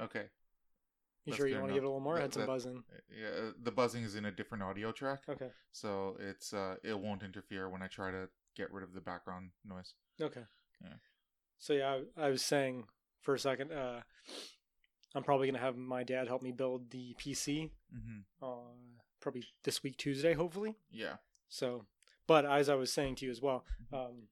Okay. You That's sure you want to give it a little more? I That- had some that- buzzing. Yeah, uh, the buzzing is in a different audio track, Okay. so it's uh it won't interfere when I try to get rid of the background noise. Okay. Yeah. So yeah, I, I was saying for a second, uh, I'm probably gonna have my dad help me build the PC. Mm-hmm. Uh, probably this week Tuesday, hopefully. Yeah. So, but as I was saying to you as well, Mm-hmm. um,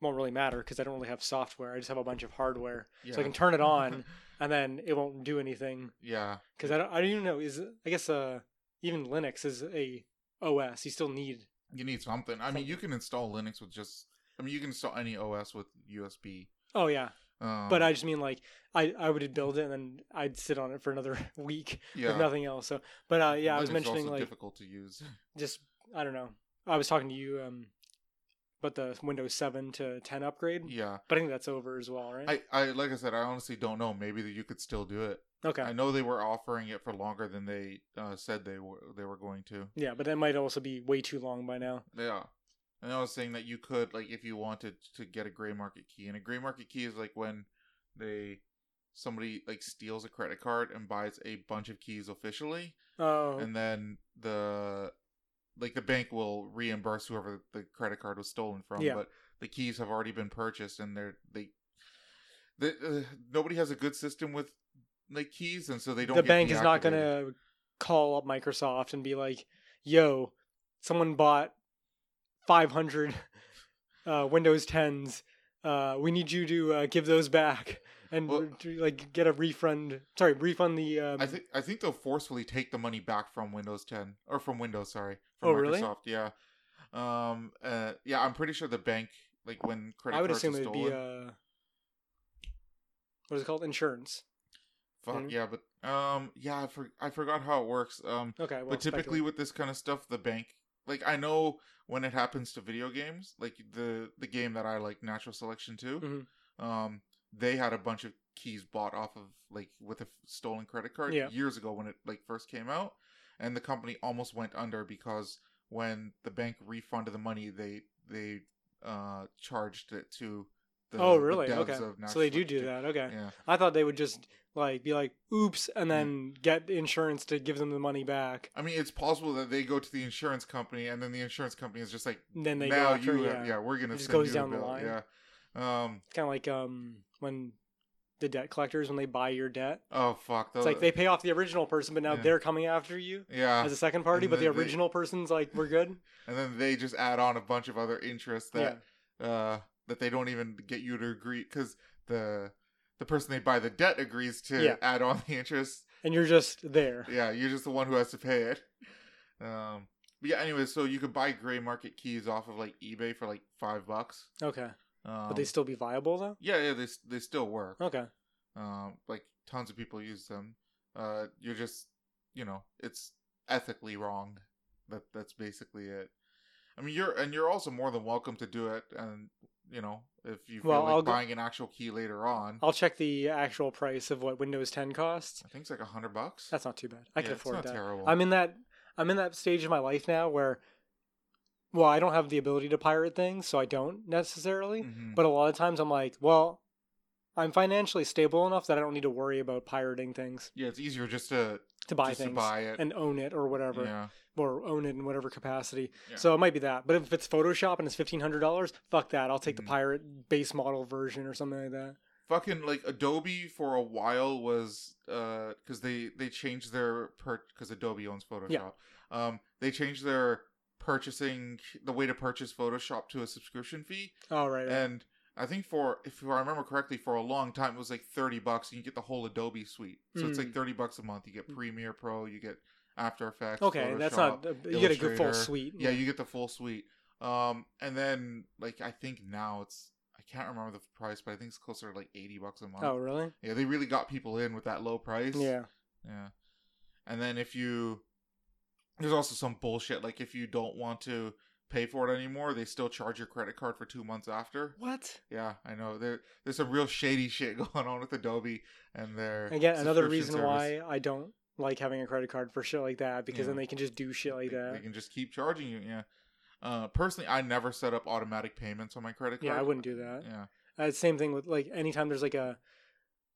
won't really matter because I don't really have software. I just have a bunch of hardware, Yeah. so I can turn it on and then it won't do anything yeah. because I don't. I don't even know. Is I guess uh even Linux is a OS. You still need. You need something. I mean, you can install Linux with just. I mean, you can install any OS with USB. Oh yeah, Um, but I just mean like I I would build it and then I'd sit on it for another week yeah. with nothing else. So, but uh, yeah, I was mentioning like difficult to use. just I don't know. I was talking to you um, about the Windows Seven to ten upgrade, Yeah. but I think that's over as well, right? I, I like I said, I honestly don't know. Maybe that you could still do it. okay. I know they were offering it for longer than they uh, said they were they were going to. Yeah, but that might also be way too long by now. Yeah. And I was saying that you could, like, if you wanted to get a gray market key, and a gray market key is like when they somebody like steals a credit card and buys a bunch of keys officially, Oh, and then the like the bank will reimburse whoever the credit card was stolen from. Yeah. But the keys have already been purchased, and they're they. The, uh, nobody has a good system with like keys, and so they don't. the bank is not gonna call up Microsoft and be like, "Yo, someone bought 500 uh, Windows 10s. Uh, we need you to uh, give those back and Well- to, like get a refund. Sorry, refund the. Um, I think I think they'll forcefully take the money back from Windows 10 or from Windows, sorry, Oh, from really? Microsoft. Yeah, um, uh, yeah, I'm pretty sure the bank, like when credit I would cards assume are it'd stolen, be uh, what is it called? Insurance. fuck Mhm. yeah, but um, yeah, I for, I forgot how it works. Um, Okay, well, but typically speculate. with this kind of stuff, the bank, like I know when it happens to video games, like the the game that I like, Natural Selection 2 Mhm. um, they had a bunch of keys bought off of like with a f- stolen credit card Yeah. years ago when it like first came out, and the company almost went under because when the bank refunded the money, they they uh charged it to the oh, the really? devs Okay. So they do do that. Okay. Yeah. I thought they would just like be like, "Oops," and then get insurance to give them the money back. I mean, it's possible that they go to the insurance company, and then the insurance company is just like, then they now go after, you, yeah. yeah, we're gonna It just send goes you down the bill. line. Yeah. Um. Kind of like um when the debt collectors when they buy your debt. Oh fuck. It's like they pay off the original person, but now Yeah. they're coming after you Yeah. as a second party. and But the then they- original person's like, "We're good." and then they just add on a bunch of other interests that yeah. uh that they don't even get you to agree because the the person they buy the debt agrees to Yeah. add on the interest. And you're just there. Yeah, you're just the one who has to pay it. Um. But yeah. Anyway, so you could buy gray market keys off of like eBay for like five bucks. Okay. Um, But they still be viable though. yeah, yeah, they they still work. Okay. Um, like tons of people use them. Uh, you're just, you know, it's ethically wrong. That that's basically it. I mean, you're and you're also more than welcome to do it, and you know, if you feel Well, like I'll go- buying an actual key later on, I'll check the actual price of what Windows 10 costs. I think it's like a hundred bucks. That's not too bad. I Yeah, can it's afford not that. terrible. I'm in that I'm in that stage of my life now where well, I don't have the ability to pirate things, so I don't necessarily. Mhm. But a lot of times I'm like, well, I'm financially stable enough that I don't need to worry about pirating things yeah, it's easier just to to buy things to buy it. and own it or whatever, yeah, or own it in whatever capacity. Yeah. So it might be that. But if it's Photoshop and it's fifteen hundred dollars, fuck that. I'll take Mhm. the pirate base model version or something like that. fucking like Adobe for a while was uh because they they changed their per because Adobe owns Photoshop. Yeah. Um, they changed their purchasing the way to purchase Photoshop to a subscription fee, Oh right. right. and I think for if I remember correctly, for a long time it was like thirty bucks, and you get the whole Adobe suite. So it's like Mm. thirty bucks a month. You get Premiere Pro, you get After Effects. okay, that's not. You get a good full suite. Yeah, you get the full suite. Um, and then like I think now it's I can't remember the price, but I think it's closer to like eighty bucks a month. Oh really? Yeah, they really got people in with that low price. Yeah. Yeah. And then if you there's also some bullshit like if you don't want to pay for it anymore, they still charge your credit card for 2 months after. What? Yeah, I know. There there's some real shady shit going on with Adobe and their Again, another reason service. why I don't like having a credit card for shit like that because then they can just do shit like they, that. they can just keep charging you, yeah. Uh personally, I never set up automatic payments on my credit card. yeah, I wouldn't do that. Yeah. Uh, same thing with like anytime there's like a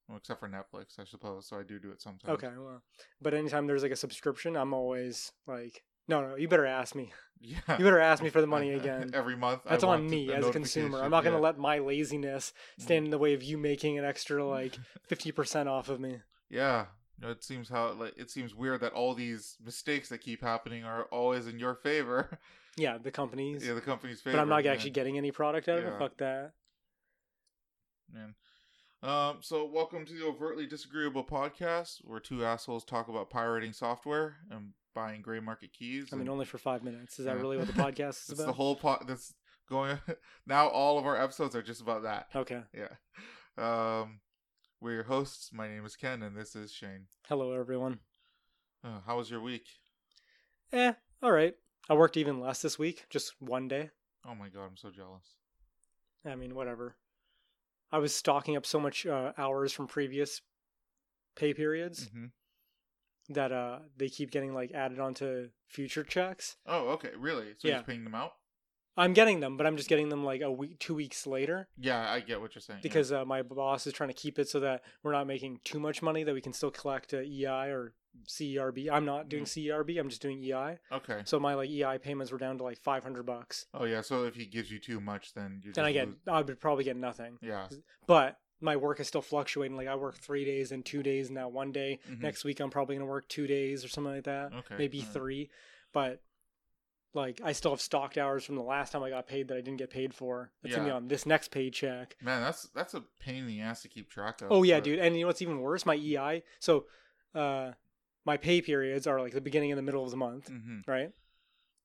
Well, except for Netflix, I suppose. So I do do it sometimes. Okay, well, but anytime there's like a subscription, I'm always like, no, no, you better ask me. Yeah. You better ask me for the money again. Every month. I That's on me as a consumer. I'm not going to yeah. let my laziness stand in the way of you making an extra like 50% off of me. Yeah. No, It seems how like it seems weird that all these mistakes that keep happening are always in your favor. Yeah, the companies. yeah, the company's favor. but I'm not man. actually getting any product out of Yeah. it. Fuck that. Man. Um, so welcome to the overtly disagreeable podcast, where two assholes talk about pirating software and buying gray market keys. I mean, and- only for five minutes. Is that really what the podcast is about? the whole pot. That's going. now all of our episodes are just about that. Okay. Yeah. Um, we're your hosts. My name is Ken, and this is Shane. Hello, everyone. Uh, how was your week? Eh, all right. I worked even less this week, just one day. Oh my god, I'm so jealous. I mean, whatever. I was stocking up so much uh, hours from previous pay periods hmm that uh, they keep getting like added onto future checks. Oh, okay, really? So Yeah. you're paying them out? I'm getting them, but I'm just getting them like a week, two weeks later Yeah, I get what you're saying. yeah. because uh, my boss is trying to keep it so that we're not making too much money that we can still collect uh, EI or CERB. I'm not doing CERB. I'm just doing EI. okay. So my like EI payments were down to like 500 bucks. Oh yeah, so if he gives you too much, then you Then just I get lose- I would probably get nothing. yeah. But my work is still fluctuating. Like I work three days and two days now. One day Mhm. next week I'm probably gonna work two days or something like that. Okay, Maybe alright. three. But like I still have stocked hours from the last time I got paid that I didn't get paid for. That's gonna be on this next paycheck. Man, that's that's a pain in the ass to keep track of. Oh yeah, but- dude. And you know what's even worse? My EI. So uh my pay periods are like the beginning and the middle of the month, Mhm. right?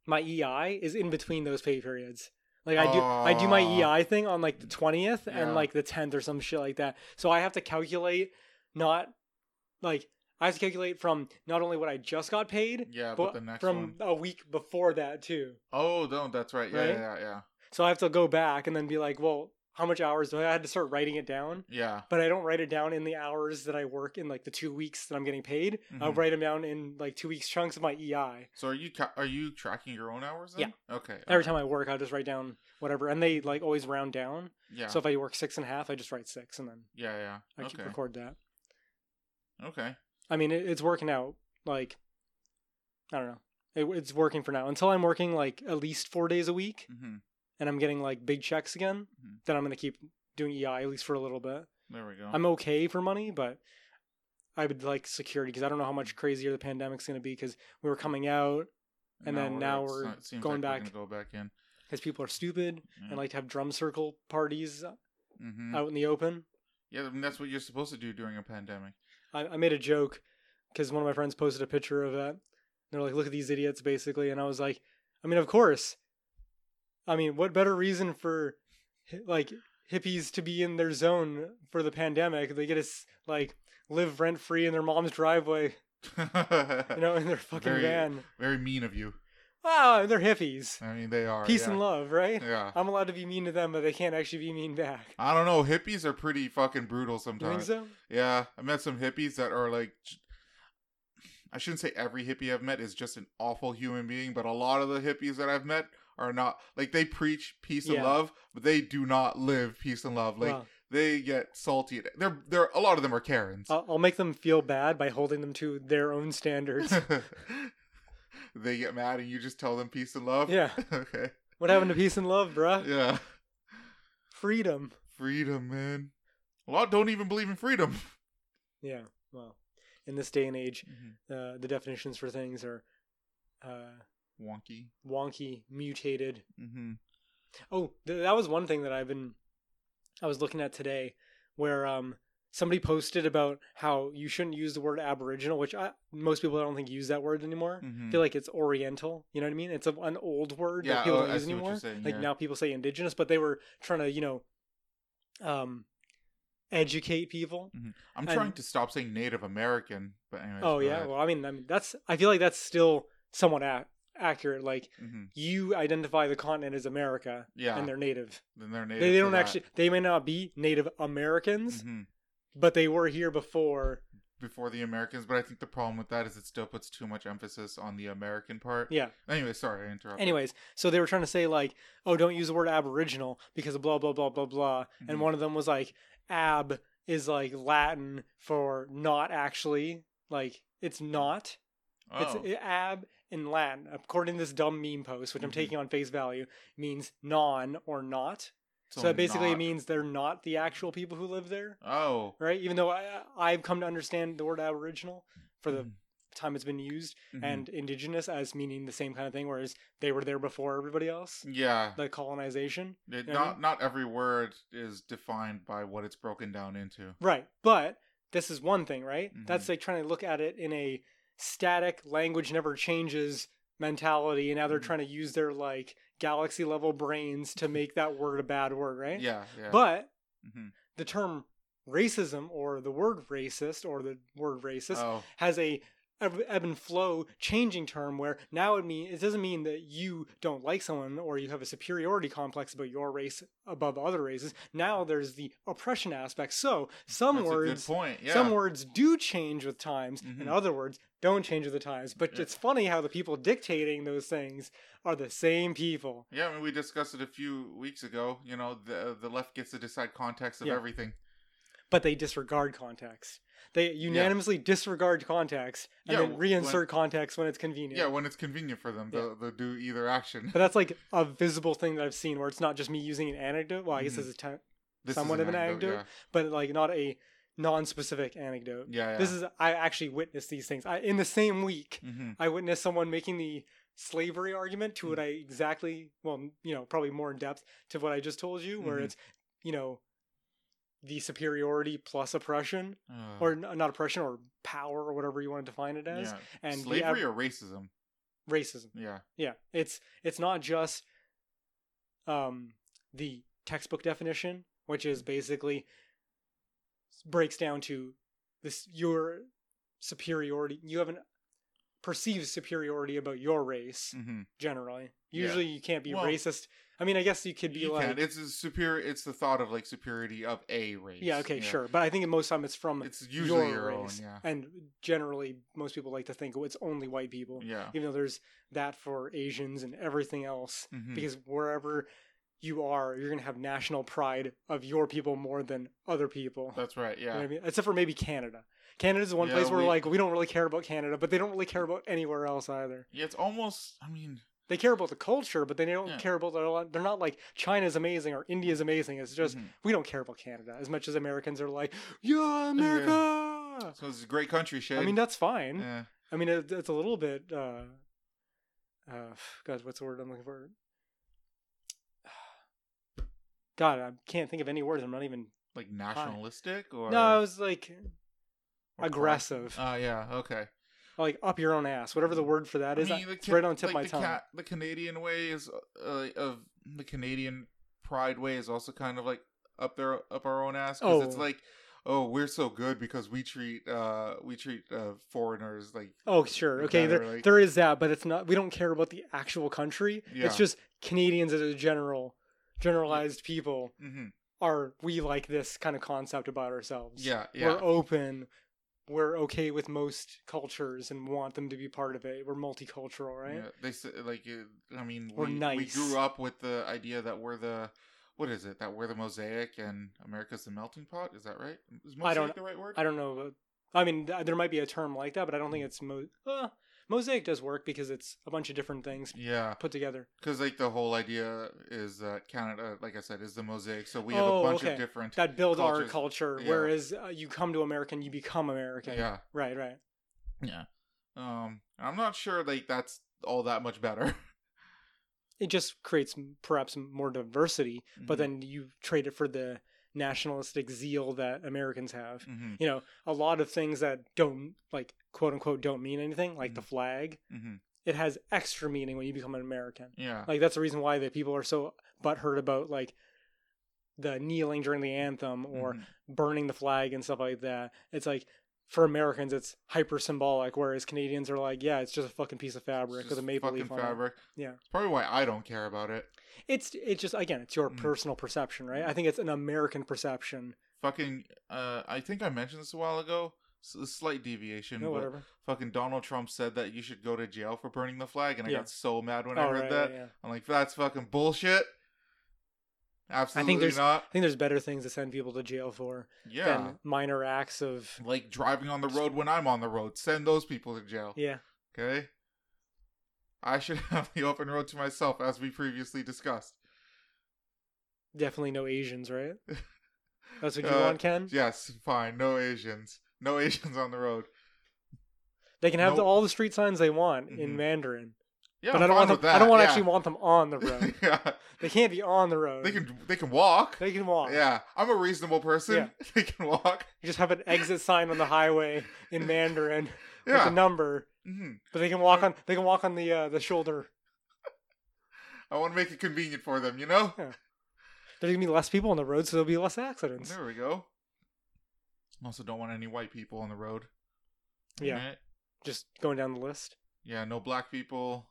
My EI is in between those pay periods. Like I do I do my. EI thing on like the 20th Yeah. and like the 10th or some shit like that. So I have to calculate not like I have to calculate from not only what I just got paid, Yeah, but the next from one. a week before that too. Oh no, that's right. Yeah, Right? yeah, yeah, So I have to go back and then be like, well, how much hours do I, I had to start writing it down? yeah. But I don't write it down in the hours that I work in like the two weeks that I'm getting paid. I'll Mhm. write them down in like two weeks chunks of my EI. So are you ca- are you tracking your own hours? Then? Yeah. Okay. Every time I work, I'll just write down whatever, and they like always round down. Yeah. So if I work six and a half, I just write six, and then yeah, yeah. I keep okay. record that. Okay. I mean, it, it's working out. Like, I don't know, it, it's working for now. Until I'm working like at least four days a week, hmm and I'm getting like big checks again, Mhm. then I'm gonna keep doing EI at least for a little bit. There we go. I'm okay for money, but I would like security because I don't know how much crazier the pandemic's gonna be because we were coming out and then now we're not- it seems going like back. We're go back in. because people are stupid Yeah. and like to have drum circle parties hmm out in the open. Yeah, I mean, that's what you're supposed to do during a pandemic. I, I made a joke because one of my friends posted a picture of it. They're like, "Look at these idiots," basically, and I was like, "I mean, of course. I mean, what better reason for like hippies to be in their zone for the pandemic? They get to like live rent free in their mom's driveway, you know, in their fucking Very- van. Very mean of you. Wow, they're hippies. I mean, they are. Peace yeah. and love, right? Yeah. I'm allowed to be mean to them, but they can't actually be mean back. I don't know. Hippies are pretty fucking brutal You think sometimes. so? Yeah, I met some hippies that are like. I shouldn't say every hippie I've met is just an awful human being, but a lot of the hippies that I've met are not like they preach peace and love, but they do not live peace and love. Like they get salty. They're they're a lot of them are Karens. I'll, I'll make them feel bad by holding them to their own standards. they get mad and you just tell them peace and love. yeah. okay. What happened to peace and love, bruh? Yeah. Freedom. Freedom, man. A lot don't even believe in freedom. Yeah. Well, in this day and age, Mm-hmm. uh, the definitions for things are uh, Wonky. wonky, mutated. Mm-hmm. Oh, th- that was one thing that I've been. I was looking at today, where um somebody posted about how you shouldn't use the word Aboriginal, which I, most people I don't think use that word anymore. Mm-hmm. I feel like it's Oriental. You know what I mean? It's a, an old word Yeah, that people oh, don't use see what you're anymore. saying, like yeah. now people say Indigenous, but they were trying to you know, um, educate people. I'm And- trying to stop saying Native American, but anyways. Oh yeah, well I mean, I mean that's I feel like that's still somewhat a- accurate. Like hmm you identify the continent as America, Yeah. and they're native. then they're Native. They, they don't actually. They may not be Native Americans, Mhm. But they were here before before the Americans, but I think the problem with that is it still puts too much emphasis on the American part. Yeah. Anyway, sorry, I interrupted. Anyways, so they were trying to say like, oh, don't use the word Aboriginal because of blah blah blah blah blah, and Mhm. one of them was like, ab is like Latin for not actually, like it's not. oh, It's i- ab in Latin, according to this dumb meme post, which I'm Mhm. taking on face value, means non or not. So, so that basically not- means they're not the actual people who live there, Oh, right? Even though I, I've come to understand the word Aboriginal for the Mhm. time it's been used, Mhm. and Indigenous as meaning the same kind of thing, whereas they were there before everybody else, yeah, the colonization. It- what I not mean? not every word is defined by what it's broken down into. Right. But this is one thing, right? Mhm. That's like trying to look at it in a static language never changes mentality. And now they're Mhm. trying to use their like galaxy level brains to make that word a bad word, right? Yeah, yeah. But Mhm. the term racism or the word racist or the word racist oh, has a ebb and flow changing term where now it mean it doesn't mean that you don't like someone or you have a superiority complex about your race above other races. Now there's the oppression aspect. So some that's words point. Yeah. some words do change with times and Mhm. other words don't change with the times. But Yeah. it's funny how the people dictating those things are the same people. Yeah, I mean, we discussed it a few weeks ago. You know, the the left gets to decide context of Yeah. everything. But they disregard context. They unanimously disregard context and Yeah, then when- reinsert context when it's convenient. Yeah, when it's convenient for them, they'll, they'll do either action. But that's like a visible thing that I've seen where it's not just me using an anecdote. Well, I guess Mhm. this is te- This somewhat of an anecdote. Yeah, but like not a non-specific anecdote. yeah. yeah. This is I actually witnessed these things. I in the same week hmm I witnessed someone making the slavery argument to Mm. what I exactly well, you know, probably more in depth to what I just told you where Mhm. it's, you know, the superiority plus oppression Uh, or n- not oppression or power or whatever you want to define it as yeah. and slavery ab- or racism. racism. Yeah. Yeah, it's it's not just um the textbook definition, which is basically breaks down to this your superiority. You have an perceived superiority about your race hmm generally. Yeah. Usually, you can't be Well, racist. I mean, I guess you could be You like, can. It's a superior. It's the thought of like superiority of a race. yeah, okay, sure, but I think most time it's from It's usually your, your, own. race, Yeah. and generally most people like to think oh, it's only white people, Yeah. even though there's that for Asians and everything else. Mhm. because wherever you are, you're gonna have national pride of your people more than other people. That's right. You know Yeah. I mean? Except for maybe Canada. Canada's the one Yeah, place where we- like we don't really care about Canada, but they don't really care about anywhere else either. Yeah. It's almost. I mean. They care about the culture, but they don't Yeah. care about the. They're not like China's amazing or India's amazing. It's just mhm. we don't care about Canada as much as Americans are like, yeah, America. So it's a great country, Shane. I mean that's fine. Yeah. I mean it, it's a little bit. uh uh God, what's the word I'm looking for? God, I can't think of any words. I'm not even Like nationalistic or. No, I was like or aggressive. Oh yeah. Okay. Like up your own ass, whatever the word for that is. I mean, it's Ca- right on tip like of my the tongue. Ca- the Canadian way is uh, of the Canadian pride way is also kind of like up there up our own ass because it's Oh. like oh we're so good because we treat uh we treat uh foreigners like oh, sure, okay, better, there like- there is that, but it's not. We don't care about the actual country. Yeah. It's just Canadians as a general, generalized people mhm. are we like this kind of concept about ourselves. yeah yeah We're open. We're okay with most cultures and want them to be part of it. We're multicultural, right? Yeah, they say like I mean We're we, we grew up with the idea that we're the what is it that we're the mosaic and America's the melting pot is that right is mosaic I don't- the right word I don't know. I mean, there might be a term like that, but I don't think it's mo- uh, mosaic does work because it's a bunch of different things yeah put together. because like the whole idea is that Canada like I said is the mosaic so we have Oh, a bunch okay. of different that build our culture. Yeah. Whereas uh, you come to American, you become American. yeah Right, right. yeah um I'm not sure like that's all that much better It just creates perhaps more diversity, but Mhm. then you trade it for the nationalistic zeal that Americans have. hmm You know, a lot of things that don't like quote unquote don't mean anything, like Mm-hmm. the flag. hmm It has extra meaning when you become an American. yeah Like that's the reason why the people are so butthurt about like the kneeling during the anthem or Mhm. burning the flag and stuff like that. It's like for Americans, it's hyper symbolic, whereas Canadians are like, yeah, it's just a fucking piece of fabric with a maple leaf on it. fabric Yeah. it's probably why I don't care about it It's it's just again, it's your Mhm. personal perception, right? I think it's an American perception. fucking uh I think I mentioned this a while ago. Slight deviation. No, but whatever. fucking Donald Trump said that you should go to jail for burning the flag, and I Yeah. got so mad when Oh, I heard right, that. yeah. I'm like, that's fucking bullshit. Absolutely there's- not. I think there's better things to send people to jail for Yeah. than minor acts of Like driving on the road when I'm on the road. Send those people to jail. yeah. Okay? I should have the open road to myself, as we previously discussed. Definitely no Asians, right? That's what you Uh, want, Ken. Yes, fine. No Asians. No Asians on the road. They can have the, all the street signs they want in Mhm. Mandarin, Yeah, but I'm I don't want them, that. I don't want to yeah. actually want them on the road. yeah, they can't be on the road. they can they can walk. They can walk. Yeah, I'm a reasonable person. Yeah. They can walk. You just have an exit sign on the highway in Mandarin yeah. with a number, hmm but they can walk on. They can walk on the uh, the shoulder. I want to make it convenient for them. You know. Yeah. There's gonna be less people on the road, so there'll be less accidents. There we go. Also, don't want any white people on the road. Yeah. Just going down the list. Yeah, no black people,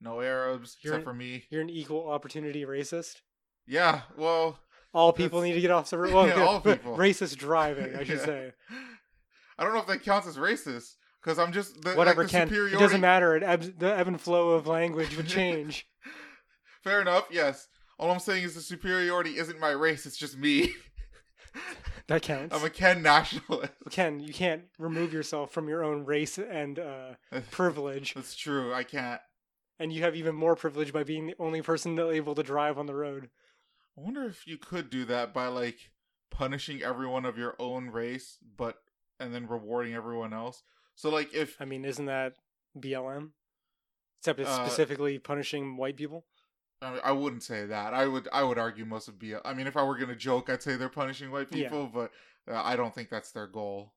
no Arabs You're- except for me. You're an equal opportunity racist. Yeah, well, All people need to get off the road. Well, Yeah, all people. Racist driving, I should Yeah. say. I don't know if that counts as racist because I'm just the, Whatever, like the Ken. It doesn't matter. It ebbs, the ebb and flow of language would change. Fair enough. Yes. All I'm saying is the superiority isn't my race. It's just me. That counts. I'm a Ken nationalist. Ken, you can't remove yourself from your own race and uh, privilege, That's true. I can't. and you have even more privilege by being the only person able to drive on the road. I wonder if you could do that by like punishing everyone of your own race, but and then rewarding everyone else. So like if I mean, isn't that BLM? Except it's Uh, specifically punishing white people. I, wouldn't say that. I would I would argue most of be. I mean, if I were gonna joke, I'd say they're punishing white Yeah. people, but uh, I don't think that's their goal.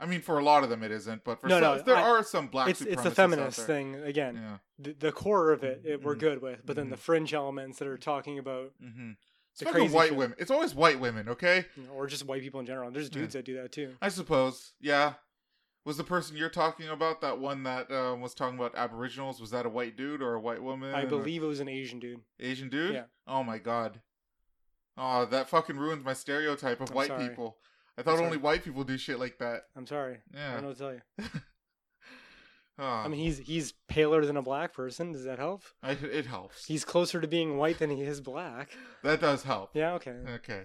I mean, for a lot of them, it isn't. But for No, some, no, there I- are some black. It's it's the feminist thing again. Yeah. The, the core of it, it we're Mhm. good with, but then the Mhm. fringe elements that are talking about, Mm-hmm. It's The fucking crazy white shit. women. It's always white women. Okay. or just white people in general. There's Yeah. dudes that do that too. I suppose. Yeah. Was the person you're talking about that one that uh, was talking about Aboriginals? Was that a white dude or a white woman? I or believe it was an Asian dude. Asian dude. Yeah. Oh my god. Oh, that fucking ruins my stereotype of I'm white sorry. people. I thought only white people do shit like that. I'm sorry. Yeah i don't know what to tell you. Oh, I mean, he's he's paler than a black person. Does that help? I, it helps. He's closer to being white than he is black. That does help. Yeah. Okay. Okay.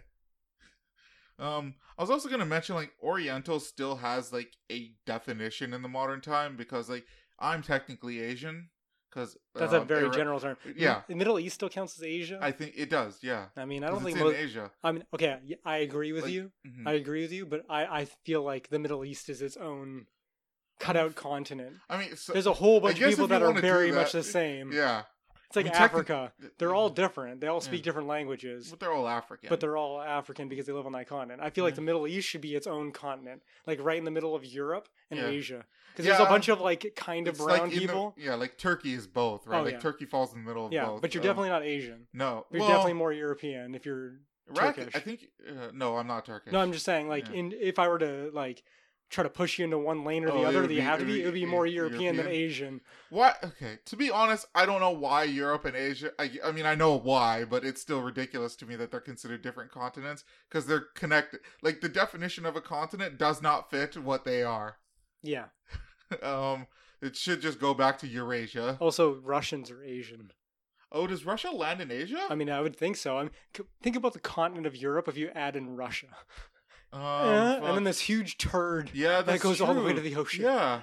Um, I was also gonna mention like Oriental still has like a definition in the modern time because like I'm technically Asian because That's a um, very Ira- general term. Yeah. The Middle East still counts as Asia. I think it does. Yeah, I mean, I don't think most. Asia. I mean, okay, I agree with Like, you. Mhm. I agree with you, but I I feel like the Middle East is its own cutout continent. I mean, so, There's a whole bunch of people that are very that- much the same. yeah, It's like I mean, Africa. They're all different. They all speak Yeah. different languages, but they're all African. but they're all African because they live on that continent. I feel like Yeah. the Middle East should be its own continent, like right in the middle of Europe and Yeah. Asia. Because there's a bunch of like kind of It's like brown in the- people. yeah, like Turkey is both, right? Oh, like. Turkey falls in the middle of Yeah, both. but you're definitely not Asian. no. You're well, definitely more European if you're Iraq- Turkish. I think uh, no, I'm not Turkish. No, I'm just saying, like, in if I were to like try to push you into one lane or the Oh, other, that you be- have to be, it would be more European, than Asian. What? Okay. To be honest, I don't know why Europe and Asia. I, I mean, I know why, but it's still ridiculous to me that they're considered different continents because they're connected. Like the definition of a continent does not fit what they are. Yeah. um, it should just go back to Eurasia. Also, Russians are Asian. Oh, does Russia land in Asia? I mean, I would think so. I mean, think about the continent of Europe if you add in Russia, um, Eh, and then this huge turd yeah, that that's goes all the way to the ocean. Yeah.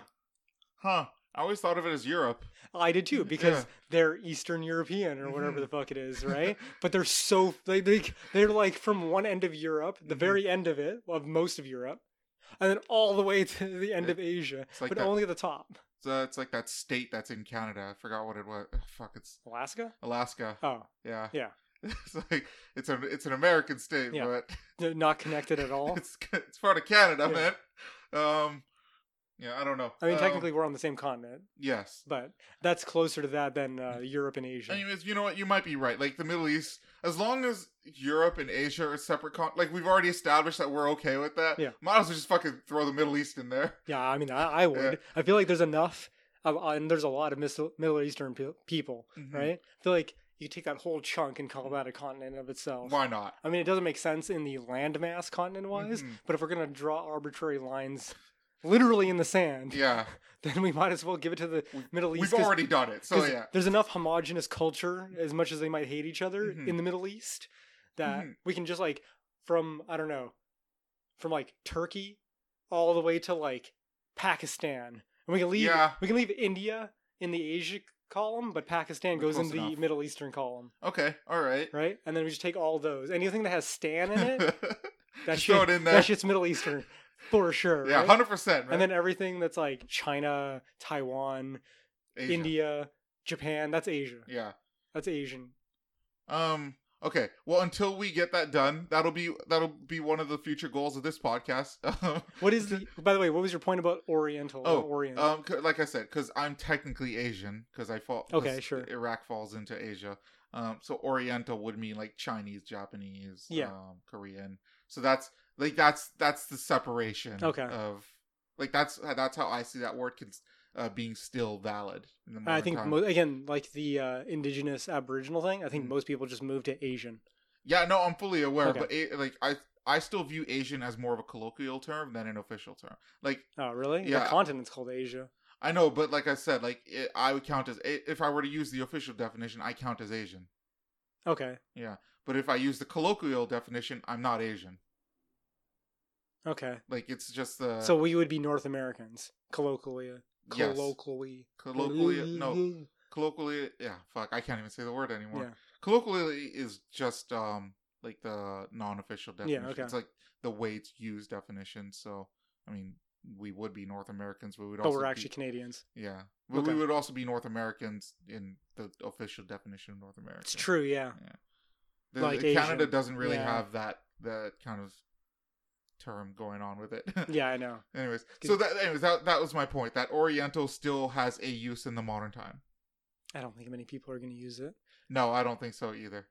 Huh. I always thought of it as Europe. I did too because Yeah. they're Eastern European or whatever Mhm. the fuck it is, right? but they're so they, they they're like from one end of Europe, the Mhm. very end of it, of most of Europe, and then all the way to the end It- of Asia, it's like but that- only at the top. It's, uh, it's like that state that's in Canada. I forgot what it was. Fuck, it's Alaska? Alaska. Oh, Yeah. Yeah. It's like it's a it's an American state, Yeah. but not connected at all. it's it's part of Canada, Yeah. man. Um, yeah, I don't know. I mean, Um, technically, we're on the same continent, yes. but that's closer to that than uh, Europe and Asia. Anyways, you know what? You might be right. Like the Middle East, as long as Europe and Asia are separate, con- like we've already established that we're okay with that. Yeah. Might as well just fucking throw the Middle East in there. yeah, I mean, I, I would. Yeah. I feel like there's enough, of, uh, and there's a lot of Middle Eastern pe- people, Mhm. right? I feel like you take that whole chunk and call that a continent of itself. Why not? I mean, it doesn't make sense in the landmass continent wise, Mhm. but if we're gonna draw arbitrary lines literally in the sand, Yeah, then we might as well give it to the Middle East. We've already done it. so yeah, there's enough homogenous culture, as much as they might hate each other Mhm. in the Middle East, that Mhm. we can just like from I don't know, from like Turkey all the way to like Pakistan, and we can leave Yeah. we can leave India in the Asia column, but Pakistan goes close in the enough. Middle Eastern column, okay, all right. right? And then we just take all those. Anything that has Stan in it, that Just shit, throw it in there. that shit's Middle Eastern for sure. yeah, right? hundred percent. And then everything that's like China, Taiwan, India, Japan, that's Asia. Yeah. That's Asian. Um. Okay. Well, until we get that done, that'll be that'll be one of the future goals of this podcast. What is the? By the way, what was your point about Oriental? Oh, Orient. um, like I said, because I'm technically Asian, because I fall. Okay, sure. Iraq falls into Asia. Um, so Oriental would mean like Chinese, Japanese, Yeah. um, Korean. So that's like that's that's the separation. Okay. Of like that's that's how I see that word cons- uh, being still valid. In the I think mo- again, like the uh, indigenous Aboriginal thing. I think Mhm. most people just move to Asian. Yeah, no, I'm fully aware, Okay. but a- like I I still view Asian as more of a colloquial term than an official term. Like Oh, really? Yeah. The continent's called Asia. I know, but like I said, like it, I would count as if I were to use the official definition, I count as Asian. Okay. Yeah, but if I use the colloquial definition, I'm not Asian. Okay. Like it's just the so we would be North Americans, colloquially. Yes. Colloquially. colloquially no colloquially yeah fuck I can't even say the word anymore. Yeah. Colloquially is just um like the non-official definition. Yeah, definition. okay. It's like the way it's used definition. So I mean, we would be North Americans, but we'd But also we're be- actually Canadians. Yeah, but Okay. we would also be North Americans in the official definition of North America. It's true. Yeah. The- like Canada Asian. doesn't really Yeah. have that that kind of term going on with it. Yeah, I know. anyways, so that anyways that that was my point. That Oriental still has a use in the modern time. I don't think many people are going to use it. No, I don't think so either.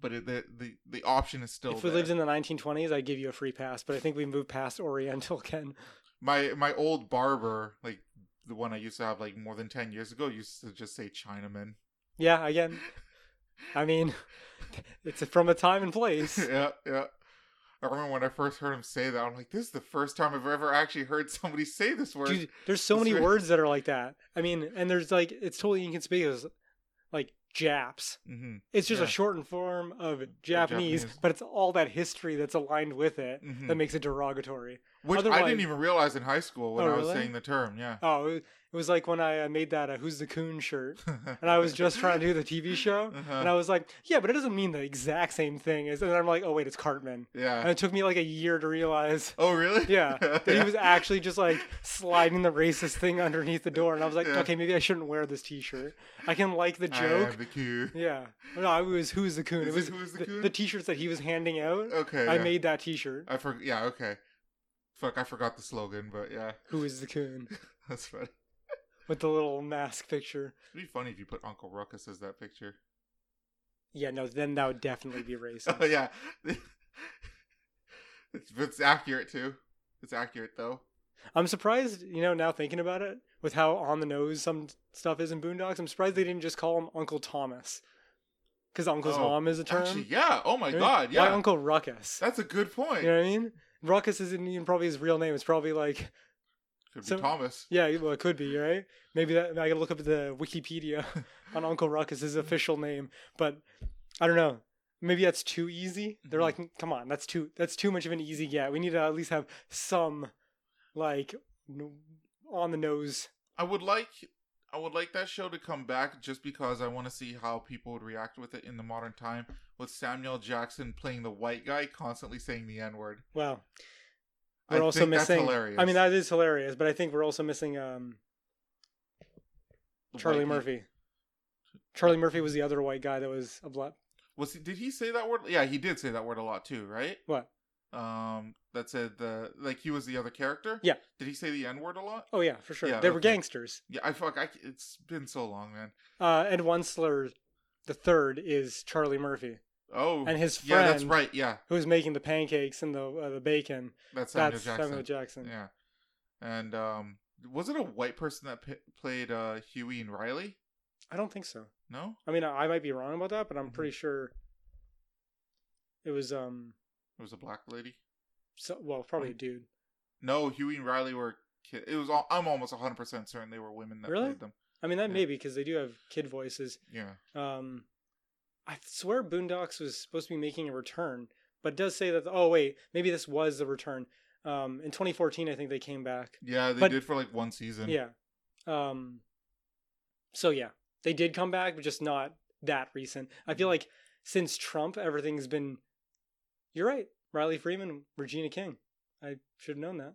But it, the the the option is still. if we there. lived in the 1920s, I'd give you a free pass. But I think we moved past Oriental, Ken. my my old barber, like the one I used to have like more than ten years ago, used to just say Chinaman. Yeah, again. I mean, it's from a time and place. yeah, yeah. I remember when I first heard him say that, I'm like, this is the first time I've ever actually heard somebody say this word. Dude, there's so That's many right. words that are like that. I mean, and there's like it's totally inconspicuous. Like Japs. hmm It's just Yeah. a shortened form of Japanese, Japanese. but it's all that history that's aligned with it hmm that makes it derogatory. Which I didn't even realize in high school when Oh, I was really? saying the term. Yeah. Oh, it was like when I made that uh, "Who's the Coon" shirt, and I was just trying to do the TV show, Uh-huh. and I was like, "Yeah, but it doesn't mean the exact same thing." as And I'm like, "Oh wait, it's Cartman," Yeah. and it took me like a year to realize. Oh, really? Yeah, that he was actually just like sliding the racist thing underneath the door, and I was like, Yeah. okay, maybe I shouldn't wear this T-shirt. I can like the I joke. the Q. Yeah, no, it was who's the coon. Is it was it Who's the the, Coon? the T-shirts that he was handing out. Okay. I yeah. made that T-shirt. I forgot. Yeah. Okay. Fuck, I forgot the slogan, but yeah, Who is the coon that's funny. with the little mask picture? It'd be funny if you put Uncle Ruckus as that picture. Yeah, no, then that would definitely be racist. Oh yeah. it's it's accurate too. It's accurate though. I'm surprised, you know, now thinking about it, with how on the nose some stuff is in Boondocks. I'm surprised they didn't just call him Uncle Thomas, because Uncle Oh, Tom is a term. Actually, yeah. Oh my Right? god, Why yeah. Uncle Ruckus? That's a good point. You know what I mean? Ruckus isn't even probably his real name. It's probably like, Could be Thomas. yeah, well, it could be, right? Maybe that I gotta look up the Wikipedia on Uncle Ruckus, his official name. But I don't know. Maybe that's too easy. They're Mhm. like, come on, that's too that's too much of an easy get. We need to at least have some, like, on the nose. I would like I would like that show to come back just because I want to see how people would react with it in the modern time with Samuel Jackson playing the white guy constantly saying the N-word. Wow. I We're also think that's missing. hilarious. I mean, that is hilarious, but I think we're also missing um, Charlie white guy. Murphy. Charlie Murphy was the other white guy that was a black. Was he did he say that word? Yeah, he did say that word a lot too, right? What? Um that said the like he was the other character? Yeah. Did he say the N-word a lot? Oh yeah, for sure. Yeah, they were gangsters. Yeah, I fuck I it's been so long, man. Uh, Ed Wuncler, the third, is Charlie Murphy, Oh. and his friend, yeah, that's right. Yeah. who's making the pancakes and the uh, the bacon. That's Samuel that's Jackson. Samuel Jackson. Yeah. And um was it a white person that p- played uh Huey and Riley? I don't think so. No? I mean, I, I might be wrong about that, but I'm Mhm. pretty sure it was um. Was a black lady. So, well, probably Mm. a dude. No, Huey and Riley were. Kid- it was. All, I'm almost 100 percent certain they were women that Really? played them. I mean that Yeah. may be because they do have kid voices. Yeah. Um, I swear Boondocks was supposed to be making a return, but it does say that. Oh wait, maybe this was the return. Um, in 2014, I think they came back. Yeah, they But- did for like one season. Yeah. Um. So yeah, they did come back, but just not that recent. I feel like since Trump, everything's been. You're right, Riley Freeman, Regina King. I should have known that.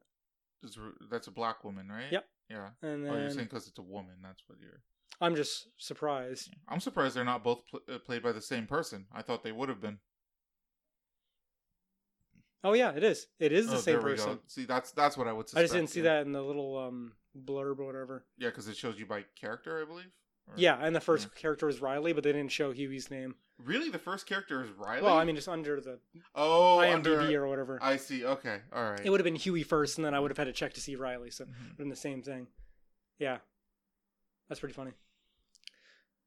It's That's a black woman, right? Yep. Yeah. And Oh, you're saying because it's a woman. That's what you're. I'm just surprised. I'm surprised they're not both pl- uh, played by the same person. I thought they would have been. Oh yeah, it is. It is the Oh, same we go. person. See, that's that's what I would. I just didn't see yeah. that in the little um blurb or whatever. Yeah, because it shows you by character, I believe. Or- Yeah, and the first character was Riley, but they didn't show Huey's name. Really, the first character is Riley. Well, I mean, just under the oh, IMDb under. or whatever. I see. Okay, all right. It would have been Huey first, and then I would have had to check to see Riley. So Mhm. been the same thing. Yeah, that's pretty funny.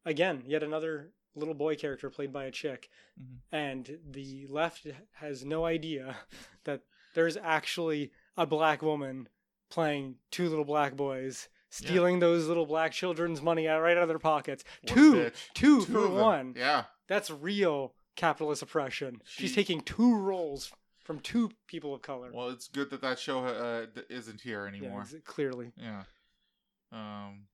Again, yet another little boy character played by a chick, Mhm. and the left has no idea that there's actually a black woman playing two little black boys, stealing those little black children's money out right out of their pockets. Two, two, Two for one. Yeah. That's real capitalist oppression. She's taking two roles from two people of color. Well, it's good that that show uh, isn't here anymore. ex- clearly. Yeah. Um.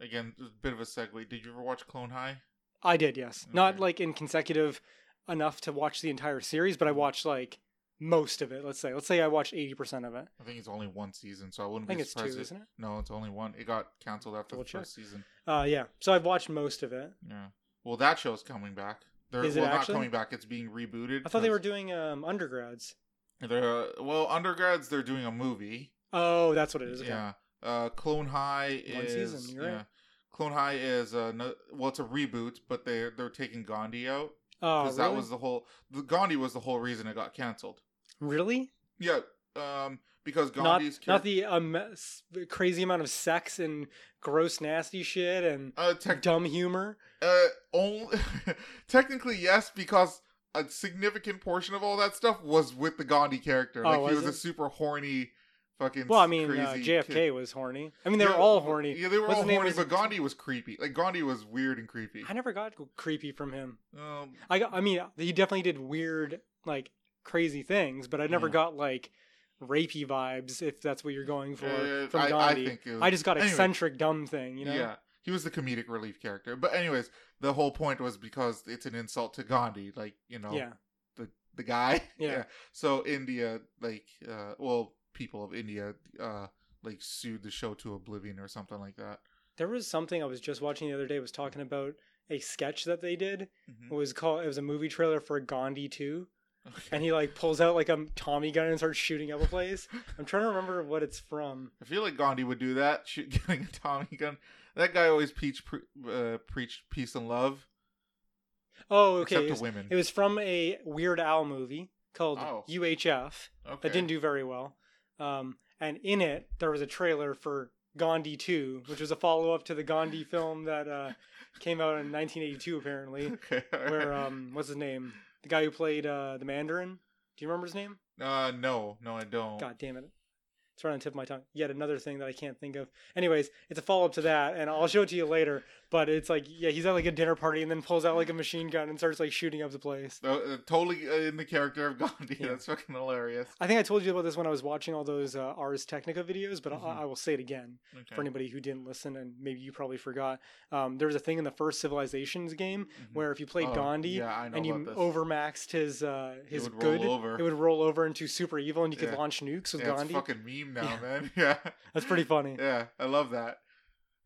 Again, a bit of a segue. Did you ever watch Clone High? I did, yes. Not like in consecutive enough to watch the entire series, but I watched like most of it. Let's say, let's say I watched eighty percent of it. I think it's only one season, so I wouldn't I think be it's two, if- isn't it? No, it's only one. It got canceled after Double the check. first season. Uh, yeah. So I've watched most of it. Yeah. Well, that show's coming back. They're Is it well, not coming back. It's being rebooted. I thought they were doing um, undergrads. They're uh, well, undergrads. They're doing a movie. Oh, that's what it is. Okay. Yeah. Uh, Clone High One is season, you're right. yeah. Clone High is uh, no, well, it's a reboot, but they they're taking Gandhi out Oh, because really? that was the whole. The Gandhi was the whole reason it got canceled. Really Yeah. Um, because not Gandhi's not charac- the um, crazy amount of sex and gross, nasty shit and uh, tech, dumb humor. uh, only technically yes, because a significant portion of all that stuff was with the Gandhi character. Oh, Like he was was a super horny, fucking. Well, I mean, uh, JFK kid. was horny. I mean, they were all horny. Yeah, they were What's all name? horny, Was but Gandhi was creepy. Like Gandhi was weird and creepy. I never got creepy from him. Um, I got. I mean, he definitely did weird, like crazy things, but I never Yeah. got like rapey vibes. If that's what you're going for uh, from I, I Gandhi, I, think it was, just got anyway, eccentric, dumb thing. You know. Yeah, he was the comedic relief character. But anyways, the whole point was because it's an insult to Gandhi. Like you know, Yeah. the the guy. Yeah. So India, like, uh, well, people of India, uh, like sued the show to oblivion or something like that. There was something I was just watching the other day. Was talking about a sketch that they did. Mhm. It was called. It was a movie trailer for Gandhi 2 Okay. and he like pulls out like a Tommy gun and starts shooting up a place. I'm trying to remember what it's from. I feel like Gandhi would do that, shoot, getting a Tommy gun. That guy always preached pre- uh, preached peace and love, Oh, okay. except It to was, women. it was from a Weird Al movie called Oh. UHF. okay. that didn't do very well. Um, and in it, there was a trailer for Gandhi 2, which was a follow up to the Gandhi film that uh, came out in 1982, apparently. Okay. all Where, right. um, what's his name? The guy who played uh, the Mandarin. Do you remember his name? uh, no, no, I don't. God damn it. It's right on the tip of my tongue. Yet another thing that I can't think of. Anyways, it's a follow up to that, and I'll show it to you later. But it's like, yeah, he's at like a dinner party and then pulls out like a machine gun and starts like shooting up the place. Uh, uh, totally uh, in the character of Gandhi. Yeah. That's fucking hilarious. I think I told you about this when I was watching all those uh, Ars Technica videos, but Mhm. I, I will say it again. Okay. for anybody who didn't listen and maybe you probably forgot um, there was a thing in the first civilizations game Mhm. where if you played Oh, gandhi yeah, and you this. overmaxed his uh, his would good it would roll over into super evil and you could Yeah. launch nukes with gandhi fucking meme now, man. Yeah, that's pretty funny yeah, I love that.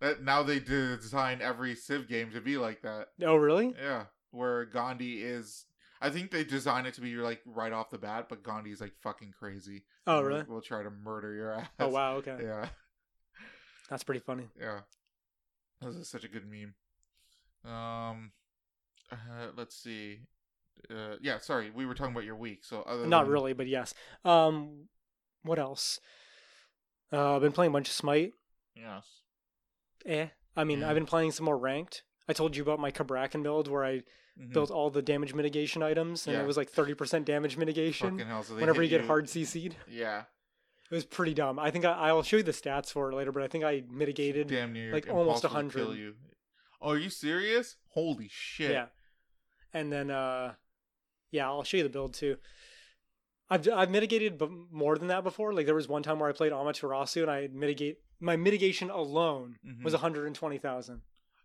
That now they design every Civ game to be like that. oh really Yeah, where Gandhi is. I think they design it to be like right off the bat, but Gandhi's like fucking crazy. oh really We'll, we'll try to murder your ass. oh wow okay Yeah, that's pretty funny yeah. This is such a good meme. Um, uh, let's see. Uh, yeah, sorry, we were talking about your week. So other not than- really but yes um what else uh, i've been playing a bunch of smite Yes. Eh i mean Yeah. i've been playing some more ranked i told you about my Cabrakan build where i Mhm. built all the damage mitigation items and Yeah. it was like 30% damage mitigation hell! So whenever you get hard CC'd. Yeah. It was pretty dumb. I think I, I'll show you the stats for it later, but I think I mitigated. Damn near like, almost impossible 100. kill you. Oh, are you serious? Holy shit! Yeah. And then, uh, yeah, I'll show you the build too. I've I've mitigated b- more than that before. Like there was one time where I played Amaterasu and I mitigate my mitigation alone was Mhm. and twenty thousand.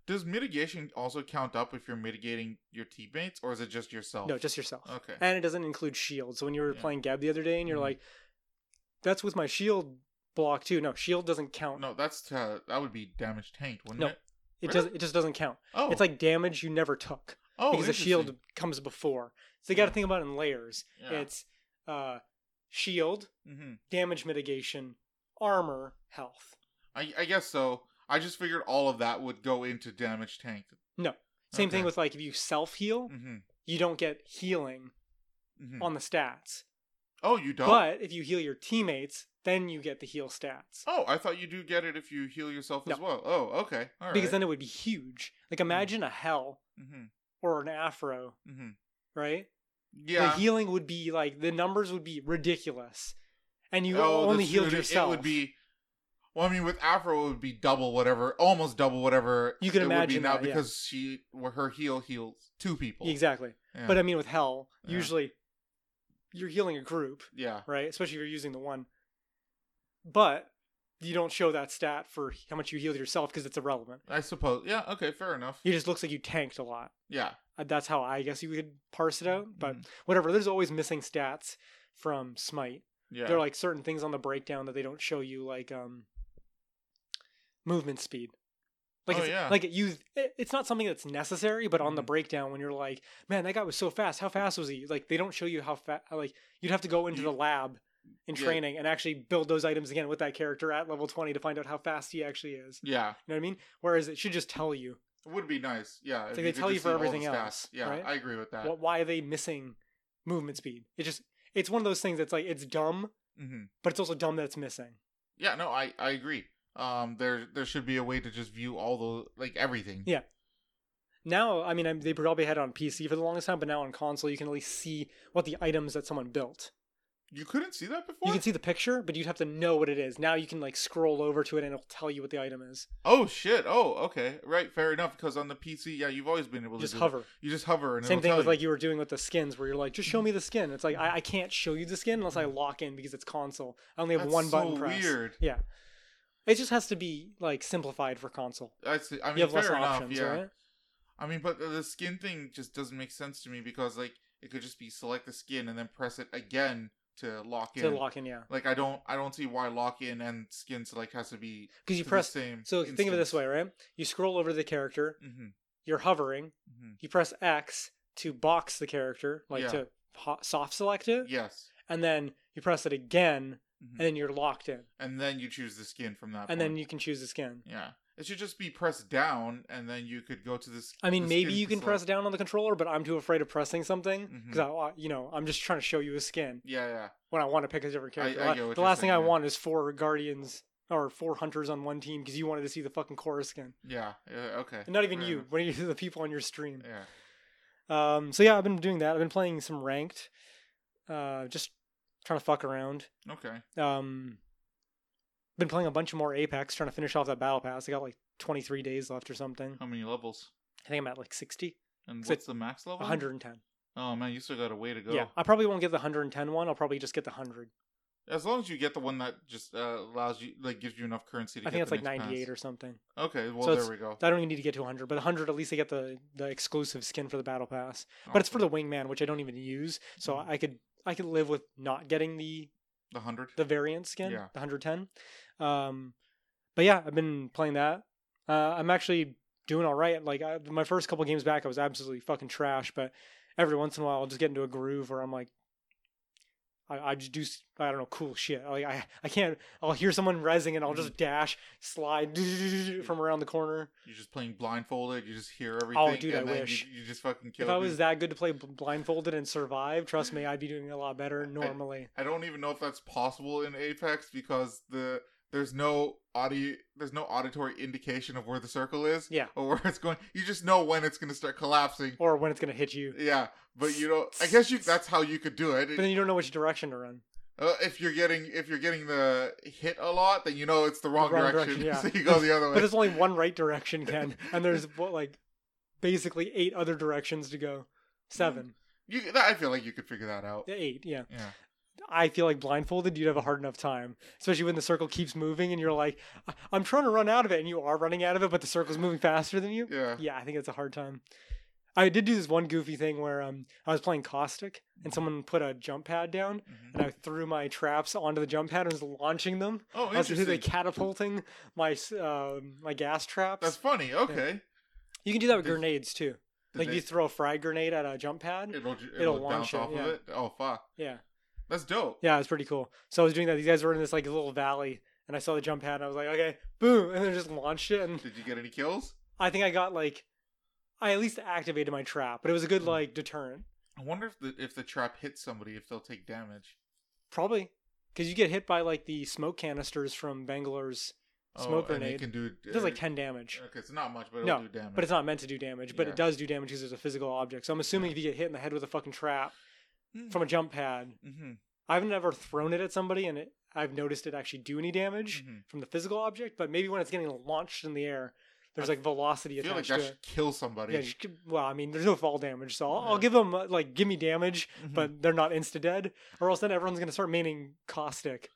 Does mitigation also count up if you're mitigating your teammates, or is it just yourself? No, just yourself. okay. And it doesn't include shield. So when you were Yeah. playing Gab the other day and you're Mhm. like, that's with my shield block too. No, shield doesn't count. No, that's to, that would be damage tanked, wouldn't No. it? it really? does. It just doesn't count. Oh, It's like damage you never took oh, because the shield comes before. So you got to Yeah. think about it in layers. Yeah. It's uh, shield, Mhm. damage mitigation, armor, health. I, I guess so. I just figured all of that would go into damage tank. No. Same thing with like if you self heal, hmm you don't get healing hmm on the stats. Oh, you don't. But if you heal your teammates, then you get the heal stats. oh, I thought you do get it if you heal yourself as well. Oh, okay. All right. because then it would be huge. Like imagine a Hel hmm or an afro, hmm right? Yeah. The healing would be like the numbers would be ridiculous. And you oh, only healed. Yourself. It would be. Well, I mean, with Afro, it would be double whatever, almost double whatever. You can it would be imagine now that, yeah. because she, well, her heal heals two people. Exactly. Yeah. But I mean with Hel, Yeah. usually you're healing a group, yeah. right? Especially if you're using the one. But you don't show that stat for how much you healed yourself because it's irrelevant. I suppose. Yeah. Okay. Fair enough. It just looks like you tanked a lot. Yeah. Uh, That's how I guess you could parse it out. But Mhm. whatever, there's always missing stats from Smite. Yeah. There are like certain things on the breakdown that they don't show you, like um, movement speed. Like Oh, it's, yeah. like you, it- it's not something that's necessary, but on the Mhm. breakdown, when you're like, man, that guy was so fast. How fast was he? Like they don't show you how fast. Like you'd have to go into the lab in Yeah. training and actually build those items again with that character at level 20 to find out how fast he actually is. yeah. You know what I mean? Whereas it should just tell you. It would be nice. Yeah. like they tell you for see all the everything else, Yeah. right? I agree with that. What, why are they missing movement speed? It just it's one of those things that's like it's dumb, hmm but it's also dumb that it's missing. Yeah. No. I. I agree. Um. There. There should be a way to just view all the like everything. Yeah. Now, I mean, I'm- they probably had it on PC for the longest time, but now on console, you can at least see what the items that someone built. You couldn't see that before. You can see the picture, but you'd have to know what it is. Now you can like scroll over to it and it'll tell you what the item is. Oh shit! Oh, okay, right, fair enough. Because on the PC, yeah, you've always been able to Just hover. That. You just hover, and Same thing with you. like you were doing with the skins, where you're like, just show me the skin. It's like I, I can't show you the skin unless I lock in because it's console. I only have That's one so button press. Weird. Yeah, it just has to be like simplified for console. I see. I mean, you have less fair enough. options, yeah. right? I mean, but the skin thing just doesn't make sense to me because like it could just be select the skin and then press it again to lock in. To lock in, yeah. Like I don't, I don't see why lock in and skin select has to be Because you press. same. So think of it this way, right? You scroll over the character. Mm-hmm. You're hovering. hmm You press X to box the character, like Yeah. to soft select it, Yes. and then you press it again, Mhm. and then you're locked in, And then you choose the skin from that. and point. then you can choose the skin. Yeah. It should just be pressed down, and then you could go to this. I mean, maybe you can select. press down on the controller, but I'm too afraid of pressing something because I, you know, I'm just trying to show you a skin Yeah, yeah. when I want to pick a different character. I what the last thing I yeah. want is four guardians or four hunters on one team because you wanted to see the fucking chorus skin, Yeah. yeah okay. and not even you, when you the people on your stream. Yeah. Um, so yeah, I've been doing that. I've been playing some ranked, uh, just trying to fuck around. Okay. Um, been playing a bunch of more Apex, trying to finish off that battle pass. I got like 23 days left or something. How many levels? I think I'm at like 60, And So what's the max level? 110. Oh man, you still got a way to go. Yeah, I probably won't get the 110 one. I'll probably just get the 100. As long as you get the one that just uh, allows you, like, gives you enough currency to I get think it's like next 98 pass. or something. Okay, well So there we go. I don't even need to get to 100, but 100 at least I get the the exclusive skin for the battle pass. But it's for the wingman, which I don't even use, so Mhm. I could I could live with not getting the the hundred. the variant skin, Yeah. the 110. Um, but yeah, I've been playing that. Uh, I'm actually doing all right. Like I, my first couple games back, I was absolutely fucking trash. But every once in a while, I'll just get into a groove where I'm like, I, I just do I don't know cool shit. Like I I can't. I'll hear someone rezzing and I'll just mm-hmm. dash, slide from around the corner. You're just playing blindfolded. You just hear oh, everything. Oh, dude, I wish. You, you just fucking kill. Me. If I was people. that good to play blindfolded and survive, trust me, I'd be doing a lot better normally. I don't even know if that's possible in Apex because the there's no audio, there's no auditory indication of where the circle is Yeah. or where it's going. You just know when it's gonna start collapsing. Or when it's gonna hit you, Yeah, but you know, I guess you that's how you could do it. but then you don't know which direction to run. Uh, if you're getting if you're getting the hit a lot, then you know it's the wrong, wrong direction. direction, yeah. so you go the other way. But there's only one right direction, Ken, and there's what like basically eight other directions to go. Seven, You, I feel like you could figure that out. eight, yeah. Yeah. I feel like blindfolded, you'd have a hard enough time, especially when the circle keeps moving and you're like, "I- I'm trying to run out of it, and you are running out of it, but the circle's moving faster than you. Yeah. Yeah, I think it's a hard time. I did do this one goofy thing where um, I was playing Caustic, and someone put a jump pad down, Mhm. and I threw my traps onto the jump pad and was launching them. Oh, I was basically catapulting my uh, my gas traps. That's funny. Okay. you can do that with Did- grenades too. Like they- you throw a frag grenade at a jump pad. it'll it'll, it'll bounce launch it, off yeah. of it. Oh fuck. Yeah. That's dope. Yeah, it's pretty cool. So I was doing that. These guys were in this like little valley, and I saw the jump pad, and I was like, okay, boom, and then just launched it. And Did you get any kills? I think I got like, I at least activated my trap, but it was a good Hmm. like deterrent. I wonder if the if the trap hits somebody, if they'll take damage. Probably because you get hit by like the smoke canisters from Bangalore's smoke oh, and grenade. it can do. It does like uh, ten damage, Okay, it's not much, but it'll No, do damage. but it's not meant to do damage. But Yeah. it does do damage because it's a physical object. So I'm assuming if you get hit in the head with a fucking trap Hmm. from a jump pad, Mhm, I've never thrown it at somebody and it, I've noticed it actually do any damage mhm. from the physical object. But maybe when it's getting launched in the air, there's I like velocity I feel like attached that to should it. kill somebody. Yeah, well, I mean, there's no fall damage, so I'll, I'll give them uh, like give me damage, Mhm. but they're not insta dead, or else then everyone's gonna start maining caustic.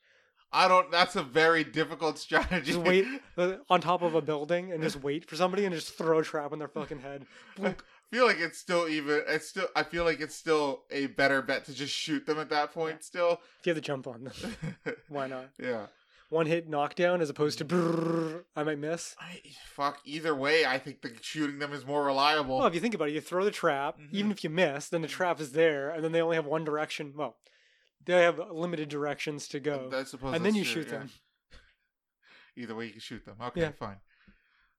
I don't. That's a very difficult strategy. Just wait uh, on top of a building and just wait for somebody and just throw a trap in their fucking head. feel like it's still even. It's still. I feel like it's still a better bet to just shoot them at that point. Still. If you have to jump on them, why not? yeah. One hit knockdown as opposed to brrrr, I might miss. I, fuck. Either way, I think the shooting them is more reliable. Well, if you think about it, you throw the trap. Mhm. Even if you miss, then the trap is there, and then they only have one direction. Well, they have limited directions to go, I suppose. and then you true, shoot yeah. them. Either way, you can shoot them. Okay, Yeah. fine.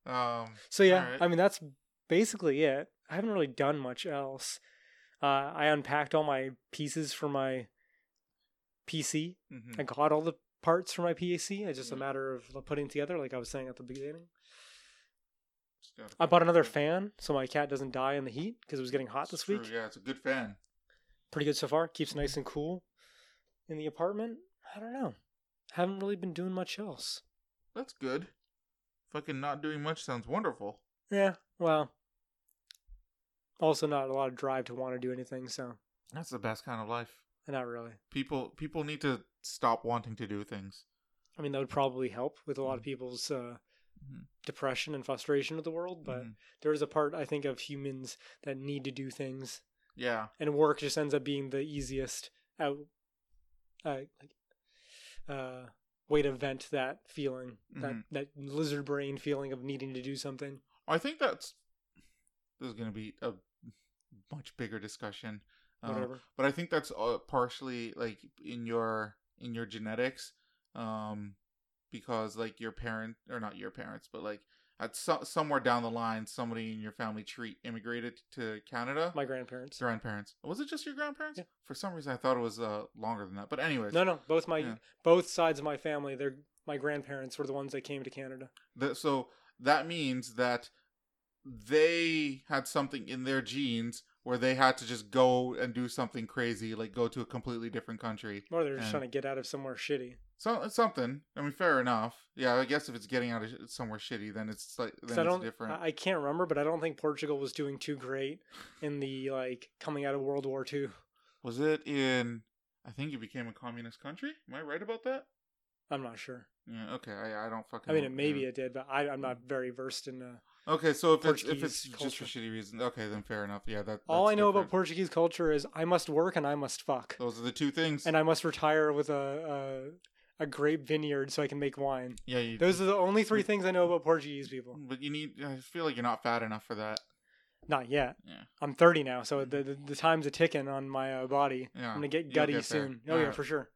Um. So yeah, Alright. I mean that's basically it. I haven't really done much else. Uh, I unpacked all my pieces for my PC. mhm. I got all the parts for my PC. It's just a matter of putting together, like I was saying at the beginning. I bought another fan so my cat doesn't die in the heat because it was getting hot It's this true, week. Yeah, it's a good fan. Pretty good so far. Keeps nice and cool in the apartment. I don't know. Haven't really been doing much else. That's good. Fucking not doing much sounds wonderful. Yeah. Well. Also, not a lot of drive to want to do anything. So, That's the best kind of life. not really. People people need to stop wanting to do things. I mean, that would probably help with a lot of Mhm. people's uh, Mhm. depression and frustration with the world. But Mhm. there is a part, I think, of humans that need to do things, Yeah. and work just ends up being the easiest out, uh, like, uh, way to vent that feeling, Mhm. that that lizard brain feeling of needing to do something. I think that's this is going to be a much bigger discussion. Whatever. but I think that's uh, partially like in your in your genetics, um, because like your parent or not your parents, but like at so- somewhere down the line, somebody in your family tree immigrated to Canada. My grandparents. grandparents. Was it just your grandparents? Yeah. For some reason, I thought it was uh, longer than that. But anyways, No, no, both my Yeah. both sides of my family. They're my grandparents were the ones that came to Canada. That, so that means that they had something in their genes where they had to just go and do something crazy, like go to a completely different country. Or they're just trying to get out of somewhere shitty. So something. I mean, fair enough. Yeah, I guess if it's getting out of somewhere shitty, then it's like then I it's don't, different. I I can't remember, but I don't think Portugal was doing too great in the like coming out of World War II. Was it in? I think it became a communist country. Am I right about that? I'm not sure. Yeah. Okay. I, I don't fucking. I mean, it, maybe it did, but I, I'm not very versed in. Uh, Okay, so if it's if it's just for shitty reasons, okay, then fair enough. Yeah, that. all I know about. Portuguese culture is I must work and I must fuck, Those are the two things. and I must retire with a a, a grape vineyard so I can make wine. yeah, you, Those are the only three things I know about Portuguese people. but you need. I feel like you're not fat enough for that. Not yet. Yeah. I'm 30 now, so the the, the time's a ticking on my uh, body. Yeah, I'm gonna get gutty get soon. Oh yeah, Alright. for sure.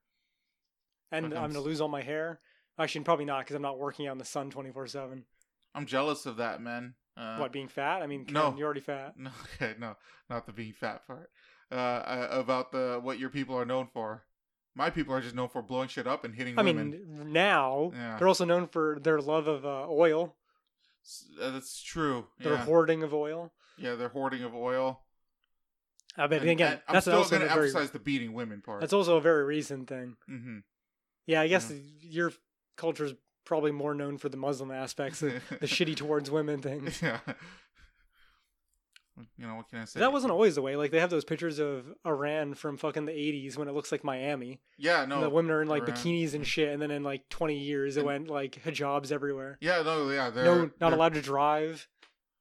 And Fucking I'm gonna lose all my hair. Actually, probably not because I'm not working out in the sun 24 seven. I'm jealous of that, man. Uh, What being fat? I mean, no. You're already fat. No, okay, no, not the being fat part. Uh, uh, about the what your people are known for. My people are just known for blowing shit up and hitting I women. mean, now Yeah. they're also known for their love of uh, oil, uh, that's true. their Yeah. hoarding of oil. yeah, they're hoarding of oil. Uh, but And- again, I'm that's still also going to very emphasize the beating women part. that's also a very recent thing. hmm Yeah, I guess your culture is probably more known for the Muslim aspects, the, the shitty towards women thing. yeah. You know what can I say? That wasn't always the way. Like they have those pictures of Iran from fucking the '80s when it looks like Miami. Yeah, and no. the women are in like Iran. bikinis and shit, and then in like 20 years it And- went like hijabs everywhere. Yeah, no, yeah. They're, no, not they're- allowed to drive.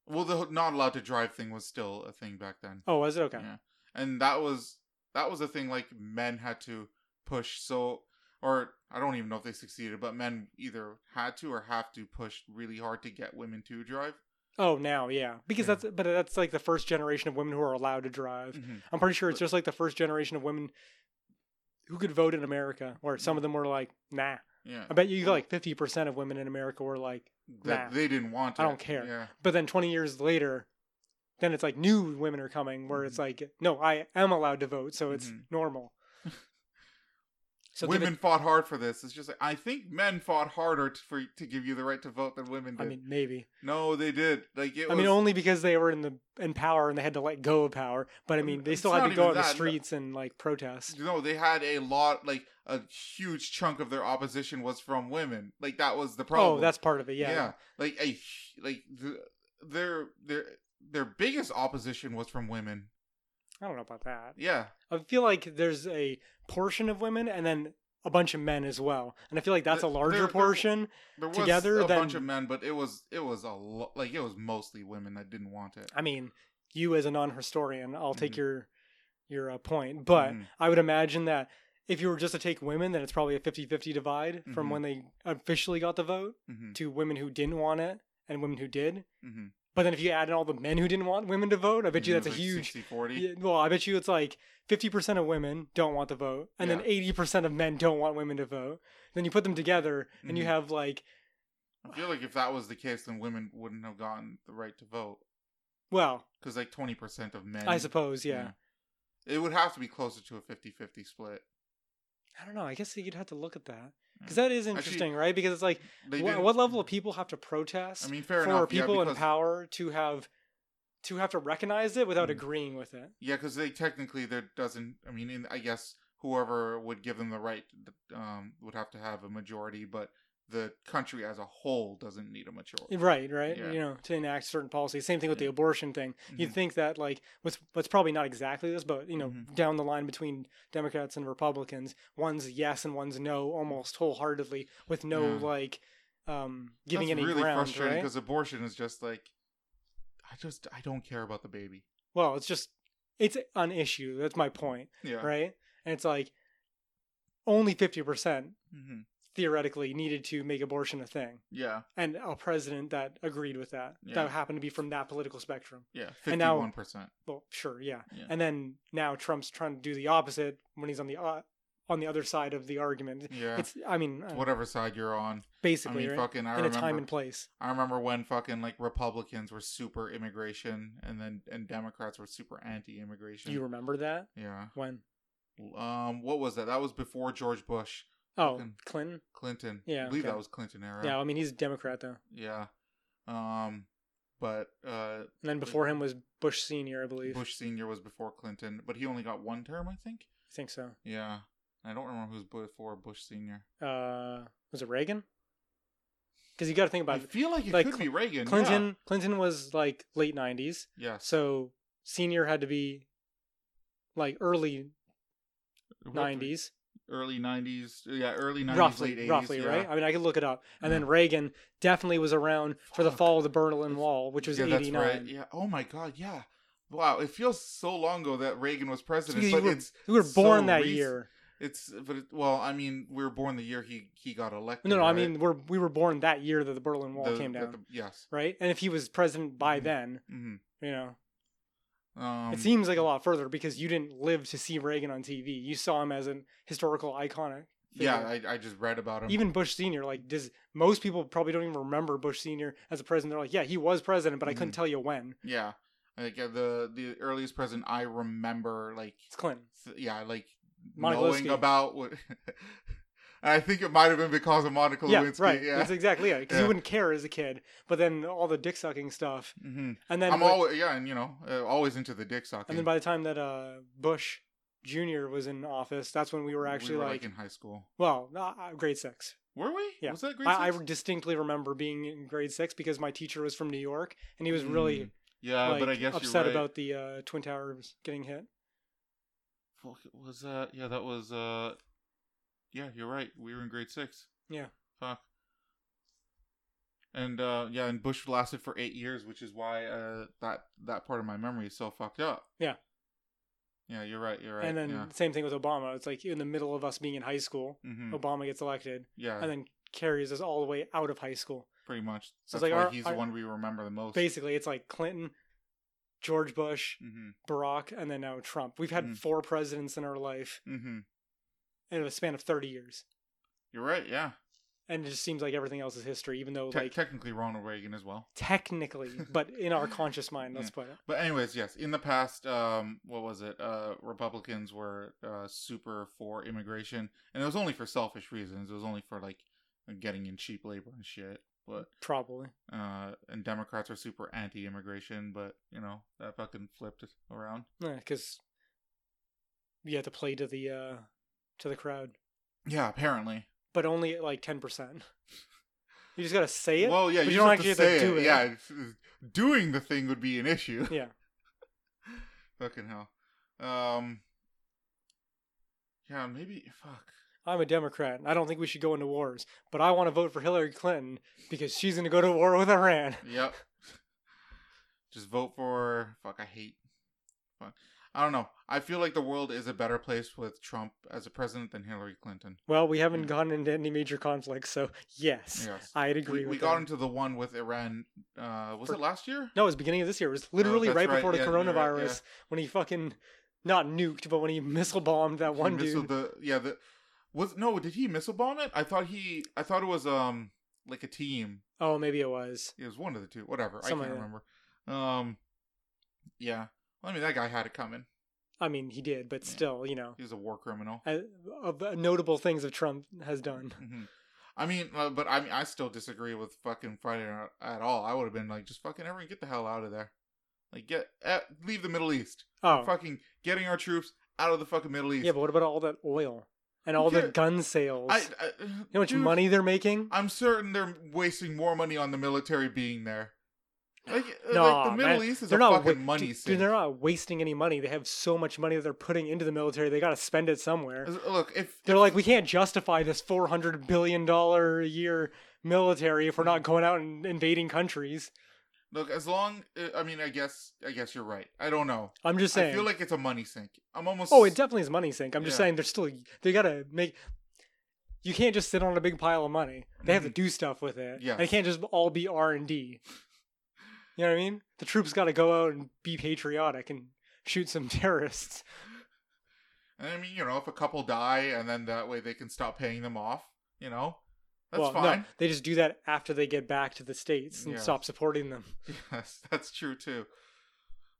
Well, the not allowed to drive thing was still a thing back then. Oh, was it okay? Yeah, and that was that was a thing like men had to push so, or I don't even know if they succeeded, but men either had to or have to push really hard to get women to drive. Oh, now, yeah, because Yeah. that's but that's like the first generation of women who are allowed to drive. Mhm. I'm pretty sure it's just like the first generation of women who could vote in America, where some of them were like, nah. Yeah, I bet you like 50% of women in America were like, that they didn't want. To. I don't care. Yeah, but then 20 years later, then it's like new women are coming where it's Mhm. like, no, I am allowed to vote, so it's Mhm. normal. So women it, fought hard for this. It's just like I think men fought harder to, for to give you the right to vote than women did. I mean, maybe. no, they did. Like it I mean, only because they were in the in power and they had to let go of power. But I mean, they still had to go on the streets and like protest. No, they had a lot, like a huge chunk of their opposition was from women. Like that was the oh, problem. Oh, that's part of it. Yeah. Yeah. Like a like the, their their their biggest opposition was from women. I don't know about that. Yeah, I feel like there's a portion of women and then a bunch of men as well. And I feel like that's a larger there- there- portion. there Together, a bunch of men, but it was it was a lo- like it was mostly women that didn't want it. I mean, you as a non-historian, I'll take Mhm. your your uh, point, but Mhm. I would imagine that if you were just to take women, then it's probably a 50-50 divide from Mhm. when they officially got the vote hmm to women who didn't want it and women who did. But then if you add in all the men who didn't want women to vote, I bet you that's a huge 40 Yeah, well, I bet you it's like 50% of women don't want to vote, and then 80% of men don't want women to vote. Then you put them together, and you Mhm. have like, I feel like if that was the case, then women wouldn't have gotten the right to vote well, because like twenty percent of men. I suppose, yeah. It would have to be closer to a 50-50 split. I don't know. I guess you'd have to look at that Yeah. Because that is Actually, interesting, right? Because it's like, They what level of people have to protest I mean, fair for enough. people yeah, in power to have to have to recognize it without Mhm. agreeing with it? Yeah, because they technically there doesn't. I mean, in, I guess whoever would give them the right um, would have to have a majority, but the country as a whole doesn't need a majority. Right, right. Yeah. You know, to enact certain policies. Same thing with the abortion thing. You'd Mhm. think that like what's what's probably not exactly this, but you know, Mhm. down the line between Democrats and Republicans, one's yes and one's no, almost wholeheartedly, with no Yeah. like um giving That's any really ground. frustrating Right? because abortion is just like, I just I don't care about the baby. Well, it's just it's an issue. That's my point, Yeah. right? And it's like only fifty percent hmm theoretically needed to make abortion a thing, Yeah. and a president that agreed with that Yeah. that happened to be from that political spectrum. Yeah. And now-. Well, sure, yeah. Yeah. And then now Trump's trying to do the opposite when he's on the uh, on the other side of the argument. Yeah. It's I mean, uh, Whatever side you're on. Basically. I mean, right? fucking. I in a remember. time and place. I remember when fucking like Republicans were super immigration, and then and Democrats were super anti-immigration. Do you remember that yeah. when? Um. What was that? That was before George Bush. Oh, Fucking- Clinton. Clinton. Yeah, I believe okay. that was Clinton era. Yeah, I mean he's a Democrat though. Yeah. Um. But uh, And then before him was Bush Senior, I believe. Bush Senior was before Clinton, but he only got one term, I think. I think so. Yeah. I don't remember who's before Bush Senior. Uh, was it Reagan? Because you got to think I about it. feel like it like could be Reagan. Clinton. Clinton was like late '90s, Yeah. So Senior had to be like early '90s. Early nineties. Yeah. Early nineties. roughly, late eighties. roughly, yeah. right? I mean, I could look it up. And Yeah. then Reagan definitely was around for the fall of the Berlin Wall, which was yeah, that's '89. right. Yeah. Oh my God. Yeah. Wow. It feels so long ago that Reagan was president, You but were- it's We were so born that rec- year. It's but it, well, I mean, we were born the year he he got elected. No, no, I mean we're we were born that year that the Berlin Wall The- came down, the- yes. right? And if he was president by Mhm. then, hmm you know, Um, it seems like a lot further because you didn't live to see Reagan on TV. You saw him as an historical iconic. Yeah. I, I just read about him. even Bush Senior, like, does most people probably don't even remember Bush Senior as a president? They're like, yeah, he was president, but I couldn't Mhm. tell you when. yeah, like uh, the the earliest president I remember, like It's Clinton. th- yeah, like Monica knowing Lewinsky. about what I think it might have been because of Monica yeah, Lewinsky. right. Yeah. That's exactly it. Because Yeah. you wouldn't care as a kid, but then all the dick sucking stuff, hmm and then I'm when- always yeah, and you know, uh, always into the dick sucking. and then by the time that uh, Bush Jr. was in office, that's when we were actually we were, like, in high school. well, uh, grade six. Were we? Yeah. Was that grade I, I distinctly remember being in grade six because my teacher was from New York, and he was really Mm. yeah, like, but I guess upset right. about the uh, twin towers getting hit. Fuck, was that? Yeah, that was. uh Yeah, you're right. We were in grade six. Yeah. Fuck. And uh yeah, and Bush lasted for eight years, which is why uh that that part of my memory is so fucked up. Yeah. Yeah, you're right. You're right. and then yeah. same thing with Obama. It's like in the middle of us being in high school, hmm Obama gets elected, yeah, and then carries us all the way out of high school. pretty much. So That's it's like why our- he's our- the one we remember the most. Basically, it's like Clinton, George Bush, hmm Barack, and then now Trump. We've had Mhm. four presidents in our life hmm in a span of 30 years. You're right. Yeah. And it just seems like everything else is history, even though, Te- like, technically Ronald Reagan as well. technically, but in our conscious mind, let's put it. But anyways, yes, in the past, um, what was it? Uh, Republicans were uh, super for immigration, and it was only for selfish reasons. It was only for like getting in cheap labor and shit. But Probably. uh, and Democrats are super anti-immigration, but you know that fucking flipped around. Yeah, Because you have to play to the uh, to the crowd, Yeah, apparently. but only at like 10%. You just got to say it. Well, yeah, you, you don't have to say to do it. it. Yeah, doing the thing would be an issue. Yeah. Fucking hell. Um. Yeah, maybe. Fuck. I'm a Democrat. and I don't think we should go into wars, but I want to vote for Hillary Clinton because she's going to go to war with Iran. Yep. Just vote for. Fuck, I hate. Fuck. I don't know. I feel like the world is a better place with Trump as a president than Hillary Clinton. Well, we haven't Yeah. gotten into any major conflicts, so yes, Yes. I'd agree We, we got into the one with Iran. Uh, was For- it last year? No, it was beginning of this year. It was literally Oh, right right. before the Yeah, right, coronavirus yeah. when he fucking not nuked, but when he missile bombed that one dude. The, yeah. The was no. Did he missile bomb it? I thought he. I thought it was um like a team. Oh, maybe it was. It was one of the two. Whatever. Something I can't like remember. Um. Yeah. Well, I mean, that guy had it coming. I mean, he did, but Yeah. still, you know, He was a war criminal. uh, of uh, notable things that Trump has done. hmm I mean, uh, but I mean, I still disagree with fucking fighting at, all. I would have been like, just fucking everyone get the hell out of there. Like, get uh, leave the Middle East. Oh, Fucking getting our troops out of the fucking Middle East. yeah, but what about all that oil and all Yeah. the gun sales? I, I, you know how much dude, money they're making? I'm certain they're wasting more money on the military being there. Like, uh, No, like the Middle man, East is they're a not fucking wa- money dude, sink. dude, they're not wasting any money. They have so much money that they're putting into the military. They got to spend it somewhere. Look, if They're like, we can't justify this four hundred billion dollar a year military if we're not going out and invading countries. look as long. uh, I mean, I guess I guess you're right. I don't know. I'm just saying. I feel like it's a money sink. I'm almost. oh, it definitely is money sink. I'm just Yeah. saying, they're still they gotta make. You can't just sit on a big pile of money. They have to Mhm. do stuff with it. Yeah, they can't just all be R and D. You know what I mean? The troops got to go out and be patriotic and shoot some terrorists. And I mean, you know, if a couple die and then that way they can stop paying them off, you know, that's well, fine. no, they just do that after they get back to the states and Yeah. stop supporting them. Yes, that's true too.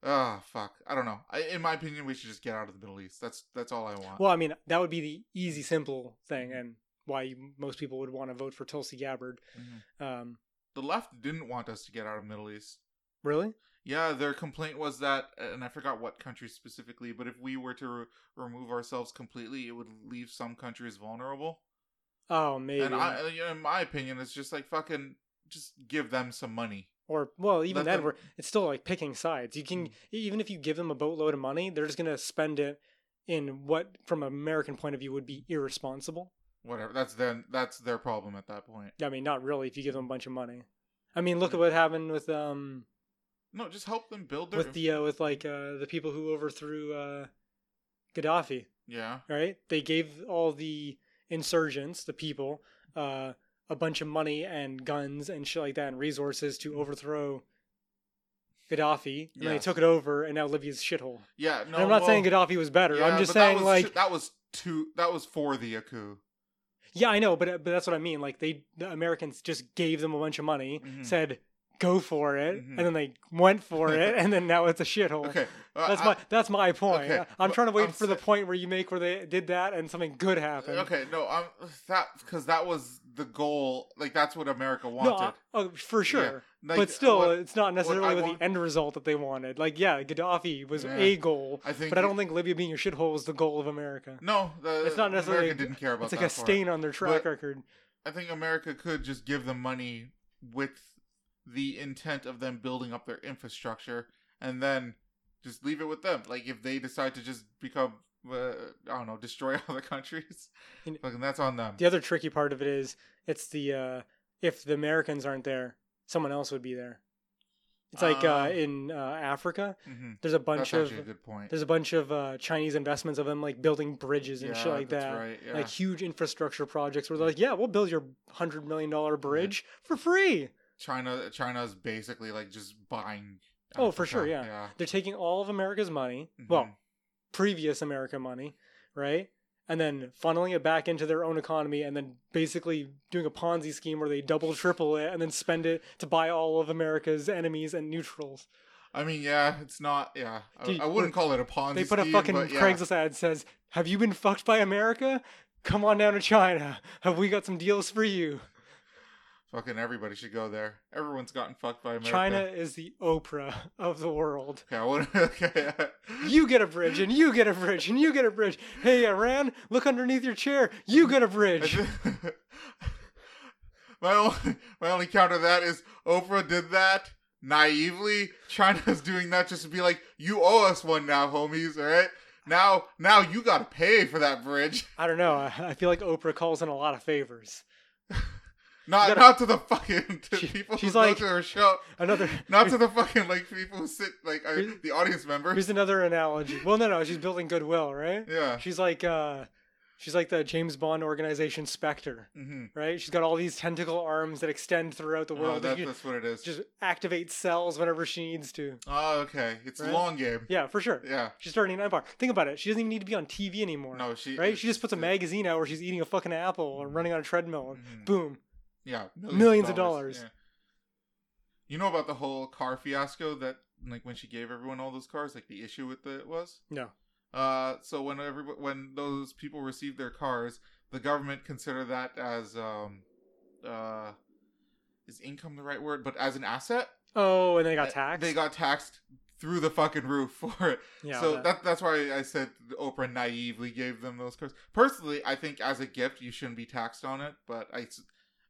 Ah, fuck. I don't know. I, in my opinion, we should just get out of the Middle East. That's that's all I want. Well, I mean, that would be the easy, simple thing, and why you, most people would want to vote for Tulsi Gabbard. Mhm. Um, The left didn't want us to get out of Middle East. Really? Yeah, their complaint was that, and I forgot what country specifically, but if we were to re- remove ourselves completely, it would leave some countries vulnerable. Oh, maybe. And I, in my opinion, it's just like fucking, just give them some money. or well, even Let then, them- we're, it's still like picking sides. You can Mm. even if you give them a boatload of money, they're just gonna spend it in what, from an American point of view, would be irresponsible. Whatever. That's then. That's their problem at that point. Yeah, I mean, not really. If you give them a bunch of money, I mean, look at what happened with um No, just help them build their. with the uh, with like uh, the people who overthrew uh, Gaddafi. yeah. right? They gave all the insurgents, the people, uh, a bunch of money and guns and shit like that and resources to overthrow Gaddafi. And they took it over, and now Libya's shithole. Yeah. No. and I'm not saying Gaddafi was better. yeah, I'm just but that saying was like, that was too. That was for the coup. yeah, I know, but but that's what I mean. Like they, the Americans just gave them a bunch of money, Mhm. said, go for it, Mhm. and then they went for it, and then now it's a shithole. Okay, uh, That's I- my that's my point. okay, I'm trying to wait I'm for the point where you make where they did that and something good happened. Okay, no, I'm that because that was the goal. Like that's what America No, wanted. I- oh, for sure. Like, but still, what- it's not necessarily with want- the end result that they wanted. Like, yeah, Gaddafi was Yeah. a goal, I think, but I don't think Libya being a shithole is the goal of America. No, the, It's not necessarily- America didn't care about It's like a stain on their track But- record. I think America could just give them money with the intent of them building up their infrastructure, and then just leave it with them. Like if they decide to just become, uh, I don't know, destroy other countries, You know- fucking that's on them. The other tricky part of it is it's the uh, if the Americans aren't there, someone else would be there. It's like Ah. uh, in uh, Africa, hmm there's a bunch That's of a good point. there's a bunch of uh, Chinese investments of them like building bridges and yeah, shit like that's that. right. Yeah. Like huge infrastructure projects where they're like, yeah, we'll build your hundred million dollar bridge for free. China, China's basically like just buying. Oh, for sure, yeah. yeah. They're taking all of America's money, well, Mhm. previous America money, right? And then funneling it back into their own economy and then basically doing a Ponzi scheme where they double, triple it and then spend it to buy all of America's enemies and neutrals. I mean, yeah, it's not. Yeah, I, Dude, I wouldn't call it a Ponzi. They put a fucking yeah. Craigslist ad says, Have you been fucked by America? Come on down to China. Have we got some deals for you? Fucking everybody should go there. Everyone's gotten fucked by America. China is the Oprah of the world. Okay, I would. Okay. yeah. You get a bridge, and you get a bridge, and you get a bridge. Hey, Iran, look underneath your chair. You get a bridge. my only my only counter to that is Oprah did that naively. China's doing that just to be like, you owe us one now, homies. All right. Now, now you got to pay for that bridge. I don't know. I feel like Oprah calls in a lot of favors. Not, gotta- not to the fucking to She- people she's who like- go to her show. Another. Not to the fucking like people who sit like uh, Here's- the audience members. Here's another analogy. Well, no, no, she's building goodwill, right? Yeah. She's like, uh, she's like the James Bond organization Spectre, hmm right? She's got all these tentacle arms that extend throughout the Oh, world. that that, that's what it is. just activate cells whenever she needs to. Oh, okay. It's Right? a long game. Yeah, for sure. Yeah. She's starting an empire. Think about it. She doesn't even need to be on TV anymore. No, she. right? She just puts a magazine out where she's eating a fucking apple or running on a treadmill, and Mhm. boom. Yeah, Millions of dollars. Yeah. You know about the whole car fiasco that, like, when she gave everyone all those cars, like the issue with it was. No. Uh, so when every when those people received their cars, the government considered that as um, uh, is income the right word? But as an asset, Oh, and they got taxed. They got taxed through the fucking roof for it. yeah. so that- that, that's why I said Oprah naively gave them those cars. Personally, I think as a gift you shouldn't be taxed on it, but I,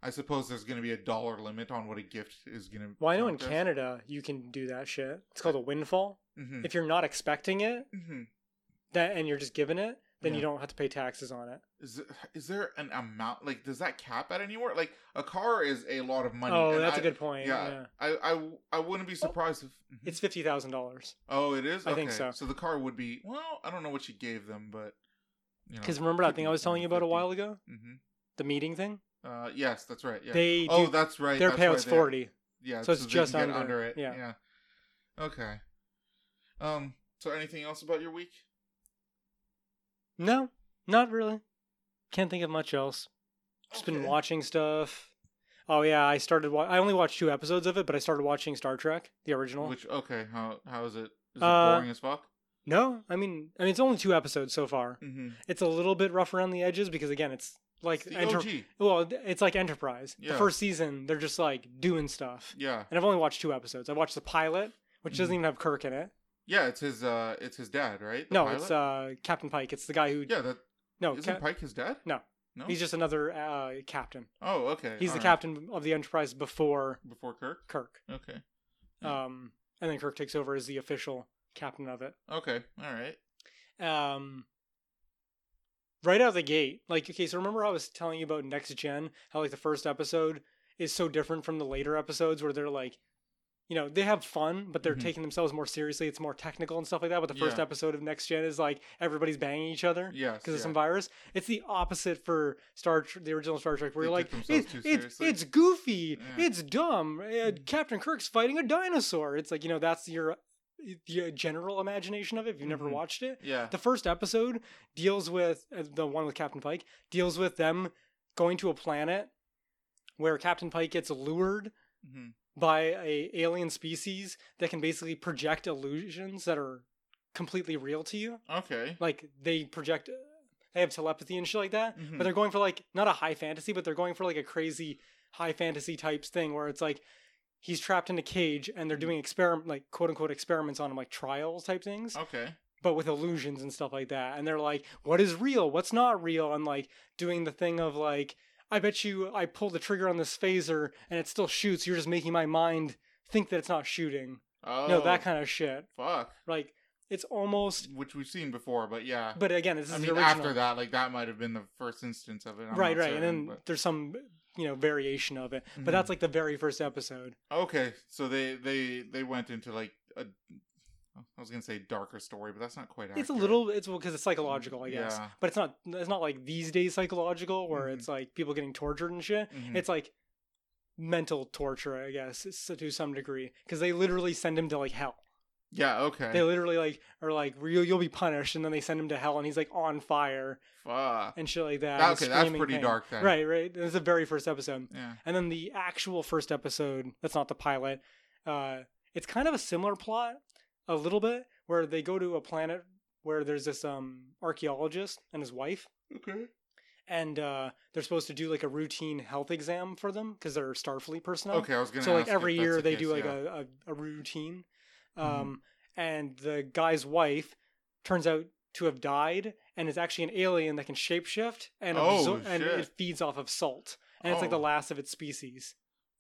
I suppose there's going to be a dollar limit on what a gift is going to. well, I know in Canada you can do that shit. It's called a windfall. hmm If you're not expecting it, hmm that and you're just given it, then you don't have to pay taxes on it. Is it- is there an amount like does that cap at anywhere? Like a car is a lot of money. oh, that's I- a good point. Yeah, Yeah. I, I I wouldn't be surprised if Mhm. It's fifty thousand dollars. oh it is. I think so. So the car would be well. I don't know what she gave them, but you know. Because remember that thing I was telling you about a while ago, hmm the meeting thing. Uh, yes, that's right. Yeah. They oh, do that's right. their that's payout's they- forty. Yeah, So it's they just get under, it. yeah. Yeah. Okay. Um. So anything else about your week? No, not really. Can't think of much else. Just been watching stuff. Oh yeah, I started. Wa- I only watched two episodes of it, but I started watching Star Trek, the original. Which okay? How how is it? Is it Uh, boring as fuck? No, I mean, I mean, it's only two episodes so far. Mm-hmm. It's a little bit rough around the edges because again, it's like the Enter- OG. well, it's like Enterprise. Yeah. The first season, they're just like doing stuff, Yeah. and I've only watched two episodes. I watched the pilot, which doesn't Mhm. even have Kirk in it. Yeah. It's his. Uh. It's his dad, right? The no, pilot? it's uh Captain Pike. It's the guy who. Yeah. That no, isn't Pike his dad? No. No. he's just another uh, captain. Oh, okay. He's the alright. captain of the Enterprise before before Kirk. Kirk. Okay. Yeah. Um, and then Kirk takes over as the official captain of it. Okay. All right. Um, right out of the gate, like okay, so remember I was telling you about Next Gen, how like the first episode is so different from the later episodes where they're like, you know, they have fun, but they're Mhm. taking themselves more seriously. It's more technical and stuff like that. But the first Yeah. episode of Next Gen is like everybody's banging each other. Yes. Because of yeah. some virus, it's the opposite for Star, Tr- the original Star Trek, where They you're like, themselves it- it's it's goofy, Yeah. it's dumb. Uh, Captain Kirk's fighting a dinosaur. It's like you know that's your, your general imagination of it. If you've never Mhm. watched it, Yeah. the first episode deals with uh, the one with Captain Pike deals with them going to a planet where Captain Pike gets lured hmm by a alien species that can basically project illusions that are completely real to you. Okay. Like they project, they have telepathy and shit like that. Mhm. But they're going for like not a high fantasy, but they're going for like a crazy high fantasy types thing where it's like he's trapped in a cage and they're Mm. doing experiment like quote unquote experiments on him like trials type things Okay. but with illusions and stuff like that. And they're like, what is real? What's not real? And like doing the thing of like, I bet you I pull the trigger on this phaser and it still shoots. You're just making my mind think that it's not shooting. Oh. No, that kind of shit. Fuck. Like it's almost. Which we've seen before, but yeah. But again, this is I the mean, original. after that, like that might have been the first instance of it. I'm right, right, and certain, then there's some you know variation of it, but that's like the very first episode. okay, so they they they went into like a. I was gonna say darker story, but that's not quite. It's a little, it's because it's psychological, I guess, Yeah. but it's not. It's not like these days psychological where Mhm. it's like people getting tortured and shit. Mhm. it's like mental torture i guess to some degree because they literally send him to like hell yeah. Okay. they literally like are like you'll, you'll be punished and then they send him to hell and he's like on fire Fuck. and shit like that okay, that's pretty pain. dark then. right right this is the very first episode Yeah. and then the actual first episode that's not the pilot uh it's kind of a similar plot a little bit where they go to a planet where there's this um archaeologist and his wife Okay. and uh they're supposed to do like a routine health exam for them because they're starfleet personnel Okay, I was gonna. so like every year the they case, do like yeah. a, a, a routine um Mhm. and the guy's wife turns out to have died and is actually an alien that can shapeshift and Oh, absor- and it feeds off of salt and it's like the Oh. last of its species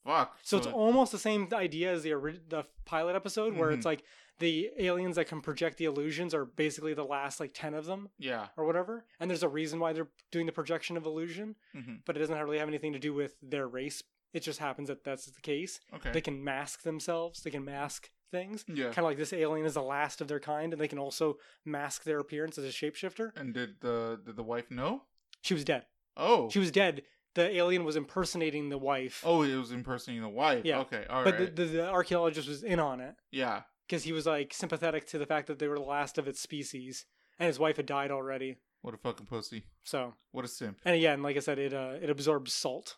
Fuck. so it's almost the same idea as the ori- the pilot episode where Mhm. it's like the aliens that can project the illusions are basically the last like 10 of them yeah. or whatever and there's a reason why they're doing the projection of illusion hmm but it doesn't really have anything to do with their race it just happens that that's the case Okay. they can mask themselves they can mask things yeah. kind of like this alien is the last of their kind and they can also mask their appearance as a shapeshifter And did the did the wife know? she was dead Oh. she was dead the alien was impersonating the wife Oh, it was impersonating the wife. Yeah. Okay. All right. but the, the, the archaeologist was in on it yeah. because he was like sympathetic to the fact that they were the last of its species and his wife had died already What a fucking pussy. so What a simp. and again like i said it uh, it absorbs salt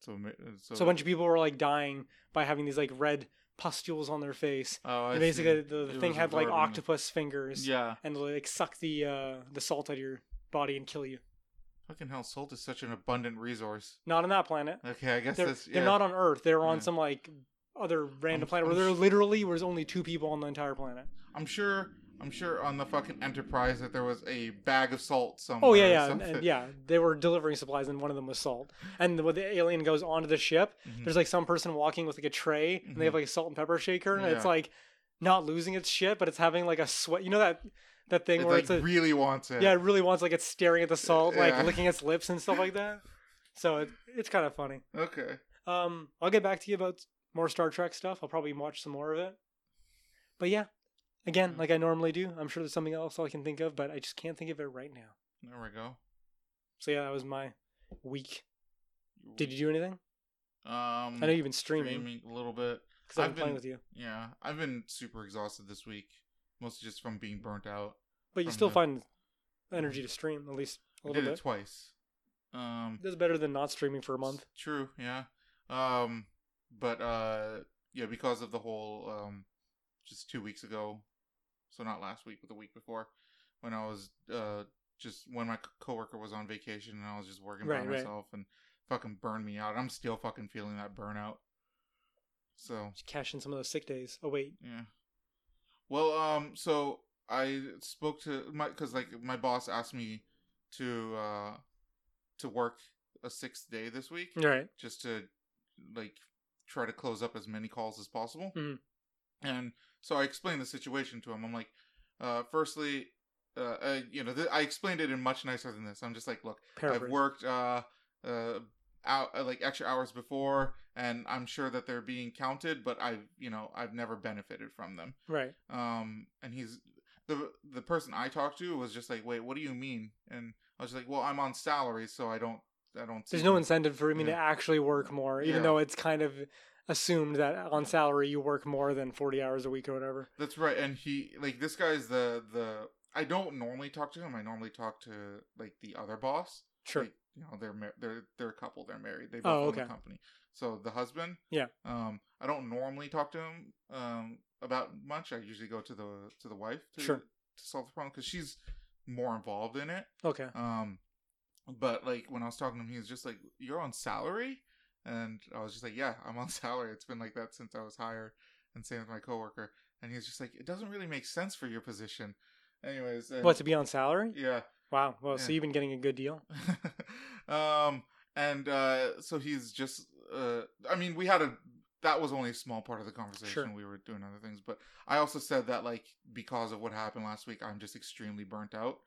So so. so a bunch of people were like dying by having these like red pustules on their face Oh, I and basically see. the, the thing had like octopus fingers Yeah. and like suck the uh the salt out of your body and kill you Fucking hell, salt is such an abundant resource. not on that planet Okay, I guess they're, that's. they're not on earth they're on Yeah. some like other random I'm- planet where I'm there sh- literally was only two people on the entire planet I'm sure. I'm sure on the fucking Enterprise that there was a bag of salt somewhere. oh yeah yeah and, and yeah they were delivering supplies and one of them was salt and when the alien goes onto the ship Mhm. there's like some person walking with like a tray and they have Mhm. like a salt and pepper shaker and it's like not losing its shit but it's having like a sweat you know that that thing It where like it's a really wants it. yeah it really wants like it's staring at the salt like Yeah. licking its lips and stuff like that so it, it's kind of funny Okay. um i'll get back to you about more star trek stuff i'll probably watch some more of it but yeah again Mm. like i normally do i'm sure there's something else i can think of but i just can't think of it right now There we go. so yeah that was my week did you do anything Um. i know you've been streaming streaming a little bit. because i've I've been playing with you Yeah, I've been super exhausted this week, mostly just from being burnt out. but you still the- find energy to stream at least a I little bit. did bit it twice. Um, that's better than not streaming for a month True, yeah. Um, but uh, yeah, because of the whole um, just two weeks ago, so not last week, but the week before, when I was uh just when my coworker was on vacation and I was just working Right, by right. myself and fucking burned me out. I'm still fucking feeling that burnout. So Just cash in some of those sick days oh wait yeah. Well, um, so I spoke to my because like my boss asked me to uh to work a sixth day this week right just to like try to close up as many calls as possible. Mhm. And so I explained the situation to him. I'm like, uh, firstly, uh, uh, you know, th- I explained it in much nicer than this. I'm just like, look, I've worked uh, uh, out uh, like extra hours before, and I'm sure that they're being counted, but I've you know I've never benefited from them. right Um, and he's the the person I talked to was just like, wait, what do you mean? And I was like, well, I'm on salary, so I don't I don't. see There's no incentive for me to actually work more, even Yeah. though it's kind of assumed that on salary you work more than 40 hours a week or whatever. That's right, and he like this guy's the the. I don't normally talk to him. I normally talk to like the other boss. Sure. Like, you know they're mar- they're they're a couple. They're married. They Oh, both own okay. the company. So the husband, Yeah. Um, I don't normally talk to him um about much. I usually go to the to the wife to, Sure. to solve the problem because she's more involved in it. Okay. Um, but like when I was talking to him, he was just like, "You're on salary," and I was just like, "Yeah, I'm on salary. It's been like that since I was hired." And same with my coworker. And he was just like, "It doesn't really make sense for your position." Anyways, and, What to be on salary? yeah. Wow. Well, so you've been getting a good deal. um, and uh, so he's just. Uh, I mean, we had a. That was only a small part of the conversation. Sure. We were doing other things, but I also said that like because of what happened last week, I'm just extremely burnt out.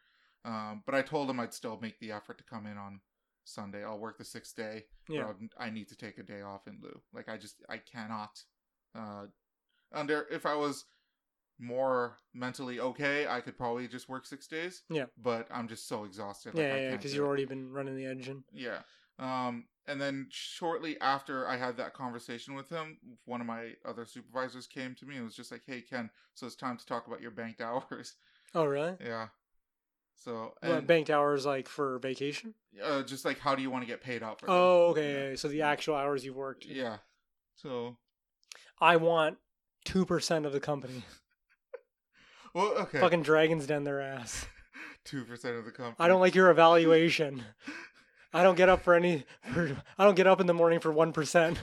Um, but I told him I'd still make the effort to come in on Sunday. I'll work the sixth day. Yeah. I need to take a day off in lieu. Like I just I cannot. Uh, under if I was more mentally okay, I could probably just work six days. Yeah. But I'm just so exhausted. like, Yeah, yeah, because do you've already been running the engine. Yeah. Um, and then shortly after I had that conversation with him, one of my other supervisors came to me and was just like, "Hey Ken, so it's time to talk about your banked hours." Oh, really? yeah. So What, banked hours like for vacation? uh, just like how do you want to get paid out for? them? Oh, okay. Yeah. yeah, So the actual hours you've worked. Yeah. So I want two percent of the company. well, okay. Fucking dragons den their ass. Two percent of the company. I don't like your evaluation. I don't get up for any. For, I don't get up in the morning for one percent.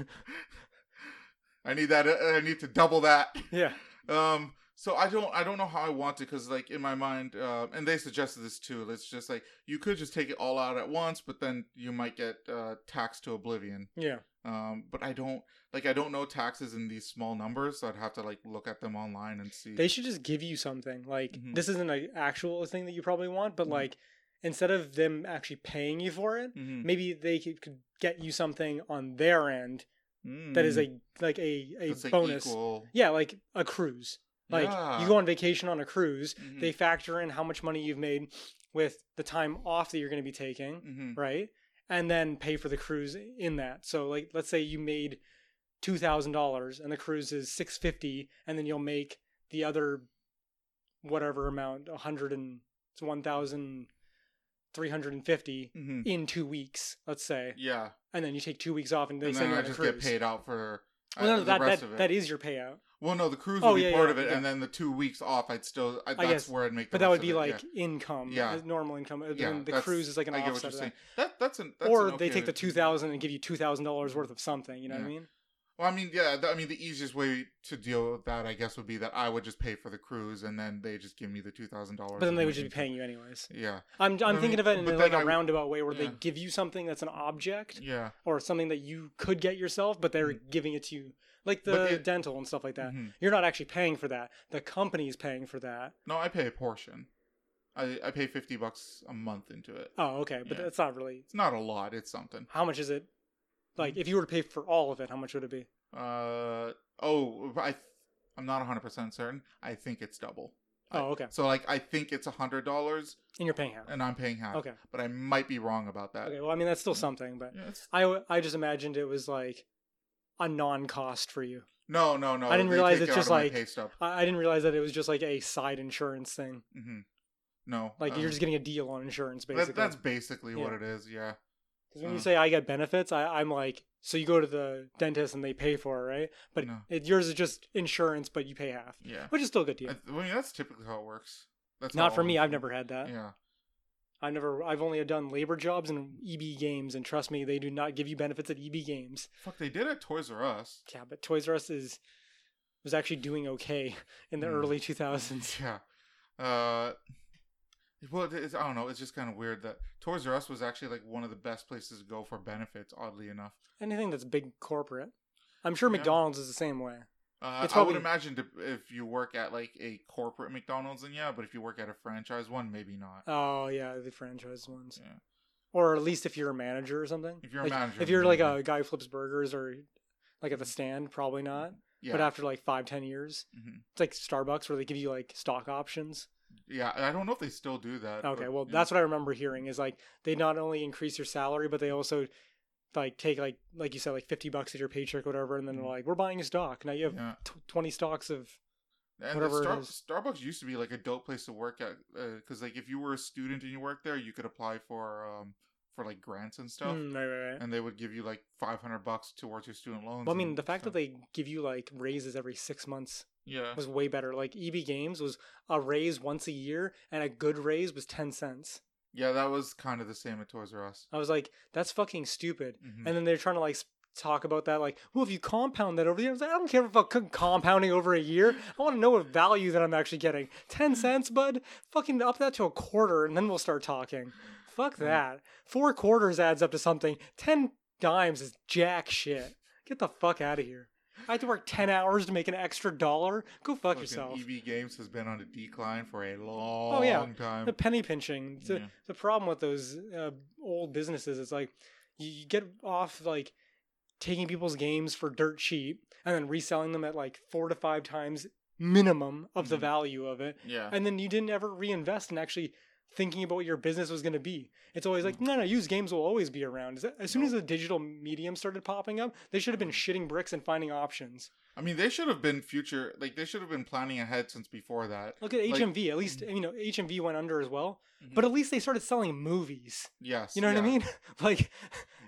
I need that. I need to double that. yeah. Um. So I don't. I don't know how I want to because like in my mind, uh, and they suggested this too. It's just like you could just take it all out at once, but then you might get uh, taxed to oblivion. Yeah. Um. But I don't like. I don't know taxes in these small numbers, so I'd have to like look at them online and see. They should just give you something. Like Mhm. this isn't an actual thing that you probably want, but Mhm. like instead of them actually paying you for it, Mhm. maybe they could, get you something on their end that is Mm. a like a a That's, like, bonus. equal- Yeah, like a cruise. Like Yeah. you go on vacation on a cruise, Mhm. they factor in how much money you've made with the time off that you're going to be taking, Mhm. right? And then pay for the cruise in that. So like let's say you made two thousand dollars and the cruise is six fifty, and then you'll make the other whatever amount, a hundred and it's one thousand three hundred and fifty Mhm. in two weeks, let's say, Yeah. and then you take two weeks off and they and send then you I on a just cruise. get paid out for uh, Well, no, the that that, of it. that is your payout. Well, no, the cruise Oh, would be part yeah, of it, yeah. and then the two weeks off, I'd still. I, that's guess, where I'd make. The But that would be like yeah. income, Yeah. normal income. and Yeah, the cruise is like an I get what offset you're of saying. that. That that's an. That's or an they take the two thousand and give you two thousand dollars worth of something. You know what I mean? Well, I mean, yeah. I mean, the easiest way to deal with that, I guess, would be that I would just pay for the cruise, and then they just give me the two thousand dollars. But then they would just be paying you anyways. Yeah, I'm I'm thinking mean, of it in like a I- roundabout way where they give you something that's an object yeah. or something that you could get yourself, but they're giving it to you, like the it- dental and stuff like that. Mhm. You're not actually paying for that. The company's paying for that. No, I pay a portion. I I pay fifty bucks a month into it. Oh, okay, but Yeah. that's not really. It's not a lot. It's something. How much is it? Like, if you were to pay for all of it, how much would it be? Uh oh, I I'm not hundred percent certain. I think it's double. Oh, okay. So like I think it's a hundred dollars, And you're paying half. and I'm paying half. Okay. But I might be wrong about that. Okay. Well, I mean, that's still something, but Yeah, I I just imagined it was like a non-cost for you. no, no, no. I didn't realize it's it just like-. I, I didn't realize that it was just like a side insurance thing. hmm No, Like uh, you're just getting a deal on insurance, that- basically. that's basically what it is. Yeah. 'Cause when you uh. say I get benefits, I, I'm like, so you go to the dentist and they pay for it, right? But No. it, yours is just insurance, but you pay half, Yeah. which is still a good deal. I, I mean, that's typically how it works. That's Not for me. I've never had that. Yeah. I've never. I've only done labor jobs and EB games, and trust me, they do not give you benefits at EB games. Fuck, they did at Toys R Us. Yeah, but Toys R Us is was actually doing okay in the Hmm. early 2000s. Yeah. Uh. Well, it's, I don't know. It's just kind of weird that Toys R Us was actually like one of the best places to go for benefits. Oddly enough, Anything that's big corporate. I'm sure Yeah. McDonald's is the same way. uh, It's I would imagine to, if you work at like a corporate McDonald's, then yeah. But if you work at a franchise one, maybe not. Oh yeah, the franchise ones. Yeah. Or at least if you're a manager or something. If you're a Like, manager, If you're like a guy who flips burgers or like at the stand, probably not. Yeah. But after like five, ten years, Mhm. it's like Starbucks where they give you like stock options. Yeah, I don't know if they still do that. Okay, but, well that's what I remember hearing is like they not only increase your salary, but they also like take like like you said like fifty bucks of your paycheck, or whatever, and then they're Mhm. like, we're buying a stock now. You have Yeah. t- twenty stocks of And whatever Star-. Starbucks used to be like a dope place to work at because like if you were a student and you worked there, you could apply for um for like grants and stuff, Mm, right, right, right. and they would give you like five hundred bucks towards your student loans. Well, I mean, the fact that they give you like raises every six months yeah was way better. Like EB Games was a raise once a year, and a good raise was ten cents. yeah that was kind of the same at Toys R Us. I was like, that's fucking stupid. Mhm. And then they're trying to like talk about that, like, well, if you compound that over the year, I was like, I don't care about compounding over a year. I want to know what value that I'm actually getting. Ten cents, bud. Fucking up that to a quarter, and then we'll start talking. Fuck Mm. that. Four quarters adds up to something. Ten dimes is jack shit. Get the fuck out of here. I have to work ten hours to make an extra dollar. Go fuck Fucking yourself. EB Games has been on a decline for a long Oh, yeah. time. the penny pinching. The, Yeah. the problem with those uh, old businesses is like you, you get off like taking people's games for dirt cheap and then reselling them at like four to five times minimum of the Mhm. value of it, yeah, and then you didn't ever reinvest and actually thinking about what your business was going to be. It's always like, Mhm. no, no, used games will always be around. Is that- As soon as the digital medium started popping up, they should have been Mhm. shitting bricks and finding options. I mean they should have been future like they should have been planning ahead since before that. Look at Like- HMV. At least you know HMV went under as well, Mhm. but at least they started selling movies. Yes, You know what I mean? like,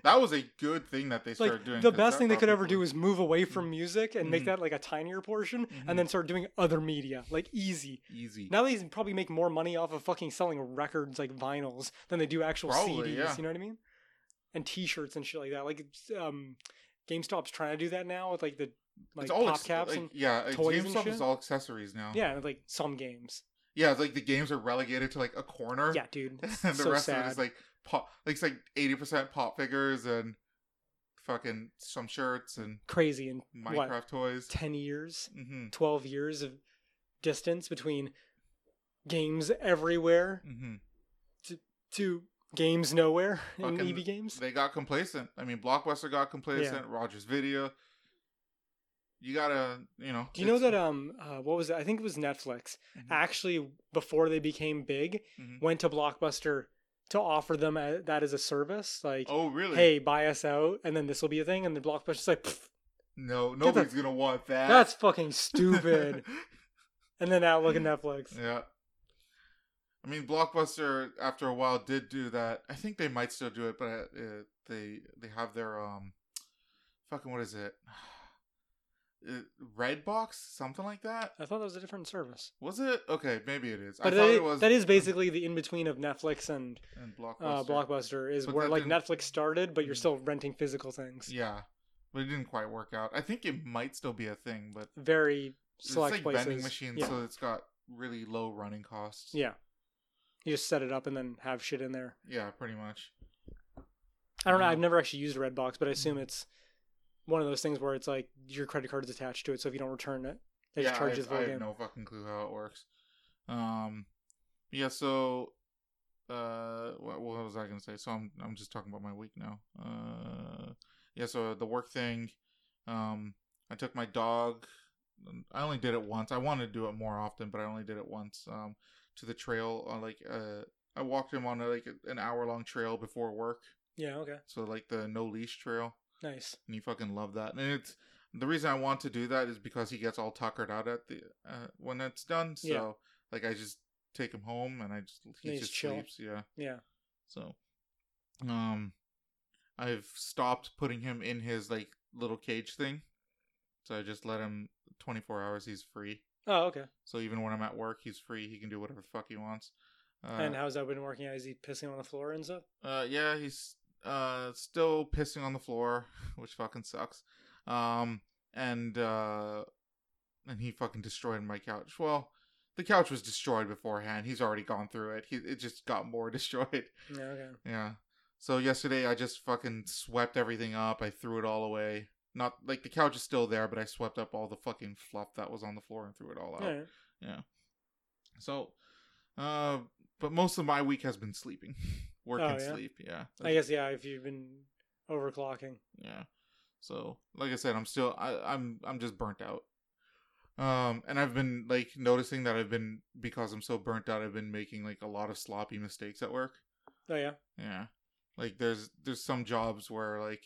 That was a good thing that they like started doing. the best thing they could ever do is move away from music and make Mhm. that like a tinier portion, Mhm. and then start doing other media, like easy. easy. Now they probably make more money off of fucking selling records like vinyls than they do actual Probably, CDs. yeah. You know what I mean? And T-shirts and shit like that. Like, um, GameStop's trying to do that now with like the like it's all pop ex- caps like, and yeah, like, toys and GameStop shit. is all accessories now. yeah, like some games. yeah, it's like the games are relegated to like a corner. Yeah, dude. And the so rest sad. of it is like pop, like it's like eighty percent pop figures and fucking some shirts and Crazy in Minecraft what toys. ten years, Mm-hmm. twelve years of distance between games everywhere Mm-hmm. to games nowhere in Fucking- EB games. They got complacent. I mean, Blockbuster got complacent. Rogers Video. You gotta, you know. Do you know that um uh, what was it? I think it was Netflix Mhm. actually before they became big Mhm. went to Blockbuster to offer them a, that as a service like Oh really? hey buy us out and then this will be a thing and the Blockbuster's like "Pfft, no, the- nobody's gonna want that. that's fucking stupid and then now look at Netflix. yeah. I mean, Blockbuster after a while did do that. I think they might still do it, but uh, they they have their um, fucking what is it? Uh, Redbox, something like that. I thought that was a different service. Was it? Okay, maybe it is. But I thought that, it was. that is basically the in between of Netflix and and Blockbuster. uh, Blockbuster is But where like didn't- Netflix started, but you're Mhm. still renting physical things. Yeah, but it didn't quite work out. I think it might still be a thing, but Very select it's like places. vending machines, yeah. so it's got really low running costs. yeah, you just set it up and then have shit in there. yeah, pretty much. I don't know. I've never actually used Redbox, but I assume it's one of those things where it's like your credit card is attached to it, so if you don't return it, they yeah, just charge I, you the I have game. no fucking clue how it works. Um, yeah. So, uh, what, what was I gonna say? So I'm I'm just talking about my week now. Uh, yeah. So the work thing. Um, I took my dog. I only did it once. I wanted to do it more often, but I only did it once. Um, to the trail on like uh, I walked him on a, like an hour long trail before work. Yeah. Okay. So like the no leash trail Nice. and you fucking love that. And it's the reason I want to do that is because he gets all tuckered out at the uh, when it's done. So Yeah. like I just take him home and I just he he's just chill. sleeps. Yeah. Yeah. So um, I've stopped putting him in his like little cage thing. So I just let him 24 hours. He's free. Oh, okay. So even when I'm at work, he's free. He can do whatever the fuck he wants. Uh, and how's that been working out? Is he pissing on the floor and stuff? uh, yeah, he's uh still pissing on the floor, which fucking sucks. Um, and uh, and he fucking destroyed my couch. Well, the couch was destroyed beforehand. He's already gone through it. He it just got more destroyed. Yeah. Okay. Yeah. So yesterday I just fucking swept everything up. I threw it all away. Not like the couch is still there, but I swept up all the fucking fluff that was on the floor and threw it all out. Right. Yeah. So, uh, but most of my week has been sleeping, work Oh, and yeah? sleep. Yeah. I guess yeah. If you've been overclocking. Yeah. So, like I said, I'm still I, I'm I'm just burnt out. Um, and I've been like noticing that I've been because I'm so burnt out. I've been making like a lot of sloppy mistakes at work. Oh yeah. Yeah. Like there's there's some jobs where like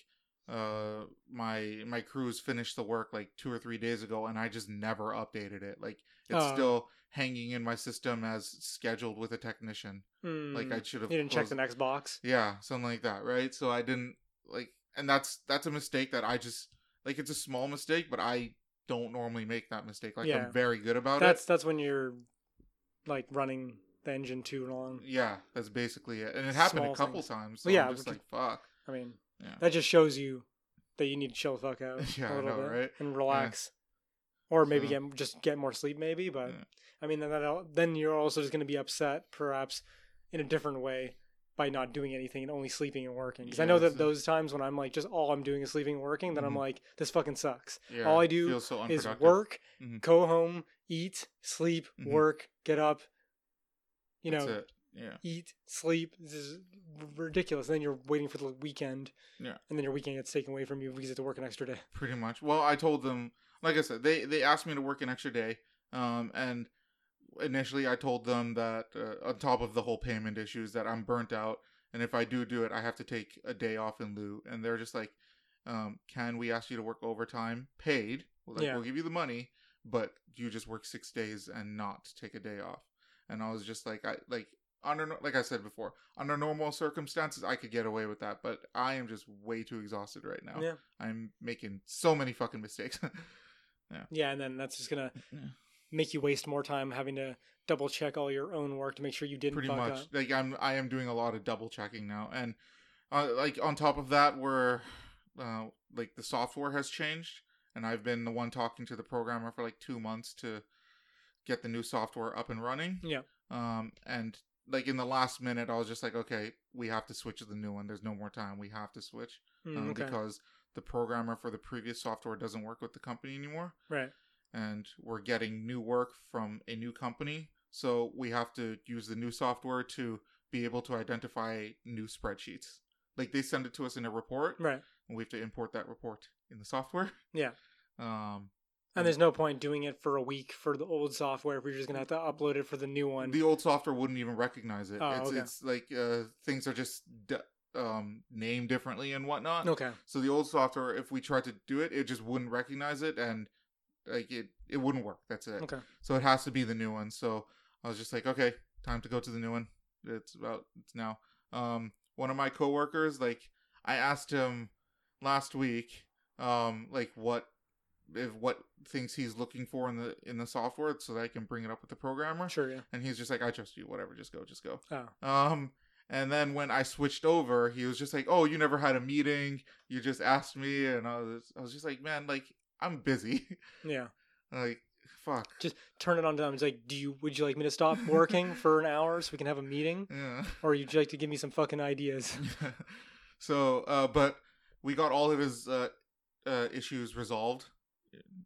uh my my crews finished the work like two or three days ago and i just never updated it like it's Oh. still hanging in my system as scheduled with a technician like Hmm. i should have you didn't check the next box. yeah something like that right so i didn't like and that's that's a mistake that i just like it's a small mistake but i don't normally make that mistake like Yeah. i'm very good about That's it that's that's when you're like running the engine too long. yeah that's basically it and it happened Small a couple things. times so Well, yeah, i'm just like fuck I mean, Yeah. that just shows you that you need to chill the fuck out Yeah, a little know, bit right? and relax, or maybe So- get just get more sleep, maybe. But Yeah. I mean, then that then you're also just going to be upset, perhaps in a different way, by not doing anything and only sleeping and working. Because I know that those times when I'm like just all I'm doing is sleeping and working, then I'm Mhm. like this fucking sucks. yeah all I do so Is work, Mhm. go home, eat, sleep, Mhm. work, get up. You know, it. Yeah eat, sleep. This is ridiculous. And then you're waiting for the weekend. Yeah. And then your weekend gets taken away from you because you have to work an extra day. pretty much well i told them like i said they they asked me to work an extra day um and initially i told them that uh, on top of the whole payment issues that i'm burnt out and if i do do it i have to take a day off in lieu and they're just like um can we ask you to work overtime paid like Yeah. we'll give you the money but you just work six days and not take a day off and i was just like i like under like i said before under normal circumstances i could get away with that but i am just way too exhausted right now Yeah. I'm making so many fucking mistakes. Yeah. And then that's just going to Yeah. make you waste more time having to double check all your own work to make sure you didn't Pretty much. up. Like I'm I am doing a lot of double checking now. And uh, like on top of that we're uh, like the software has changed and I've been the one talking to the programmer for like 2 months to get the new software up and running. Yeah. Um and like in the last minute I was just like okay, we have to switch to the new one. There's no more time. We have to switch Mm, um, okay. because the programmer for the previous software doesn't work with the company anymore. Right. and we're getting new work from a new company. So we have to use the new software to be able to identify new spreadsheets. Like they send it to us in a report, Right. and we have to import that report in the software. Yeah. Um, And there's no point doing it for a week for the old software if you're just going to have to upload it for the new one. the old software wouldn't even recognize it. Oh, it's, okay. it's like uh, things are just d- um, named differently and whatnot. okay. So the old software, if we tried to do it, it just wouldn't recognize it, and like it, it wouldn't work. That's it. Okay. So it has to be the new one. So I was just like, okay, time to go to the new one. It's about it's now. Um, one of my coworkers, like, I asked him last week, um, like what if what things he's looking for in the in the software so that I can bring it up with the programmer. Sure. Yeah. And he's just like, I trust you. Whatever, just go, just go. Oh. Um, and then when I switched over, he was just like, "Oh, you never had a meeting. You just asked me." And I was, I was just like, "Man, like I'm busy. Yeah. like, fuck." Just turn it on to them. It's like, do you would you like me to stop working for an hour so we can have a meeting, Yeah. or would you like to give me some fucking ideas? so, uh, but we got all of his uh, uh, issues resolved,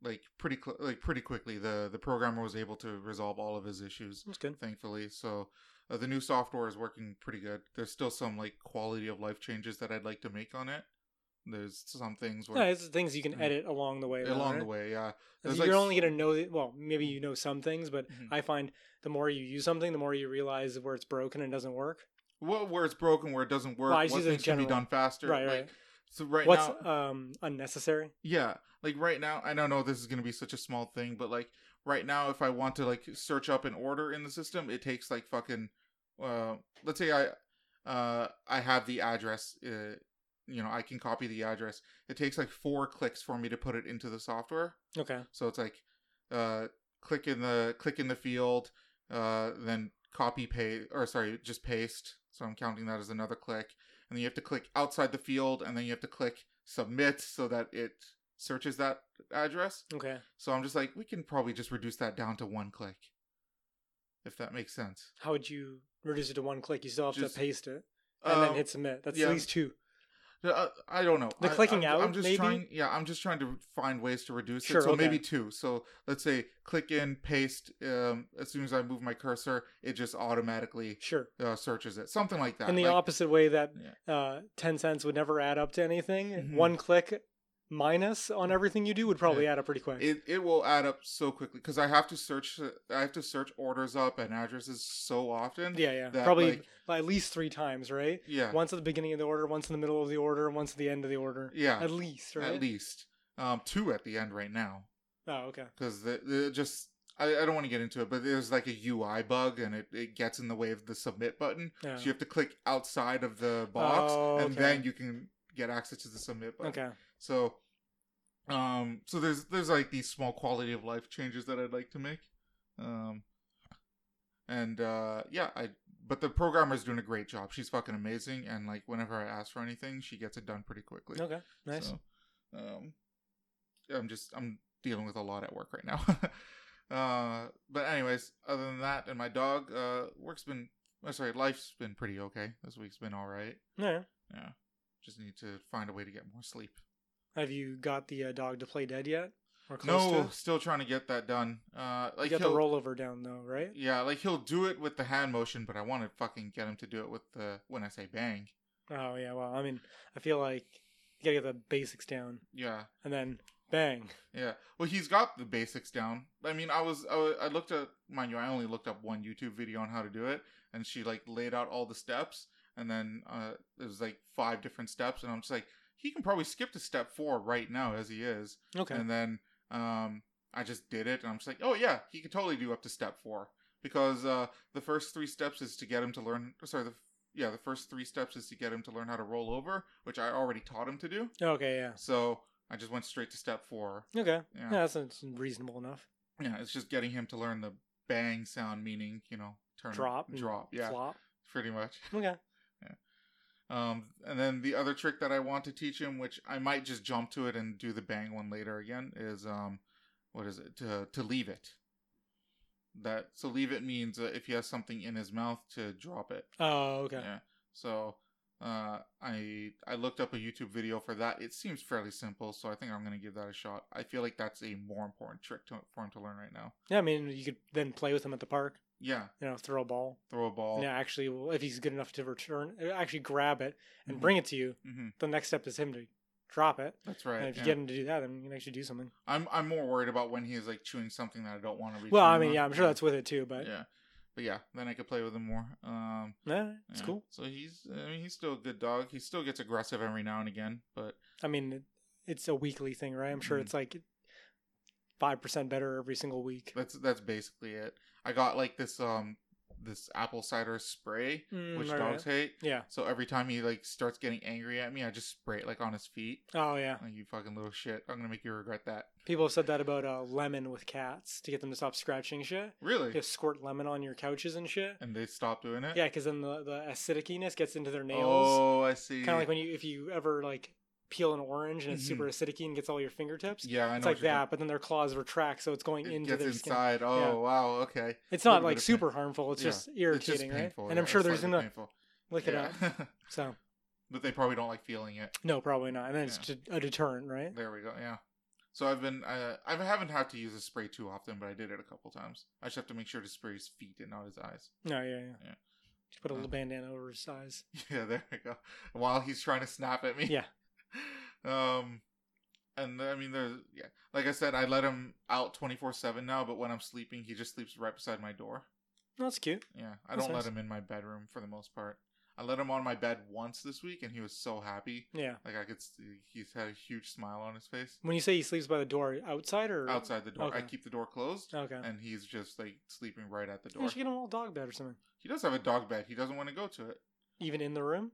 like pretty cl- like pretty quickly. The the programmer was able to resolve all of his issues, That's good. thankfully. So. Uh, the new software is working pretty good. There's still some like quality of life changes that I'd like to make on it. There's some things where it's things you can Mm. edit along the way. though, along right? the way, yeah. There's, You're like, only gonna know that. Well, maybe you know some things, but Mhm. I find the more you use something, the more you realize where it's broken and doesn't work. What where it's broken, where it doesn't work, Well, what things can be done faster. Right, like, right. So right What's now, um unnecessary? yeah, like right now, I don't know this is gonna be such a small thing, but like right now, if I want to like search up an order in the system, it takes like fucking, uh, let's say I, uh, I have the address, uh, you know, I can copy the address. It takes like four clicks for me to put it into the software. Okay. So it's like, uh, click in the click in the field, uh, then copy paste, or sorry, just paste. So I'm counting that as another click, and then you have to click outside the field, and then you have to click submit so that it searches that address. Okay. So I'm just like, we can probably just reduce that down to one click, if that makes sense. How would you reduce it to one click? You still have Just- to paste it and then Uh, hit submit. That's yeah. at least two. Uh, I don't know. The I- clicking I'm, I'm just maybe? trying. Yeah, I'm just trying to find ways to reduce Sure, it. So okay. maybe two. So let's say click in, paste. Um, as soon as I move my cursor, it just automatically Sure. uh, searches it. Something like that. In the Like, opposite way that Yeah. uh, ten cents would never add up to anything. Mhm. One click minus on everything you do would probably Yeah. add up pretty quick. It it will add up so quickly because I have to search I have to search orders up and addresses so often. yeah, yeah. Probably like- like, at least three times, right? Yeah. Once at the beginning of the order, once in the middle of the order, once at the end of the order. yeah. At least, right? At least. Um, two at the end right now Oh, okay. because the, the just I, I don't want to get into it, but there's like a UI bug and it, it gets in the way of the submit button. Yeah. So you have to click outside of the box Oh, and then you can get access to the submit button. Okay. So, um, so there's there's like these small quality of life changes that I'd like to make, um, and uh, yeah, I. But the programmer's doing a great job. She's fucking amazing, and like whenever I ask for anything, she gets it done pretty quickly. Okay. Nice. So, um, I'm just I'm dealing with a lot at work right now. uh, but anyways, other than that, and my dog, uh, work's been. oh, sorry, life's been pretty okay. This week's been all right. Yeah. Yeah, just need to find a way to get more sleep. Have you got the uh, dog to play dead yet? Or close No, it? still trying to get that done. Uh, You like got the rollover down though, right? yeah, like he'll do it with the hand motion, but I want to fucking get him to do it with the when I say bang. Oh yeah. Well, I mean, I feel like you gotta get the basics down, Yeah, and then bang. yeah. Well, he's got the basics down. I mean, I was I, I looked at mind you, I only looked up one YouTube video on how to do it, and she like laid out all the steps, and then uh, there's like five different steps, and I'm just like, he can probably skip to step four right now as he is. Okay. And then um, I just did it, and I'm just like, oh yeah, he could totally do up to step four because uh, the first three steps is to get him to learn. Sorry, the yeah, the first three steps is to get him to learn how to roll over, which I already taught him to do. okay. Yeah. So I just went straight to step four. Okay. Yeah, Yeah, that's, reasonable enough. yeah, it's just getting him to learn the bang sound, meaning you know turn Drop. drop, yeah, Flop. pretty much. Okay. Um, and then the other trick that I want to teach him, which I might just jump to it and do the bang one later again, is um, what is it? To to leave it. That so leave it means uh, if he has something in his mouth to drop it. Oh, okay. Yeah. So uh, I I looked up a YouTube video for that. It seems fairly simple, so I think I'm gonna give that a shot. I feel like that's a more important trick to, for him to learn right now. Yeah, I mean, you could then play with him at the park. Yeah, You know, throw a ball. throw a ball. Yeah, actually, well, if he's good enough to return, uh, actually grab it and Mhm. bring it to you. hmm The next step is him to drop it. That's right. and if you yeah. get him to do that, then you can actually do something. I'm I'm more worried about when he's like chewing something that I don't want to. be. Well, I mean, yeah, I'm sure that's with it too, but yeah, but yeah, then I could play with him more. Um, yeah, it's yeah. cool. So he's, I mean, he's still a good dog. He still gets aggressive every now and again, but I mean, it's a weekly thing, right? I'm sure Mhm. it's like five percent better every single week. that's that's basically it. I got like this um this apple cider spray, Mm, which alright. dogs hate. Yeah. So every time he like starts getting angry at me, I just spray it like on his feet. Oh yeah. Like you fucking little shit. I'm gonna make you regret that. People have said that about uh, lemon with cats to get them to stop scratching shit. Really? Just squirt lemon on your couches and shit. And they stop doing it. Yeah, because then the the acidicness gets into their nails. Oh, I see. kind of like when you if you ever like peel an orange and it's Mhm. super acidic and gets all your fingertips. yeah, I know. It's like that, but then their claws retract, so it's going It into their skin. inside. Oh Yeah. wow. Okay. It's not like of pain. super harmful. It's Yeah. just It's irritating, just right? painful. And I'm sure there's painful. lick it up. So but they probably don't like feeling it. no, probably not. And then it's a deterrent, right? There we go. Yeah. So I've been uh, I haven't had to use a spray too often, but I did it a couple times. I just have to make sure to spray his feet and not his eyes. No, yeah, yeah. Yeah. Just put a Uh. little bandana over his eyes. Yeah, there we go. While he's trying to snap at me. Yeah. um, and I mean, there's yeah, like I said, I let him out twenty four seven now, but when I'm sleeping, he just sleeps right beside my door. That's cute. Yeah, I That's don't nice. let him in my bedroom for the most part. I let him on my bed once this week, and he was so happy. Yeah. Like I could, see, he's had a huge smile on his face. When you say he sleeps by the door, outside or Outside the door, I keep the door closed, Okay. and he's just like sleeping right at the You door. should get him a little dog bed or something. He does have a dog bed. He doesn't want to go to it. Even in the room.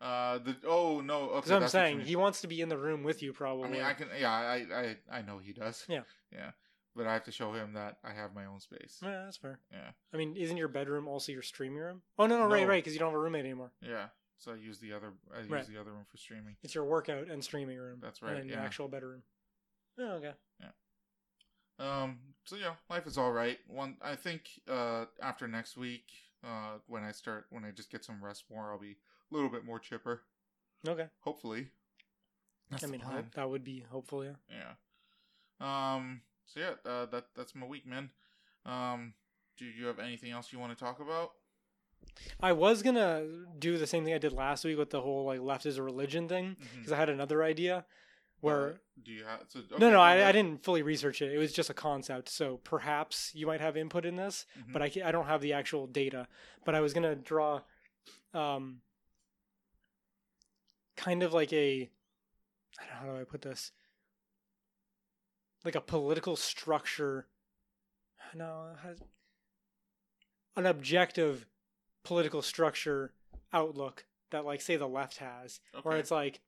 Uh, the oh no, okay. I'm saying he wants to be in the room with you, probably. I mean, I can. Yeah, I, I, I know he does. Yeah. yeah. But I have to show him that I have my own space. Yeah, that's fair. Yeah, I mean, isn't your bedroom also your streaming room? Oh no, no, right, No. right, because you don't have a roommate anymore. yeah. So I use the other. I use Right. the other room for streaming. It's your workout and streaming room. That's And right, your yeah. actual bedroom. Oh, okay. Yeah. Um. So yeah, life is all right. One, I think. Uh, after next week, uh, when I start, when I just get some rest more, I'll be a little bit more chipper. Okay. Hopefully. That's I mean, plan. hope that would be hopeful, yeah. Yeah. Um. So yeah, uh, that that's my week, man. Um. Do you have anything else you want to talk about? I was gonna do the same thing I did last week with the whole like left is a religion thing because I had another idea, where Uh, do you have? So, okay, no, no, I, I didn't fully research it. It was just a concept. So perhaps you might have input in this, Mhm. but I, I don't have the actual data. But I was gonna draw, um, kind of like a, I don't know how do I put this, like a political structure. No, an objective political structure outlook that, like, say the left has, where it's like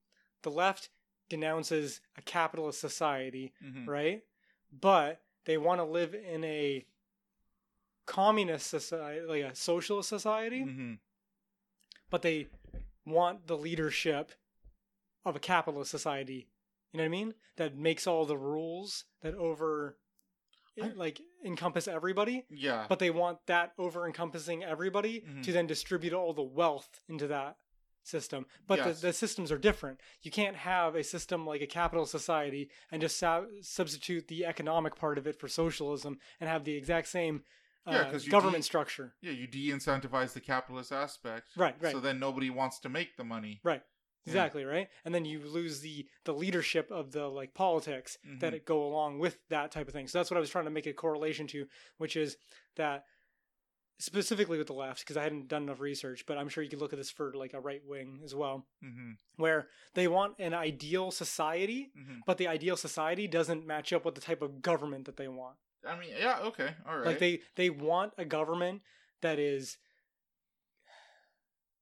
the left denounces a capitalist society Mhm. right? But they want to live in a communist society, like a socialist society, Mhm. but they want the leadership of a capitalist society. You know what I mean? That makes all the rules that over I- like encompass everybody, Yeah. but they want that over encompassing everybody Mhm. to then distribute all the wealth into that system. But Yes. the, the systems are different. You can't have a system like a capital society and just sa- substitute the economic part of it for socialism and have the exact same uh, Yeah, government de- structure. yeah, you de-incentivize the capitalist aspect, Right, right. So then nobody wants to make the money. Right. Yeah. Exactly, right? And then you lose the the leadership of the like politics that Mhm. go along with that type of thing. So that's what I was trying to make a correlation to, which is that specifically with the left, because I hadn't done enough research, but I'm sure you could look at this for like a right wing as well, Mm-hmm. where they want an ideal society, Mm-hmm. but the ideal society doesn't match up with the type of government that they want. I mean, yeah, okay, all right. Like they they want a government that is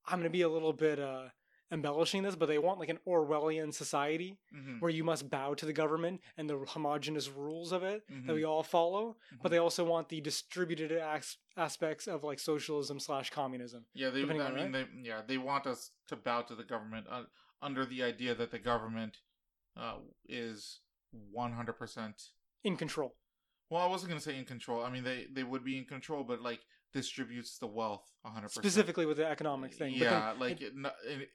I'm going to be a little bit uh embellishing this, but they want like an Orwellian society Mhm. where you must bow to the government and the homogenous rules of it that Mhm. we all follow. But Mhm. they also want the distributed as- aspects of like socialism slash communism. Yeah, they. I mean, they. Yeah, they want us to bow to the government uh, under the idea that the government uh, is one hundred percent. In control. Well, I wasn't gonna say in control. I mean, they they would be in control, but like distributes the wealth hundred percent. Specifically with the economic thing. But Yeah, like it, a-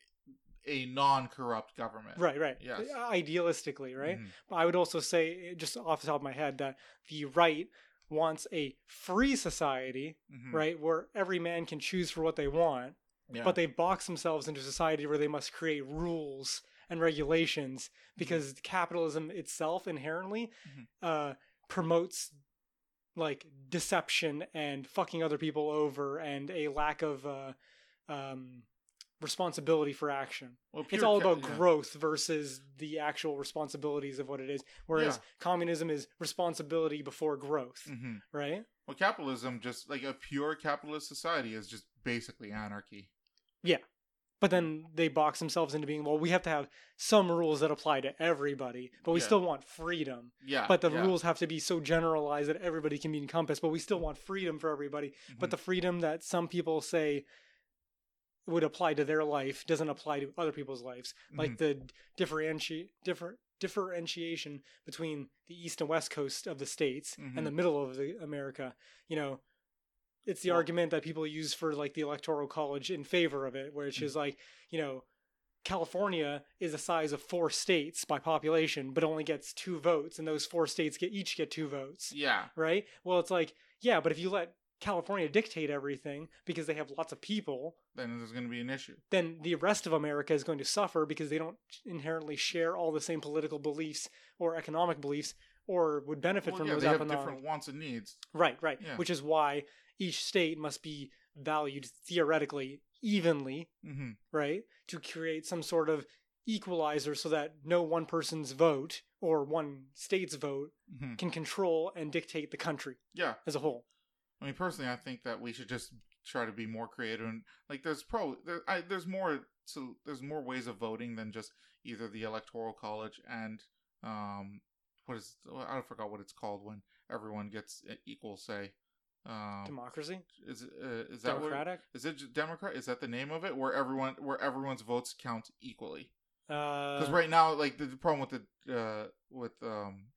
a non-corrupt government. Right, right. Yes. Idealistically, right? Mhm. But I would also say, just off the top of my head, that the right wants a free society, Mhm. right, where every man can choose for what they want, Yeah. but they box themselves into a society where they must create rules and regulations because capitalism itself inherently Mhm. uh, promotes like deception and fucking other people over and a lack of uh, um, responsibility for action Well, it's all about yeah. growth versus the actual responsibilities of what it is whereas Yeah. communism is responsibility before growth Mhm. right Well, capitalism, just like a pure capitalist society, is just basically anarchy. Yeah. But then they box themselves into being well we have to have some rules that apply to everybody but we Yeah. still want freedom Yeah. but the rules have to be so generalized that everybody can be encompassed but we still want freedom for everybody but Mhm. the freedom that some people say would apply to their life doesn't apply to other people's lives like Mhm. the differentiate different differentiation between the east and west coast of the states Mhm. and the middle of the america you know it's the Well- argument that people use for like the electoral college in favor of it which Mm. is like you know california is the size of four states by population but only gets two votes and those four states get each get two votes Yeah. right? Well, it's like, yeah, but if you let California dictate everything because they have lots of people, Then there's going to be an issue. then the rest of America is going to suffer because they don't inherently share all the same political beliefs or economic beliefs or would benefit Well, from yeah, those they have different wants and needs. Right, right. Yeah. Which is why each state must be valued theoretically evenly, hmm right? To create some sort of equalizer so that no one person's vote or one state's vote hmm can control and dictate the country Yeah. as a whole. I mean, personally, I think that we should just try to be more creative and like there's pro there, I, there's more so there's more ways of voting than just either the electoral college and um what is I forgot what it's called when everyone gets equal say. Um, Democracy? is uh, is that what Democratic? is it Democrat? Is that the name of it? Where everyone where everyone's votes count equally? Uh, Because right now, like the, the problem with the uh, with um,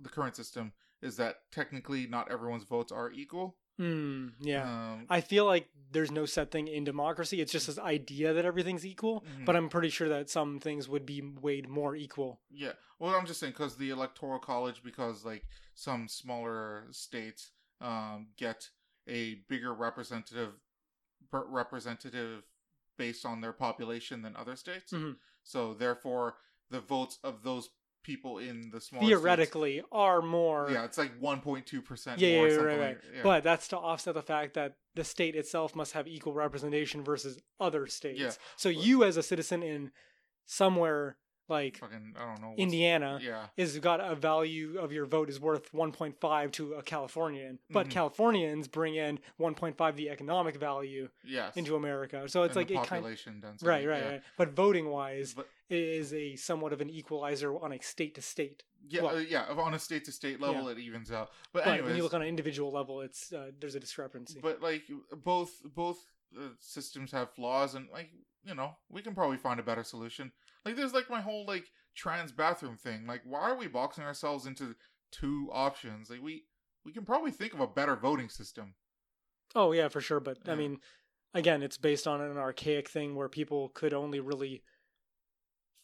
the current system is that technically not everyone's votes are equal. Hmm, yeah. Um, I feel like there's no set thing in democracy. It's just this idea that everything's equal, Mhm. but I'm pretty sure that some things would be weighed more equal. yeah. Well, I'm just saying because the electoral college, because like some smaller states um, get a bigger representative representative based on their population than other states. Mhm. So therefore, the votes of those people in the small states. theoretically are more Yeah, it's like 1.2 percent Yeah, more. yeah, right, like, right. yeah. But that's to offset the fact that the state itself must have equal representation versus other states. Yeah, So but- you, as a citizen in somewhere like fucking I don't know. Indiana, Yeah, is got a value of your vote is worth 1.5 to a Californian, but Mhm. Californians bring in 1.5 the economic value yes. into America. So it's And like the it kind population density. right, right, yeah. right. But voting wise, But is a somewhat of an equalizer on a state to state. yeah, Well- uh, yeah. On a state to state level, it evens out. But, But anyways, when you look on an individual level, it's uh, there's a discrepancy. but like both both uh, systems have flaws, and like you know, we can probably find a better solution. Like there's like my whole like trans bathroom thing. Like, why are we boxing ourselves into two options? Like we we can probably think of a better voting system. Oh yeah, for sure. But I mean, again, it's based on an archaic thing where people could only really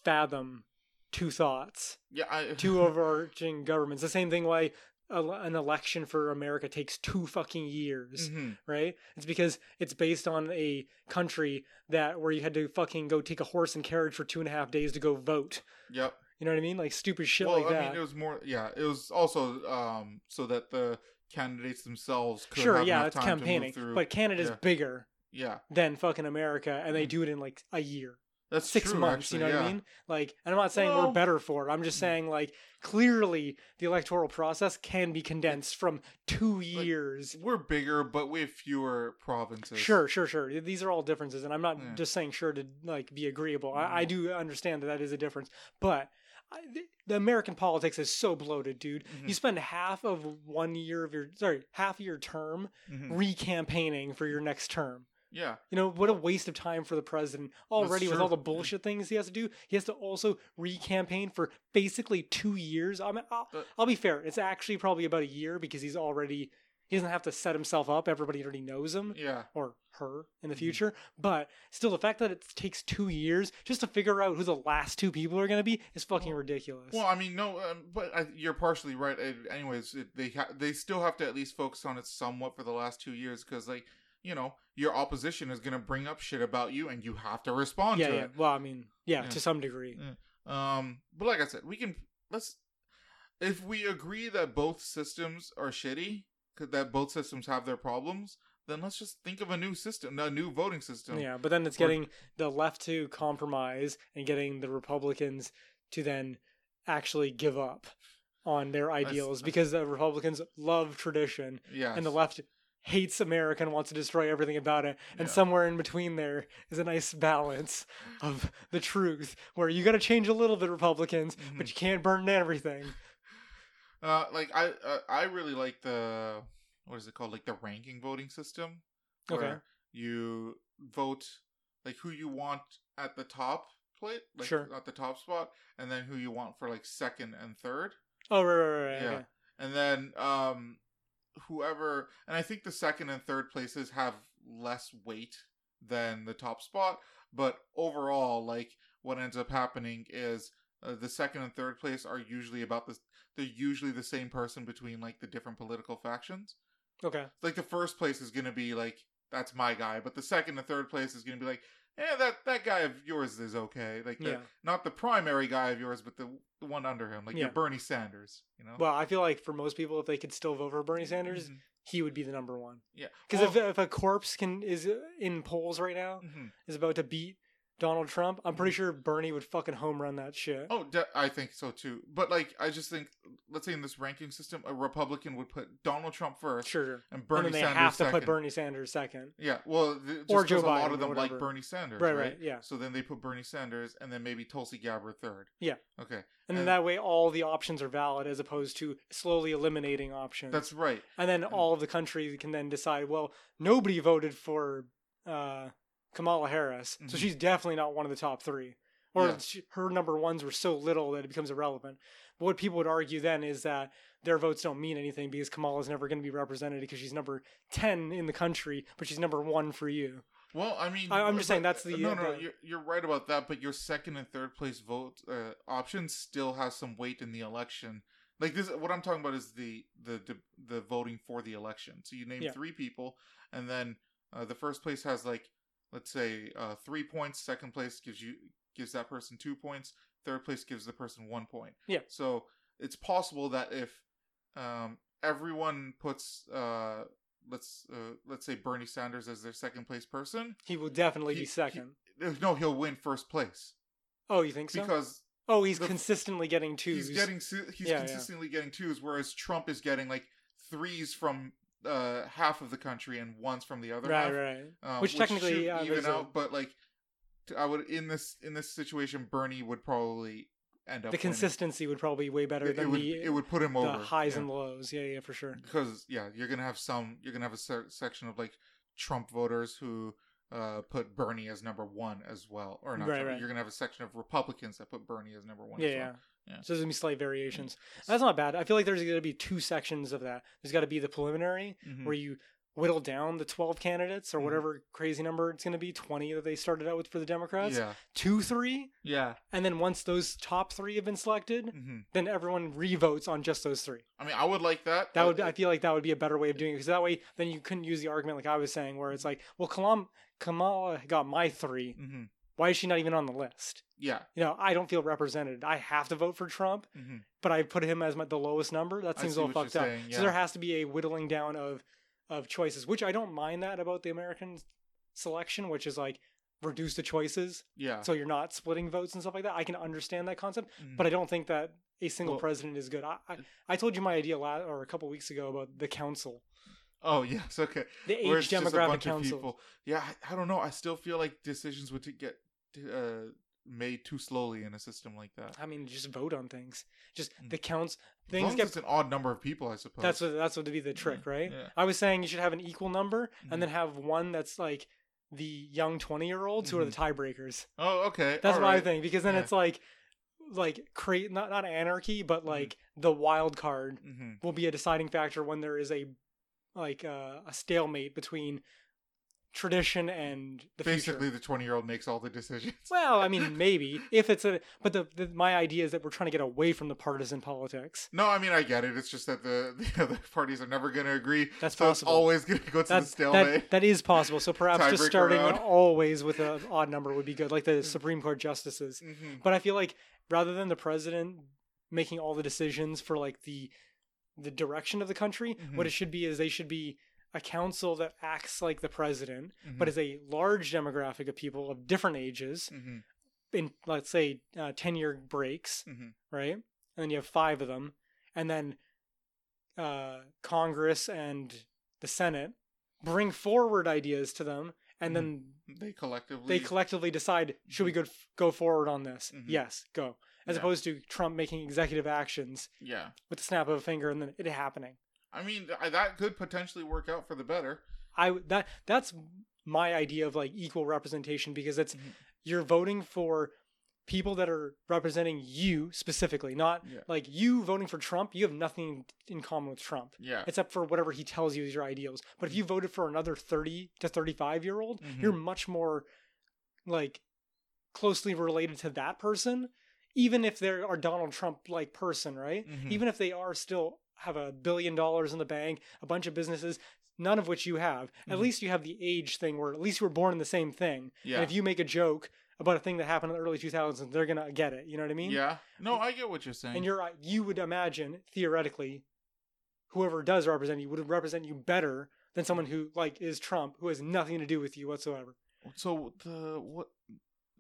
fathom two thoughts, Yeah, I, two overarching governments. The same thing why an election for America takes two fucking years, Mhm. right? It's because it's based on a country that where you had to fucking go take a horse and carriage for two and a half days to go vote. Yep. You know what I mean? Like stupid shit well, like I that. mean, it was more. Yeah, it was also um so that the candidates themselves could sure, have yeah, it's time to move campaigning, through. but Canada's Yeah. bigger yeah, than fucking America, and they Mm. do it in like a year. That's six true, months. actually, you know what. I mean? Like, and I'm not saying Well- we're better for it. I'm just saying like clearly the electoral process can be condensed from two years. We're bigger, but we have fewer provinces. Sure, sure, sure. These are all differences, and I'm not Yeah. just saying sure to like be agreeable. I, I Mhm. do understand that that is a difference, but. I, the, the American politics is so bloated, dude. Mhm. You spend half of one year of your sorry, half of your term Mhm. re-campaigning for your next term. Yeah, You know, what a waste of time for the president already with all the bullshit things he has to do. He has to also re-campaign for basically two years. I mean, I'll, But- I'll be fair. It's actually probably about a year because he's already he doesn't have to set himself up. Everybody already knows him yeah. or her in the Mhm. future. But still, the fact that it takes two years just to figure out who the last two people are going to be is fucking Well- ridiculous. Well, I mean, no, um, but I, you're partially right. Anyways, it, they ha- they still have to at least focus on it somewhat for the last two years because, like, you know, your opposition is gonna bring up shit about you, and you have to respond yeah, to yeah. it. Well, I mean, yeah, Yeah. to some degree. Um, but like I said, we can let's if we agree that both systems are shitty, that both systems have their problems, then let's just think of a new system, a new voting system. Yeah, but then it's getting the left to compromise and getting the Republicans to then actually give up on their ideals because the Republicans love tradition Yeah. and the left hates America and wants to destroy everything about it. And Yeah. somewhere in between there is a nice balance of the truth where you got to change a little bit, Republicans, Mhm. but you can't burn everything. Uh, like I, uh, I really like the what is it called? Like the ranking voting system. Okay. where You vote like who you want at the top plate, like Sure. at the top spot, and then who you want for like second and third. Oh, right, right, right. Yeah. okay. and then um whoever and i think the second and third places have less weight than the top spot but overall like what ends up happening is uh, the second and third place are usually about this they're usually the same person between like the different political factions Okay. like the first place is going to be like that's my guy but the second and third place is going to be like yeah that that guy of yours is okay like the, Yeah. not the primary guy of yours but the, the one under him like Yeah. your bernie sanders you know Well, I feel like for most people, if they could still vote for Bernie Sanders, Mhm. he would be the number one. Yeah, Because if, Well- if a corpse can is in polls right now Mhm. is about to beat Donald Trump, I'm pretty sure Bernie would fucking home run that shit. Oh, de- I think so too. But like, I just think, let's say in this ranking system, a Republican would put Donald Trump first sure, and Bernie and then they Sanders have to second. put Bernie Sanders second. Yeah, well, th- just Or Joe a lot Biden of them like. Bernie Sanders, Right, right? right, yeah. So then they put Bernie Sanders and then maybe Tulsi Gabbard third. Yeah. Okay, And then that way all the options are valid as opposed to slowly eliminating options. that's right. and then all of the country can then decide, well, nobody voted for uh, Kamala Harris, so Mhm. she's definitely not one of the top three. Or Yeah. she, her number ones were so little that it becomes irrelevant. But what people would argue then is that their votes don't mean anything because Kamala's never going to be represented because she's number 10 in the country, but she's number one for you. Well, I mean, I- I'm just saying that's the- no, no. the- You're, you're right about that, but your second and third place vote uh, option still has some weight in the election. Like this, what I'm talking about is the the the, the voting for the election. So you name Yeah. three people, and then uh, the first place has like, let's say, uh, three points. Second place gives you gives that person two points. third place gives the person one point. Yeah. So it's possible that if um, everyone puts uh, let's uh, let's say Bernie Sanders as their second place person, He will definitely He- be second. he- no, he'll win first place oh, you think so? because oh, he's the- consistently getting twos. he's getting he's Yeah, yeah. consistently getting twos, whereas Trump is getting like threes from uh, half of the country and ones from the other right, half. right. um, Which technically, yeah, even there's a- out, but like I would in this in this situation, Bernie would probably end up The winning. consistency would probably be way better It, than it would the, it would put him the over highs yeah. and lows. Yeah, yeah, for sure. because yeah, you're gonna have some you're gonna have a se- section of like Trump voters who uh, put Bernie as number one as well, or not. Right, Trump, right. You're gonna have a section of Republicans that put Bernie as number one. Yeah, as well. Yeah. So there's gonna be slight variations. That's not bad. I feel like there's gonna be two sections of that. There's got to be the preliminary Mhm. where you whittle down the 12 candidates or Mhm. whatever crazy number it's gonna be, 20 that they started out with for the Democrats, Yeah, two, three, yeah. and then once those top three have been selected, hmm then everyone revotes on just those three. I mean, I would like that. That would I feel like that would be a better way of doing it because that way then you couldn't use the argument like I was saying where it's like, well, Kalam, Kamala got my three. mhm. Why is she not even on the list? Yeah. You know, I don't feel represented. I have to vote for Trump, hmm but I put him as my, the lowest number. That seems see a little fucked up. saying, So there has to be a whittling down of of choices, which I don't mind that about the American selection, which is like reduce the choices Yeah. so you're not splitting votes and stuff like that. I can understand that concept, Mhm. but I don't think that a single Well- president is good. I, I I told you my idea la- or a couple weeks ago about the council, oh yes. Okay. the age it's just a demographic council. people. Yeah, I, I don't know. I still feel like decisions would t- get uh, made too slowly in a system like that. I mean, just vote on things. Just Mm. the counts. Things get an odd number of people, I suppose. That's what that's what would be the trick, right? yeah. I was saying you should have an equal number Mhm. and then have one that's like the young twenty year olds who are the tiebreakers. Oh, okay. That's all what I right. think because then Yeah. it's like like create not not anarchy, but Mm-hmm. like the wild card hmm will be a deciding factor when there is a like uh, a stalemate between tradition and the Basically, future. the twenty-year-old makes all the decisions. Well, I mean, maybe if it's a, but the, the my idea is that we're trying to get away from the partisan politics. No, I mean I get it. It's just that the the other parties are never going to agree. That's so possible. it's always going to go to the That's, stalemate. that, that is possible. So perhaps just starting round. always with an odd number would be good, like the Supreme Court justices. hmm But I feel like rather than the president making all the decisions for like the the direction of the country, what Mhm. it should be is they should be a council that acts like the president, Mm-hmm. but is a large demographic of people of different ages hmm in let's say uh, 10 year breaks, hmm right? And then you have five of them, and then uh, Congress and the Senate bring forward ideas to them, and then They collectively. they collectively decide should we go go forward on this? Mhm. Yes, go. As Yeah. opposed to Trump making executive actions Yeah. with the snap of a finger and then it happening. I mean, that could potentially work out for the better. I that that's my idea of like equal representation because it's Mhm. you're voting for people that are representing you specifically, not Yeah. like you voting for Trump. You have nothing in common with Trump Yeah. except for whatever he tells you is your ideals. But if you voted for another 30 to 35 year old, Mhm. you're much more like closely related to that person, even if they're a Donald Trump like person, right? Mhm. Even if they are still have a billion dollars in the bank, a bunch of businesses, none of which you have. At Mhm. least you have the age thing where at least you were born in the same thing. Yeah. And if you make a joke about a thing that happened in the early 2000s, they're going to get it. You know what I mean? yeah. No, I get what you're saying. And you're you would imagine theoretically whoever does represent you would represent you better than someone who like is Trump who has nothing to do with you whatsoever. So the what?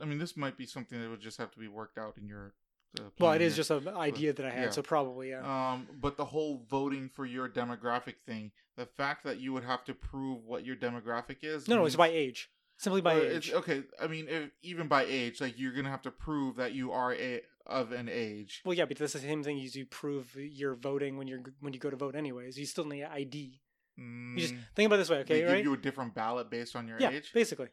I mean, this might be something that would just have to be worked out in your. Uh, Well, it is just an idea that I had, yeah. so probably yeah. Um, but the whole voting for your demographic thing, the fact that you would have to prove what your demographic is. no, no, it's by age. Simply by Uh, age. It's, okay, I mean, if, even by age, like you're gonna have to prove that you are a of an age. Well, yeah, but that's the same thing as you prove you're voting when you're when you go to vote anyways. You still need an ID. You just Mm, think about it this way, okay? they give right? you a different ballot based on your yeah, age. basically.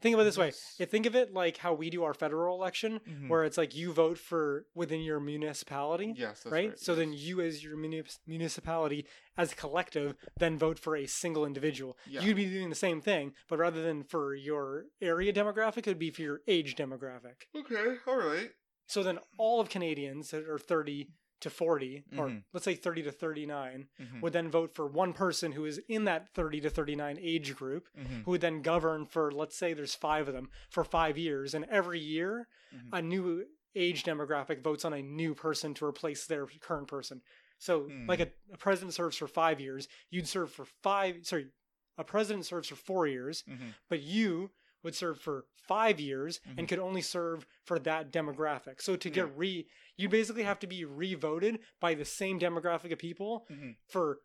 Think about it this way. Think of it like how we do our federal election, Mhm. where it's like you vote for within your municipality. yes, that's right? right. So then you, as your munis- municipality, as a collective, then vote for a single individual. Yeah. You'd be doing the same thing, but rather than for your area demographic, it would be for your age demographic. okay, all right. So then all of Canadians that are 30 to 40, or Mhm. let's say 30 to 39, Mhm. would then vote for one person who is in that 30 to 39 age group, Mhm. who would then govern for, let's say there's five of them, for five years. And every year, Mhm. a new age demographic votes on a new person to replace their current person. So, Hmm. like a, a president serves for five years, you'd serve for five. Sorry, a president serves for four years, Mhm. but you would serve for five years Mhm. and could only serve for that demographic. So to get Yeah. re, you basically have to be re-voted by the same demographic of people Mhm. for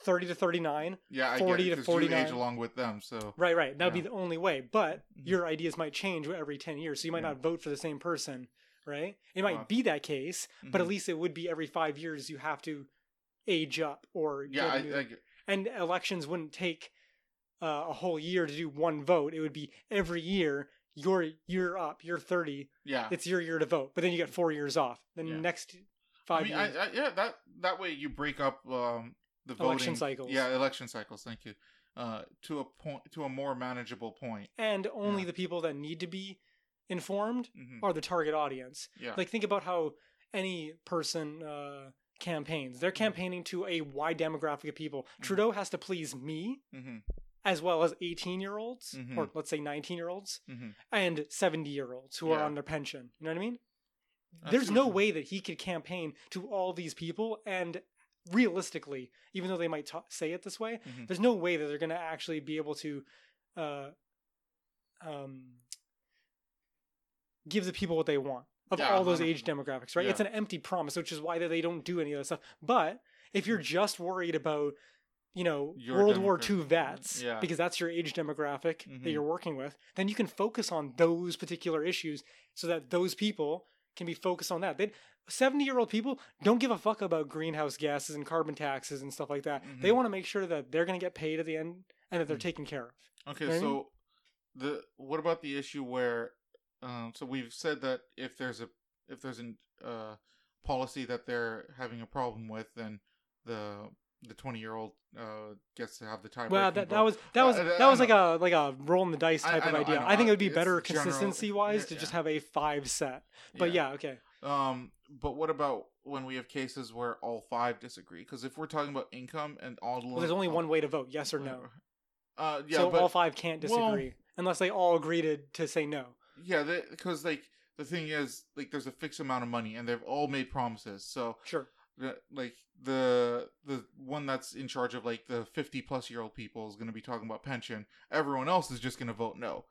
thirty to thirty-nine. Yeah, I 40 get to it, 'cause you age along with them. So Right, right. That would Yeah. be the only way. But Mhm. your ideas might change every ten years, so you might Yeah. not vote for the same person. Right? It might Wow. be that case, but at Mhm. least it would be every five years you have to age up or yeah, I, I and elections wouldn't take uh, a whole year to do one vote. It would be every year you're you're up, you're thirty, yeah. it's your year to vote, but then you get four years off. Then Yeah. next I five mean, I, years, I, yeah, that that way you break up um, the voting Election cycles. Yeah, election cycles. Thank you. Uh, to a point, to a more manageable point. and only yeah. the people that need to be informed hmm are the target audience. Yeah. Like think about how any person uh, campaigns. They're campaigning to a wide demographic of people. Mm-hmm. Trudeau has to please me hmm as well as 18 year olds Mhm. or let's say 19 year olds hmm and 70 year olds who are on their pension. You know what I mean? I There's no way that he could campaign to all these people and realistically, even though they might ta- say it this way, Mhm. there's no way that they're going to actually be able to uh, um, give the people what they want of Yeah, all those age demographics, right? It's an empty promise, which is why they don't do any of that stuff. But if you're just worried about, you know, Your World War. II vets, Yeah. because that's your age demographic Mhm. that you're working with, then you can focus on those particular issues so that those people can be focused on that. They 70 year old people don't give a fuck about greenhouse gases and carbon taxes and stuff like that. They Mhm. want to make sure that they're going to get paid at the end and that they're Mhm. taken care of. Okay, know what I mean? so the what about the issue where um so we've said that if there's a if there's an uh policy that they're having a problem with then the the 20 year old uh gets to have the tie Well, that, that was that was Uh, that I was like a like a rolling the dice type I of know, idea. I, think it would be It's better general- consistency wise yeah, to just have a five set. But yeah, okay. Um, but what about when we have cases where all five disagree? Because if we're talking about income and all, Well, there's only one way to vote, yes or no. Uh, yeah, so but all five can't well- disagree unless they all agree to, to say no. yeah, because like the thing is, like, there's a fixed amount of money, and they've all made promises. So, Sure. Like the the one that's in charge of like the 50 plus year old people is going to be talking about pension. Everyone else is just going to vote no.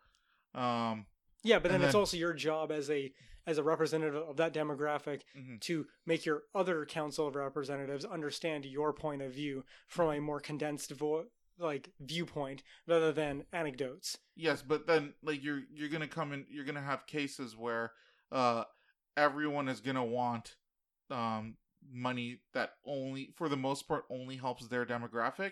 Um, Yeah, but then, And it's also your job as a as a representative of that demographic mhm. to make your other council of representatives understand your point of view from a more condensed vo- like viewpoint rather than anecdotes. Yes, but then like you're you're gonna come in you're gonna have cases where uh everyone is gonna want um money that only for the most part only helps their demographic.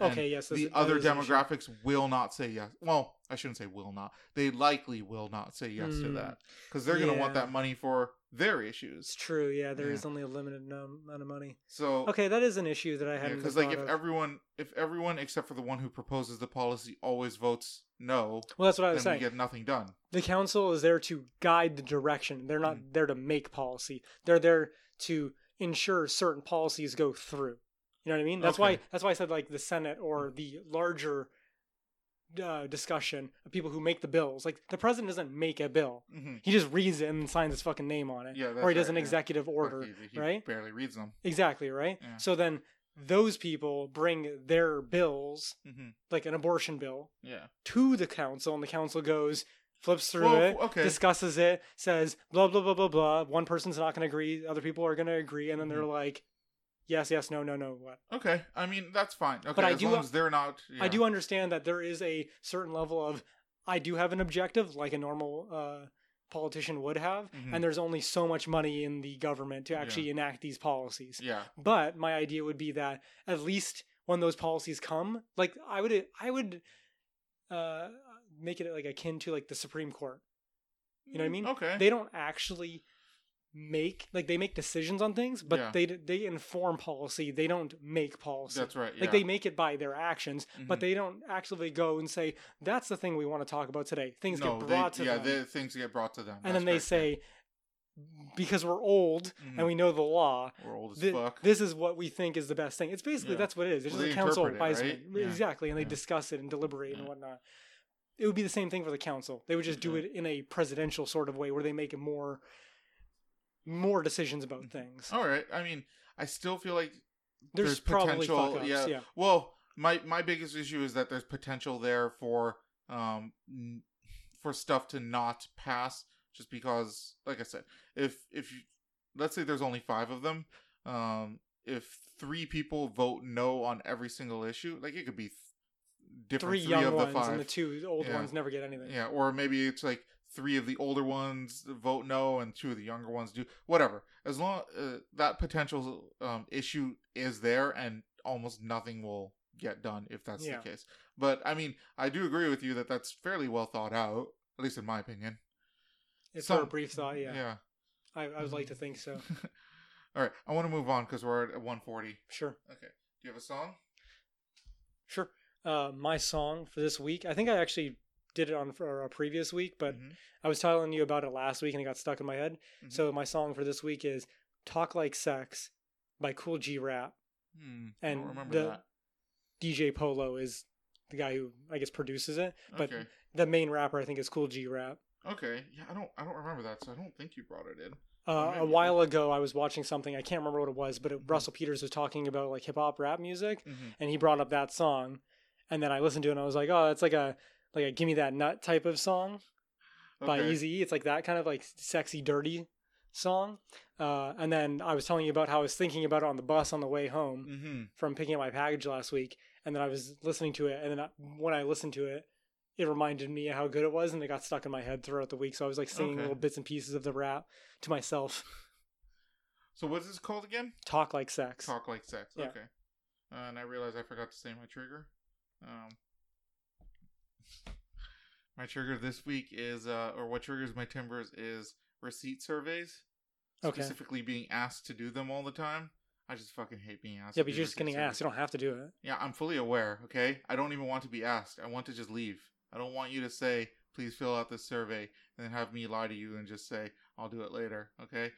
Okay, yes, the other is an issue. demographics will not say yes. Well, I shouldn't say will not. They likely will not say yes to Hmm. that because they're gonna want that money for their issues. It's true. Yeah, there Yeah. is only a limited amount of money. So Okay, that is an issue that I hadn't because thought like if of. everyone if everyone except for the one who proposes the policy always votes no, well, that's what I then was saying. we get nothing done. the council is there to guide the direction. They're not Mm. there to make policy. They're there to ensure certain policies go through. You know what I mean? That's why that's why I said like the Senate or the larger uh, discussion of people who make the bills. Like the president doesn't make a bill; hmm he just reads it and signs his fucking name on it, Yeah, or he does right, an yeah. executive order. He, he right? barely reads them. Exactly right. Yeah. So then those people bring their bills, hmm like an abortion bill, Yeah. to the council, and the council goes, flips through Well, it, okay. discusses it, says blah blah blah blah blah. One person's not going to agree, other people are going to agree, and then they're Mm-hmm. like, yes, yes, no, no, no, what? Okay. I mean, that's fine. Okay. But I as do- long as they're not. I do understand that there is a certain level of, I do have an objective, like a normal uh, politician would have, Mhm. and there's only so much money in the government to actually enact these policies. Yeah. But my idea would be that at least when those policies come, like I would, I would uh, make it like akin to like the Supreme Court. You know what I mean? Okay. They don't actually make like they make decisions on things, but Yeah. they they inform policy. They don't make policy. that's right. Yeah. Like they make it by their actions, but Mhm. they don't actually go and say that's the thing we want to talk about today. Things no, get brought they, to yeah, them, they, things get brought to them. and That's then they yeah. say because we're old Mhm. and we know the law, we're old as thi- fuck. this is what we think is the best thing. It's basically Yeah. that's what it is. It's Well, just a council right? Yeah. exactly, and they discuss it and deliberate and whatnot. It would be the same thing for the council. They would just do it in a presidential sort of way where they make more more decisions about things. All right. I mean, I still feel like There's, there's probably potential, yeah. Yeah. Well, my my biggest issue is that there's potential there for um for stuff to not pass just because like I said, if if you let's say there's only 5 of them, um if 3 people vote no on every single issue, like it could be different Three three, young of the ones 5. and the two old Yeah. ones never get anything. Yeah, or maybe it's like three of the older ones vote no and two of the younger ones do. Whatever. As long uh, that potential um, issue is there, and almost nothing will get done if that's Yeah. the case. But I mean, I do agree with you that that's fairly well thought out, at least in my opinion. It's for a brief thought. Yeah. Yeah. I, I would like to think so. All right, I want to move on because we're at 140. Sure. Okay. Do you have a song? Sure. Uh, my song for this week, I think I actually did it on for a previous week, but Mhm. I was telling you about it last week and it got stuck in my head. Mhm. So my song for this week is "Talk Like Sex" by Kool G Rap. Hmm, And the that. DJ Polo is the guy who I guess produces it, but Okay. the main rapper I think is Kool G Rap. Okay. Yeah, I don't. I don't remember that, so I don't think you brought it in. Uh, a while ago, I was watching something. I can't remember what it was, but it, Mhm. Russell Peters was talking about like hip hop rap music, Mm-hmm. and he brought up that song, and then I listened to it and I was like, oh, it's like a like a "Gimme That Nut" type of song by Okay. Easy. It's like that kind of like sexy, dirty song. Uh, and then I was telling you about how I was thinking about it on the bus on the way home Mm-hmm. from picking up my package last week, and then I was listening to it, and then I, when I listened to it, it reminded me how good it was, and it got stuck in my head throughout the week. So I was like singing Okay. little bits and pieces of the rap to myself. So what's this called again? Talk like sex. Talk like sex. Yeah. Okay. Uh, and I realized I forgot to say my trigger. Um, my trigger this week is, uh, or what triggers my timbers is receipt surveys. Okay. Specifically, being asked to do them all the time. I just fucking hate being asked. Yeah, but you're just getting asked. You don't have to do it. Yeah, I'm fully aware. Okay, I don't even want to be asked. I want to just leave. I don't want you to say, "Please fill out this survey," and then have me lie to you and just say, "I'll do it later." Okay.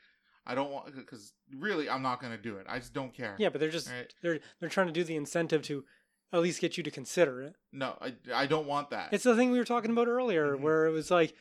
I don't want because really, I'm not gonna do it. I just don't care. Yeah, but they're just Right. they're they're trying to do the incentive to at least get you to consider it. No, I, I don't want that. It's the thing we were talking about earlier, Mhm. where it was like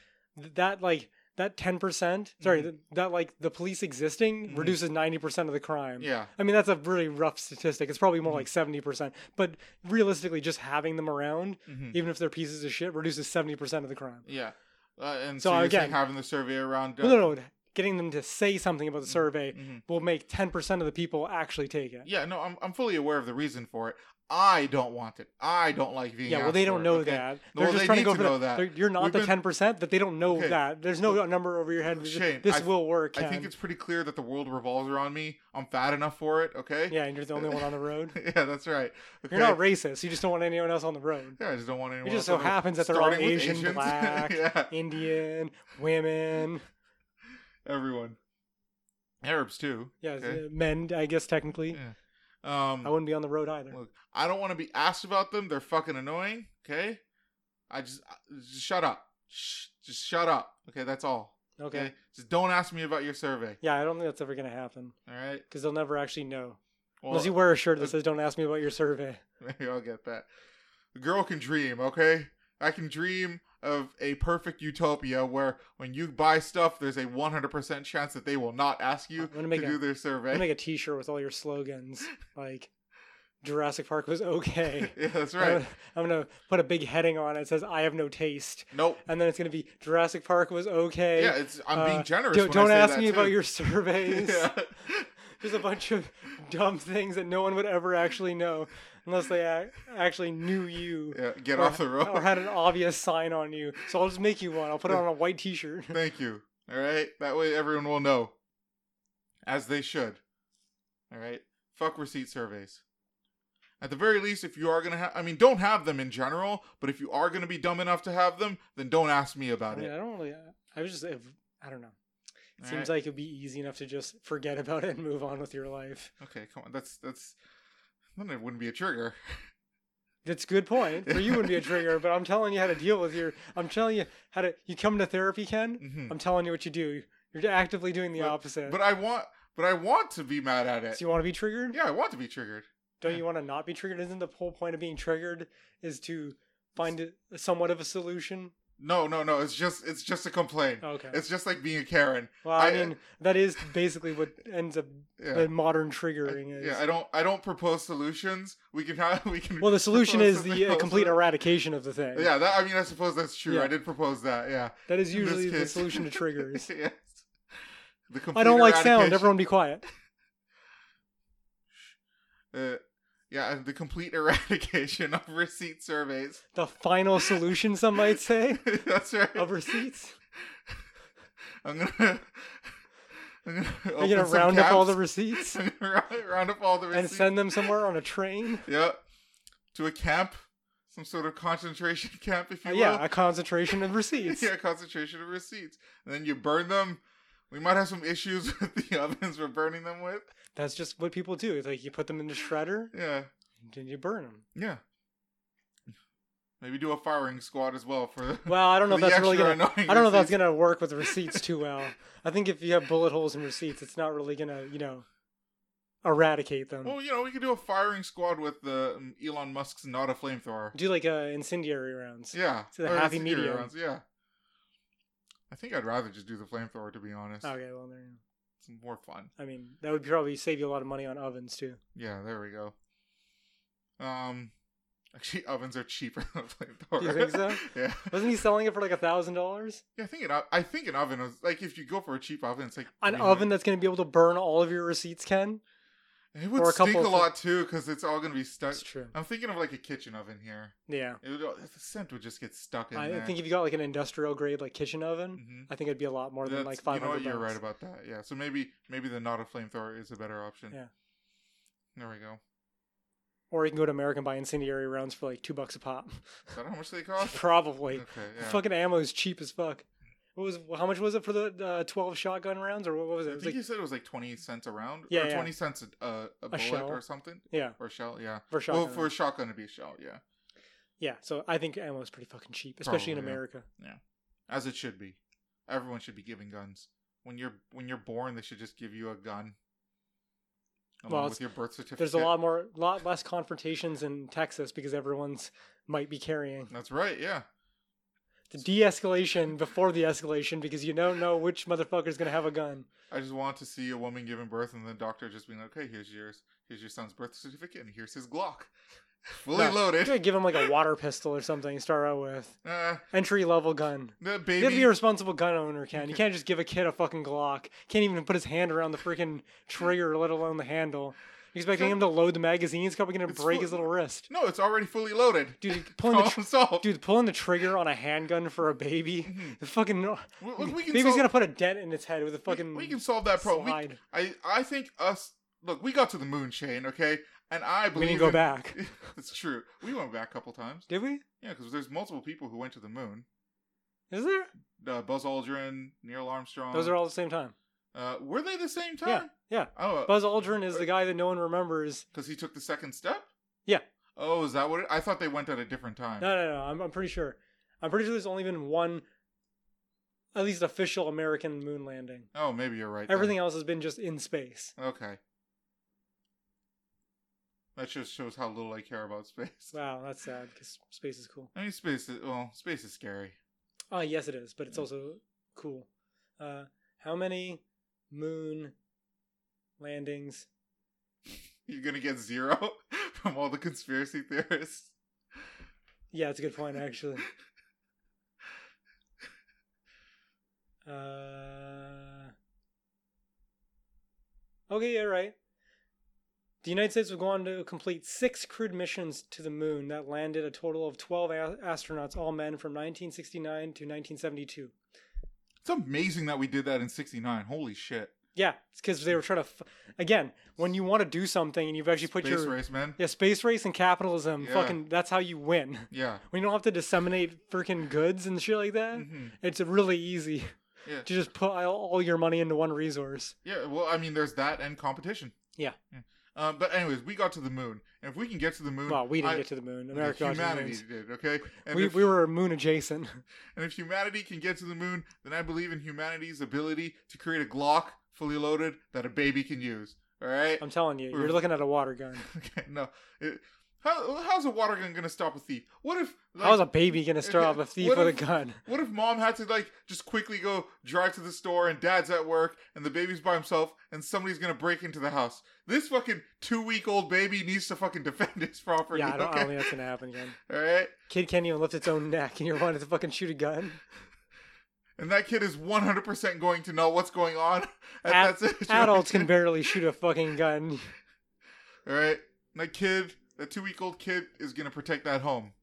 that like that ten percent. Sorry, Mhm. that like the police existing Mhm. reduces ninety percent of the crime. yeah. I mean, that's a really rough statistic. It's probably more Mhm. like 70%. But realistically, just having them around, hmm even if they're pieces of shit, reduces 70% of the crime. Yeah. Uh, and So so, again- having the survey around. uh, No, no, no. Getting them to say something about the survey mhm. will make 10% of the people actually take it. Yeah, no, I'm I'm fully aware of the reason for it. I don't want it. I don't like being. Yeah, well, they don't it, know okay? that. They're just they trying to go to for that. You're not We've the 10% that they don't know Okay. that. There's no number over your head. Oh, Shane, this I- will work. I think it's pretty clear that the world revolves around me. I'm fat enough for it. Okay. Yeah, and you're the only one on the road. yeah, that's right. Okay? You're not racist. You just don't want anyone else on the road. Yeah, I just don't want anyone. It just so happens that they're all Asian, Asians. black, yeah, Indian, women. everyone. Arabs too. Yeah, Okay. Uh, men, I guess, technically. Yeah. Um, I wouldn't be on the road either. Look, I don't want to be asked about them. They're fucking annoying. Okay, I just just shut up. Shh, just shut up. Okay, that's all. Okay. Okay, just don't ask me about your survey. Yeah, I don't think that's ever going to happen All right. because they'll never actually know. Well, Unless you wear a shirt uh, that says, don't ask me about your survey. maybe I'll get that. The girl can dream. Okay, I can dream of a perfect utopia where when you buy stuff, there's a 100% chance that they will not ask you I'm gonna to a- do their survey. I'm to make a t shirt with all your slogans. Like, Jurassic Park was okay. yeah, that's I'm right. gonna- I'm to put a big heading on it that says, I have no taste. Nope. And then it's to be Jurassic Park was okay. Yeah, it's I'm being Uh, generous. Don't, don't ask me about your surveys. yeah. There's a bunch of dumb things that no one would ever actually know unless they ac- actually knew you. yeah, get or, off the road. or had an obvious sign on you. So I'll just make you one. I'll put it on a white T-shirt. Thank you. All right. That way everyone will know. As they should. All right. Fuck receipt surveys. At the very least, if you are going to have, I mean, don't have them in general, but if you are going to be dumb enough to have them, then don't ask me I about mean, it. I don't really. I was just. I don't know. It All seems right? like it'd be easy enough to just forget about it and move on with your life. Okay, come on. That's, that's, then it wouldn't be a trigger. That's a good point. For you, wouldn't be a trigger, but I'm telling you how to deal with your. I'm telling you how to. You come to therapy, Ken. Mhm. I'm telling you what you do. You're actively doing the But- opposite. But I want, but I want to be mad at it. so you want to be triggered? Yeah, I want to be triggered. Don't you want to not be triggered? Isn't the whole point of being triggered is to find somewhat of a solution? No, no, no. It's just it's just a complaint. Okay. It's just like being a Karen. well, I, I- mean, that is basically what ends up Yeah. the modern triggering is. Yeah, I don't I don't propose solutions. We can have we can well, the solution is the uh, complete eradication of the thing. Yeah, that I mean I suppose that's true. Yeah. I did propose that, yeah. That is usually the solution to triggers. yes. The I complete don't like sound. Everyone be quiet. uh, yeah, the complete eradication of receipt surveys. The final solution, some might say, that's right. of receipts. I'm gonna I'm gonna Are you gonna round up all the receipts round- up all the receipts and send them somewhere on a train? Yeah. To a camp, some sort of concentration camp, if you Uh, will. yeah, a concentration of receipts. yeah, a concentration of receipts. And then you burn them. We might have some issues with the ovens we're burning them with. That's just what people do. It's like you put them in the shredder Yeah, and you burn them. yeah. Maybe do a firing squad as well for. Well, I don't know if that's really gonna. I don't know if that's gonna work with receipts too well. I think if you have bullet holes in receipts, it's not really gonna, you know, eradicate them. Well, you know, we could do a firing squad with the um, Elon Musk's not a flamethrower. Do like uh, incendiary rounds. Yeah, To the or happy medium. rounds, Yeah. I think I'd rather just do the flamethrower to be honest. Okay, well there. You go. It's more fun. I mean, that would probably save you a lot of money on ovens too. Yeah, there we go. Um, actually, ovens are cheaper than a flamethrower. You think so? yeah. Wasn't he selling it for like a thousand dollars? Yeah, I think an I think an oven is like if you go for a cheap oven, it's like An 300. oven that's gonna be able to burn all of your receipts, Ken. It would stink a lot too because it's all gonna be stuck. That's true. I'm thinking of like a kitchen oven here. Yeah, It would, the scent would just get stuck in I there. think if you got like an industrial grade like kitchen oven, Mhm. I think it'd be a lot more than like five You know what? You're right about that. Yeah. So maybe maybe the not a flamethrower is a better option. Yeah. There we go. Or you can go to America and buy incendiary rounds for like two bucks a pop. Is that how much they cost? Probably. Okay. Yeah. Fucking ammo is cheap as fuck. What was how much was it for the uh, twelve shotgun rounds or what, was it? I It think like, you said it was like twenty cents a round, Yeah, or yeah. twenty cents a, a, a bullet shell. or something, yeah, or a shell. Yeah. for shotgun. Well, for a shotgun to be a shell, yeah, yeah, so I think ammo is pretty fucking cheap, especially in America. yeah. America. as it should be. Everyone should be giving guns. When you're when you're born, they should just give you a gun. Along Well, with your birth certificate. There's a lot more, lot less confrontations in Texas because everyone's might be carrying. That's right. Yeah. The de-escalation before the escalation because you don't know which motherfucker's gonna have a gun. I just want to see a woman giving birth and the doctor just being like, "Okay, here's yours. Here's your son's birth certificate, and here's his Glock, fully No, loaded." You give him like a water pistol or something. to Start out with Uh, entry level gun. the You have to be a responsible gun owner, Ken. You can't just give a kid a fucking Glock. Can't even put his hand around the freaking trigger, let alone the handle. Expecting him to load the magazine? He's probably gonna It's break full- his little wrist. no, it's already fully loaded. Dude, pulling the tr- Problem solved. dude, pulling the trigger on a handgun for a baby. Mhm. The fucking Look, look, we can baby's solve, gonna put a dent in its head with a fucking we, can solve that problem. We- slide. I I think us. Look, we got to the moon, Shane. Okay, and I believe We, believe didn't go in- back, it's true. We went back a couple times. did we? Yeah, because there's multiple people who went to the moon. Is there? Uh, Buzz Aldrin, Neil Armstrong. Those are all at the same time. Uh, were they the same time? yeah. yeah. Oh, Buzz Aldrin is the guy that no one remembers. because he took the second step. Yeah. Oh, is that what? It, I thought they went at a different time. No, no, no. I'm, I'm pretty sure. I'm pretty sure there's only been one, at least official American moon landing. Oh, maybe you're right. then. Everything else has been just in space. Okay. That just shows how little I care about space. Wow, that's sad because space is cool. I mean, space is well, space is scary. Oh, yes, it is, but it's also cool. Uh, how many moon landings? You're gonna get zero from all the conspiracy theorists. Yeah, it's a good point, actually. Uh, okay, yeah, right. The United States would go on to complete six crewed missions to the moon that landed a total of 12 a- astronauts, all men, from 1969 to 1972. It's amazing that we did that in '69. Holy shit! Yeah, it's because they were trying to. F- Again, when you want to do something and you've actually put your Space your. race, man. Yeah, space race and capitalism, Yeah. fucking, that's how you win. Yeah. When you don't have to disseminate freaking goods and shit like that, hmm it's really easy Yeah. to just put all all your money into one resource. Yeah. Well, I mean, there's that and competition. Yeah. Um, but anyways, we got to the moon, and if we can get to the moon, Well, we didn't I- get to the moon. America got to the humanity did. Okay. And We, if, we were moon adjacent. and if humanity can get to the moon, then I believe in humanity's ability to create a Glock fully loaded that a baby can use. All right. I'm telling you, We're- you're looking at a water gun. Okay, no. It, How, how's a water gun gonna stop a thief? What if like, How's a baby gonna off a thief with a gun? What if mom had to like just quickly go drive to the store and dad's at work and the baby's by himself and somebody's gonna break into the house? This fucking two week old baby needs to fucking defend his property. Yeah, I don't, I don't think that's gonna happen again. All right, Kid can't even lift its own neck, and you're wanting to fucking shoot a gun. and that kid is one hundred percent going to know what's going on. at Ad- that. Adults can barely shoot a fucking gun. All right, that kid, that two week old kid, is gonna protect that home.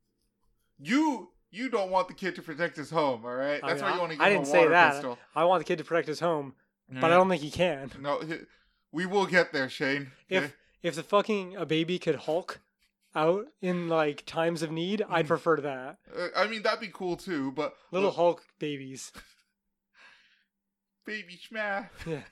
You. You don't want the kid to protect his home, all right? I That's mean, why you want to give I him didn't say that. pistol. I want the kid to protect his home, but I mm. don't think he can. No, we will get there, Shane. If okay? if the fucking a baby could Hulk out in like times of need, I'd Mm. prefer that. Uh, I mean, that'd be cool too, but Little look, Hulk babies. baby schma. Yeah.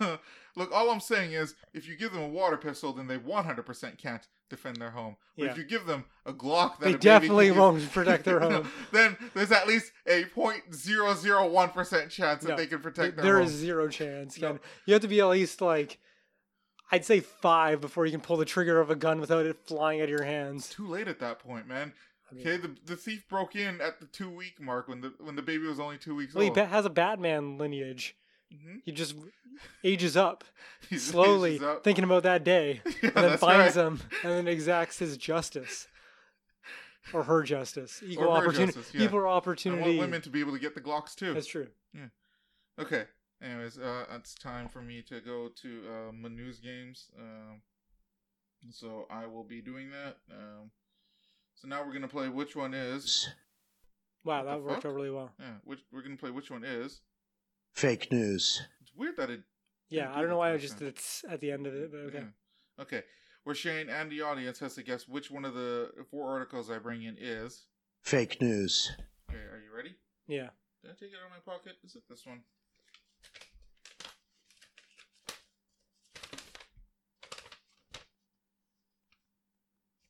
look, all I'm saying is, if you give them a water pistol, then they 100% can't defend their home. But Yeah. if you give them a Glock, that They definitely won't protect their home. then there's at least a 0.001% chance that No, they can protect their There home. is zero chance. No. You have to be at least like, I'd say five before you can pull the trigger of a gun without it flying out of your hands. Too late at that point, man. I mean, Okay, the, the thief broke in at the two week mark when the when the baby was only two weeks well, he old. ba- has a Batman lineage. Mhm. He just ages up He's- slowly, he's up. thinking about that day, Yeah, and then finds right. him, and then exacts his justice. Or her justice, equal her opportunity, justice, yeah. equal I want women to be able to get the Glocks too. That's true. Yeah. Okay. Anyways, uh, it's time for me to go to uh, my news games. Um, so I will be doing that. Um, so now we're gonna play which one is. Wow, that worked out really well. Yeah, which we're gonna play which one is. Fake news. It's weird that it. Yeah, I don't know why I just time. did it at the end of it, but okay. Yeah. Okay. Where Shane and the audience has to guess which one of the four articles I bring in is. Fake news. Okay, are you ready? Yeah. Did I take it out of my pocket? Is it this one?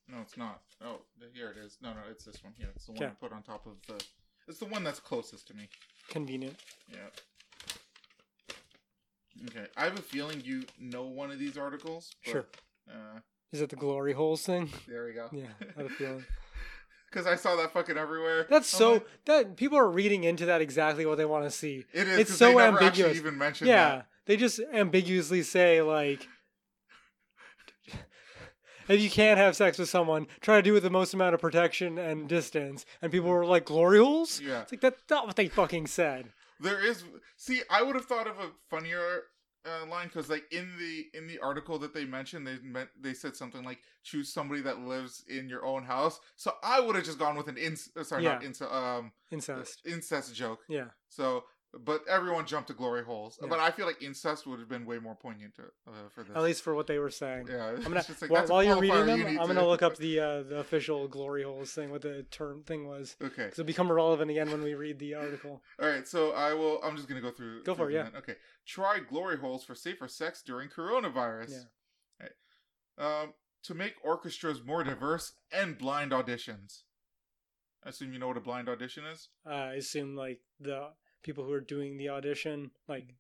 No, it's not. Oh, here it is. No, no, it's this one. Here, it's the one I put on top of the. It's the one that's closest to me. Convenient. Yeah. Okay, I have a feeling you know one of these articles. but, Sure. Uh, Is it the glory holes thing? there we go. Yeah, I had a feeling. Because I saw that fucking everywhere. That's I'm so like, that people are reading into that exactly what they want to see. It is. it's so they never ambiguous. Even mentioned Yeah, that. they just ambiguously say like, if you can't have sex with someone, try to do it with the most amount of protection and distance. And people were like, glory holes. Yeah. It's like that's not what they fucking said. There is. See, I would have thought of a funnier uh, line because, like, in the in the article that they mentioned, they meant they said something like choose somebody that lives in your own house. So I would have just gone with an inc- uh, sorry, not Yeah. inc- um Incest. incest joke. Yeah. So, but everyone jumped to glory holes. Yeah. But I feel like incest would have been way more poignant to, uh, for this. At least for what they were saying. yeah. I'm gonna like, while, while you're reading them, you I'm to- gonna look up the uh, the official glory holes thing, what the term thing was, Okay. because it'll become relevant again when we read the article. All right, so I will. I'm just gonna go through. Go for it, them then. Okay. Try glory holes for safer sex during coronavirus. Yeah. Right. Um, to make orchestras more diverse and blind auditions. I assume you know what a blind audition is. Uh, I assume like the people who are doing the audition, like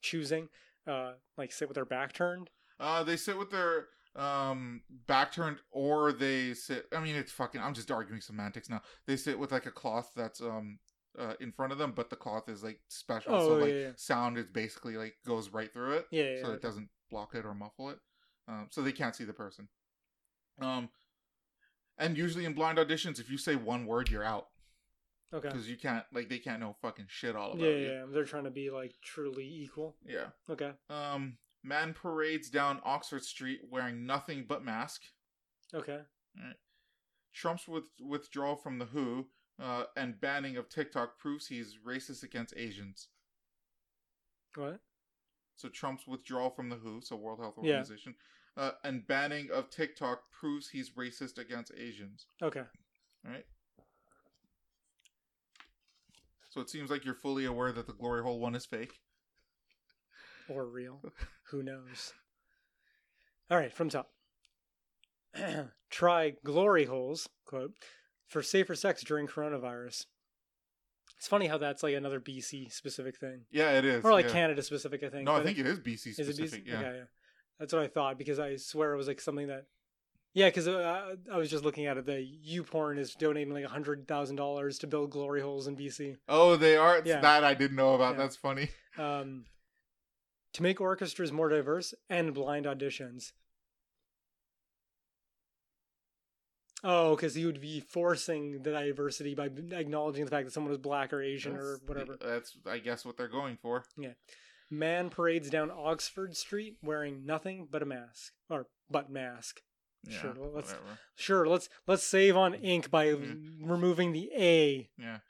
choosing, uh, like sit with their back turned. Uh, they sit with their um back turned, or they sit. I mean, it's fucking. I'm just arguing semantics now. They sit with like a cloth that's um. Uh, in front of them, but the cloth is like special, so Oh, like yeah, yeah. sound is basically like goes right through it. Yeah, yeah, so it doesn't block it or muffle it. Um, so they can't see the person. Um, and usually in blind auditions, if you say one word, you're out Okay. because you can't like they can't know fucking shit all about Yeah, yeah, you. yeah. They're trying to be like truly equal. Yeah. Okay. Um, man parades down Oxford Street wearing nothing but mask. Okay. Trump's with, withdrawal from the WHO uh, and banning of TikTok proves he's racist against Asians. What? So Trump's withdrawal from the WHO, so World Health Yeah. Organization, uh, and banning of TikTok proves he's racist against Asians. Okay. Right. So it seems like you're fully aware that the glory hole one is fake. Or real. Who knows? All right, from top. Try glory holes, quote, for safer sex during coronavirus. It's funny how that's like another BC specific thing. Yeah, it is. Or like yeah. Canada specific, I think. No, I think it is BC Is it specific. BC? Yeah. Okay, yeah. That's what I thought because I swear it was like something that Yeah, because uh, I was just looking at it. The YouPorn is donating like hundred thousand dollars to build glory holes in BC. Oh, they are. It's Yeah. That I didn't know about. Yeah. That's funny. Um, to make orchestras more diverse and blind auditions. Oh, because you would be forcing the diversity by acknowledging the fact that someone was black or Asian or whatever. That's I guess what they're going for. Yeah. Man parades down Oxford Street wearing nothing but a mask or butt mask. Yeah, Sure, let's- whatever. Sure, let's let's save on ink by Mhm. removing the A. Yeah,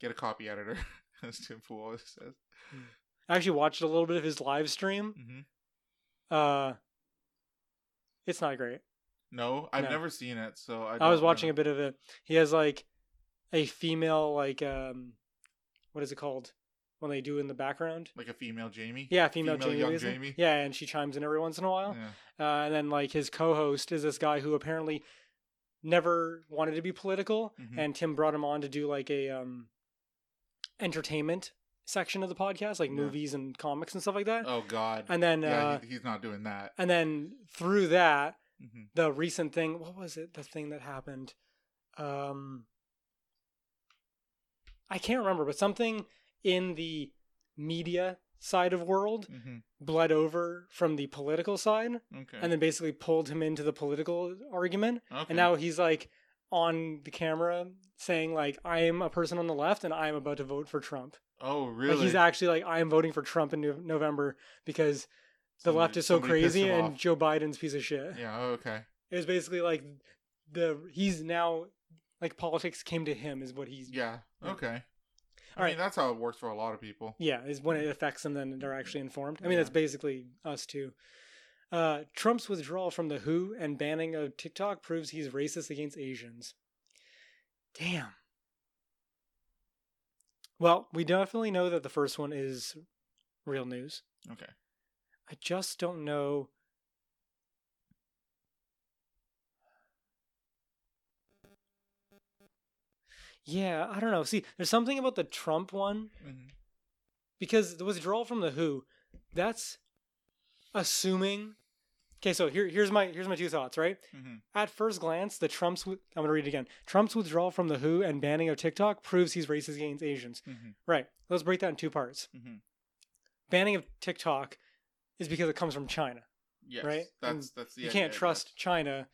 get a copy editor, as Tim Pool always says. I actually watched a little bit of his live stream. hmm Uh, it's not great. No, I've No. never seen it, so I. I was watching know. a bit of it. He has like a female like um, what is it called when they do in the background? like a female Jamie. Yeah, female, Female Jamie. young Jamie? Yeah, and she chimes in every once in a while. Yeah. Uh, and then like his co-host is this guy who apparently never wanted to be political, Mhm. and Tim brought him on to do like a um entertainment section of the podcast, like Yeah. movies and comics and stuff like that. Oh God. And then yeah, uh, he's not doing that. and then through that, hmm the recent thing, what was it? The thing that happened, um, I can't remember, but something in the media side of world hmm bled over from the political side Okay. and then basically pulled him into the political argument okay. and now he's like on the camera saying like i am a person on the left and i'm about to vote for trump oh really? like he's actually like i'm voting for trump in No- november because the Somebody- left is so crazy and off. joe biden's piece of shit Yeah. oh, okay. it was basically like the he's now like politics came to him is what he's. Yeah. Okay. I mean, that's how it works for a lot of people. Yeah, is when it affects them, then they're actually informed. I mean, Yeah. that's basically us too. Uh, Trump's withdrawal from the WHO and banning of TikTok proves he's racist against Asians. Damn. Well, we definitely know that the first one is real news. Okay. I just don't know. Yeah, I don't know. See, there's something about the Trump one hmm because the withdrawal from the WHO, that's assuming. Okay, so here, here's my here's my two thoughts. Right, hmm at first glance, the Trump's I'm gonna read it again. Trump's withdrawal from the WHO and banning of TikTok proves he's racist against Asians. hmm Right. Let's break that in two parts. hmm Banning of TikTok is because it comes from China. Yes. Right? That's that's the you idea, can't trust China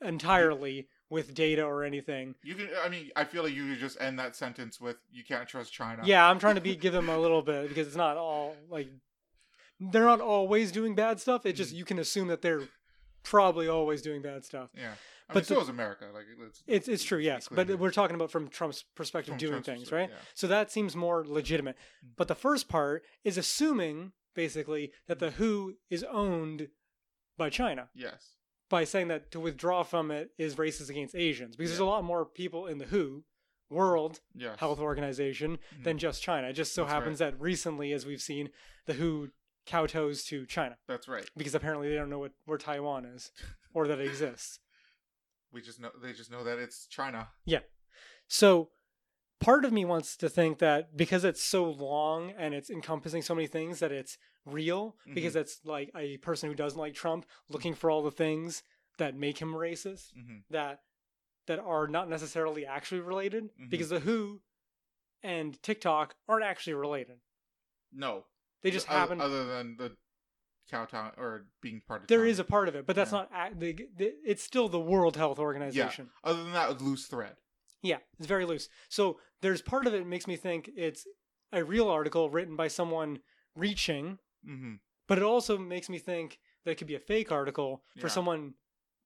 entirely with data or anything. You can. I mean, I feel like you could just end that sentence with "You can't trust China." Yeah, I'm trying to be give them a little bit because it's not all like they're not always doing bad stuff. It just Mhm. you can assume that they're probably always doing bad stuff. Yeah. I But mean, so the- is America. Like it's It's it's true, yes, but we're talking about from Trump's perspective From doing Trump's things, right? yeah. So that seems more legitimate. Mm. But the first part is assuming basically that the WHO is owned by China Yes. By saying that to withdraw from it is racist against Asians because there's a lot more people in the WHO World Yes. Health Organization Mhm. than just China. It just so That's happens that recently, as we've seen, the WHO kowtows to China That's right. because apparently they don't know what where Taiwan is or that it exists. We just know they just know that it's China. Yeah. So part of me wants to think that because it's so long and it's encompassing so many things that it's real because it's like a person who doesn't like Trump looking for all the things that make him racist hmm that that are not necessarily actually related Mhm. because the WHO and TikTok aren't actually related. No. They just other, happen Other than the Cowtown or being part of. There China. is a part of it, but that's Yeah. not. The, the, it's still the World Health Organization. Yeah. Other than that, a loose thread. Yeah. it's very loose. So there's part of it makes me think it's a real article written by someone reaching, Mm-hmm. but it also makes me think that it could be a fake article for Yeah. someone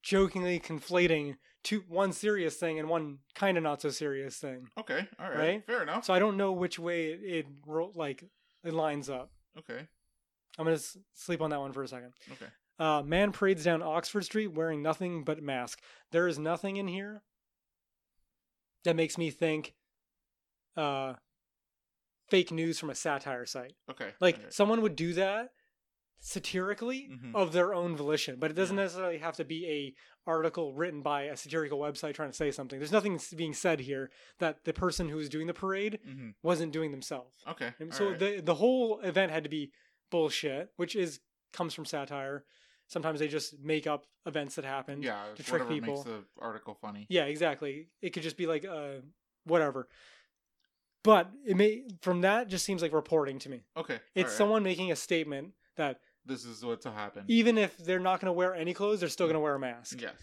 jokingly conflating two one serious thing and one kind of not so serious thing. Okay. All right. Right? Fair enough. So I don't know which way it, it like it lines up. okay. I'm gonna s- sleep on that one for a second. Okay. Uh, man parades down Oxford Street wearing nothing but mask. There is nothing in here that makes me think uh, fake news from a satire site. Okay. Like okay. someone would do that satirically Mhm. of their own volition, but it doesn't Yeah. necessarily have to be a article written by a satirical website trying to say something. There's nothing being said here that the person who was doing the parade Mhm. wasn't doing themselves. Okay. And so right. the the whole event had to be bullshit, which is comes from satire. Sometimes they just make up events that happened. Yeah, to trick people. makes the article funny. Yeah, exactly. It could just be like uh whatever. But it may from that just seems like reporting to me. Okay, It's alright. someone making a statement that This is what's to happen. even if they're not going to wear any clothes, they're still going to wear a mask. yes.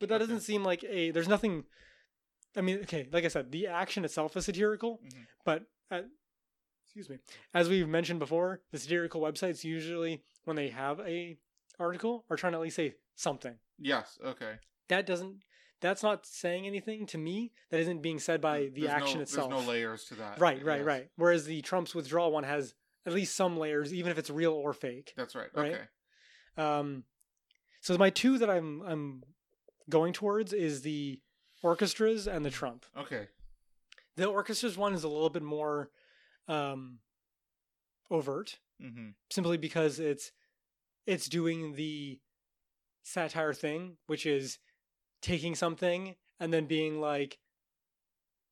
But that Okay. doesn't seem like a. There's nothing. I mean, okay, like I said, the action itself is satirical, Mhm. but uh, excuse me, as we've mentioned before, the satirical websites usually, when they have a article, are trying to at least say something. Yes. Okay. That doesn't. That's not saying anything to me. That isn't being said by the There's action no, itself. There's no layers to that. Right, right, Yes. right. Whereas the Trump's withdrawal one has at least some layers, even if it's real or fake. That's right. Right? Okay. Um, so my two that I'm I'm going towards is the orchestras and the Trump. Okay. The orchestras one is a little bit more um, overt, Mm-hmm. simply because it's it's doing the satire thing, which is taking something and then being like,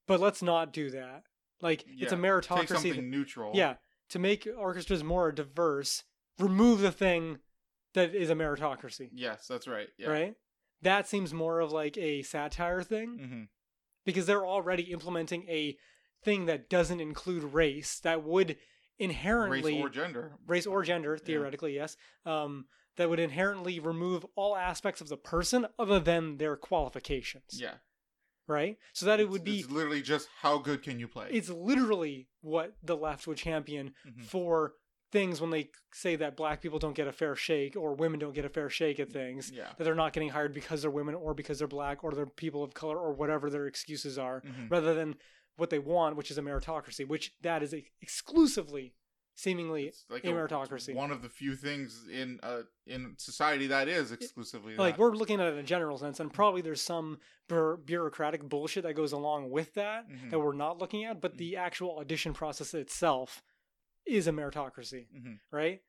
but let's not do that. Like it's a meritocracy. Take something thing. neutral. Yeah, to make orchestras more diverse, remove the thing that is a meritocracy, Yes, that's right. Yeah. right? That seems more of like a satire thing Mm-hmm. because they're already implementing a thing that doesn't include race that would inherently Race or gender. race or gender theoretically yes um, that would inherently remove all aspects of the person other than their qualifications Yeah. right so that it would be It's literally just how good can you play. it's literally what the left would champion Mhm. for things when they say that black people don't get a fair shake or women don't get a fair shake at things Yeah. that they're not getting hired because they're women or because they're black or they're people of color or whatever their excuses are Mhm. rather than what they want which is a meritocracy which that is exclusively seemingly It's like a meritocracy One of the few things in uh in society that is exclusively like that. we're looking at it in a general sense and probably there's some bur- bureaucratic bullshit that goes along with that Mhm. that we're not looking at but the actual audition process itself is a meritocracy Mhm. right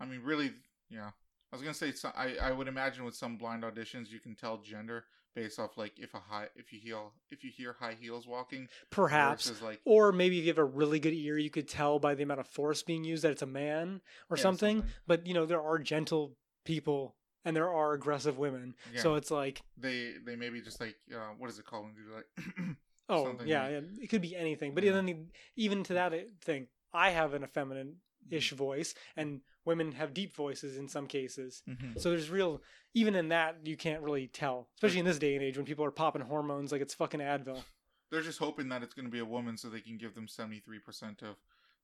I mean, really, yeah. I was gonna say, so, I I would imagine with some blind auditions, you can tell gender based off like if a high if you heal if you hear high heels walking, perhaps like or maybe if you have a really good ear you could tell by the amount of force being used that it's a man or Yeah, something. something. but you know there are gentle people and there are aggressive women Yeah. so it's like they they maybe just like uh, what is it called when you like oh yeah, yeah, it could be anything but Yeah. then even to that thing i have an effeminate-ish Mm-hmm. voice and women have deep voices in some cases Mhm. so there's real even in that you can't really tell especially in this day and age when people are popping hormones like it's fucking advil they're just hoping that it's gonna be a woman so they can give them seventy three percent of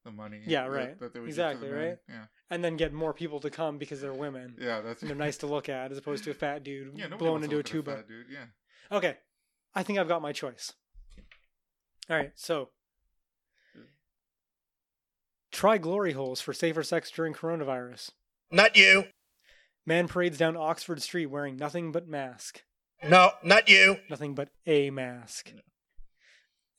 the money. Yeah, right. That they would give the Exactly, right? Yeah, and then get more people to come because they're women yeah, that's and they're nice to look at as opposed to a fat dude Yeah, wants into a tuba fat dude. Yeah, Okay. I think I've got my choice. All right, so try glory holes for safer sex during coronavirus. Not you. Man parades down Oxford Street wearing nothing but mask. No, not you. Nothing but a mask.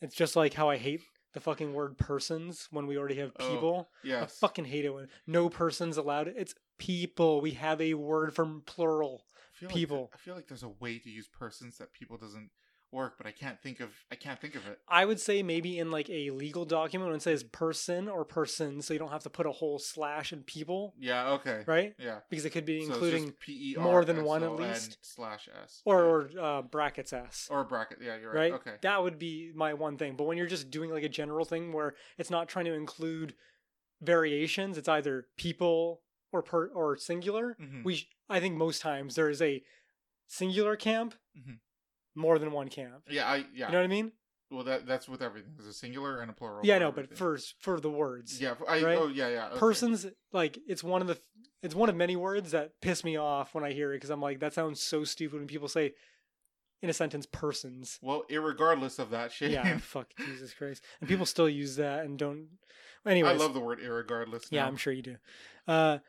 It's just like how I hate the fucking word persons when we already have Oh, people. I fucking hate it when no persons allowed. It's people. We have a word for plural. I feel like people. I feel like there's a way to use persons that people doesn't work, but I can't think of I can't think of it. I would say maybe in like a legal document when it says person or person, so you don't have to put a whole slash in people, Yeah. Okay. right? Yeah. Because it could be So including more than one at least. slash s or or uh, brackets s. or bracket. Yeah, you're right? right. Okay. That would be my one thing. But when you're just doing like a general thing where it's not trying to include variations, it's either people or per or singular. Mhm. We sh- I think most times there is a singular camp, Mhm. More than one camp. Yeah. I yeah. You know what I mean? well, that that's with everything. There's a singular and a plural. yeah, for no, but everything. for for the words. yeah. I right? oh yeah yeah. okay. persons like it's one of the it's one of many words that piss me off when I hear it because I'm like that sounds so stupid when people say in a sentence persons. Well, irregardless of that shit. Yeah, fuck Jesus Christ. And people still use that and don't. anyway. I love the word irregardless. yeah. I'm sure you do. Uh,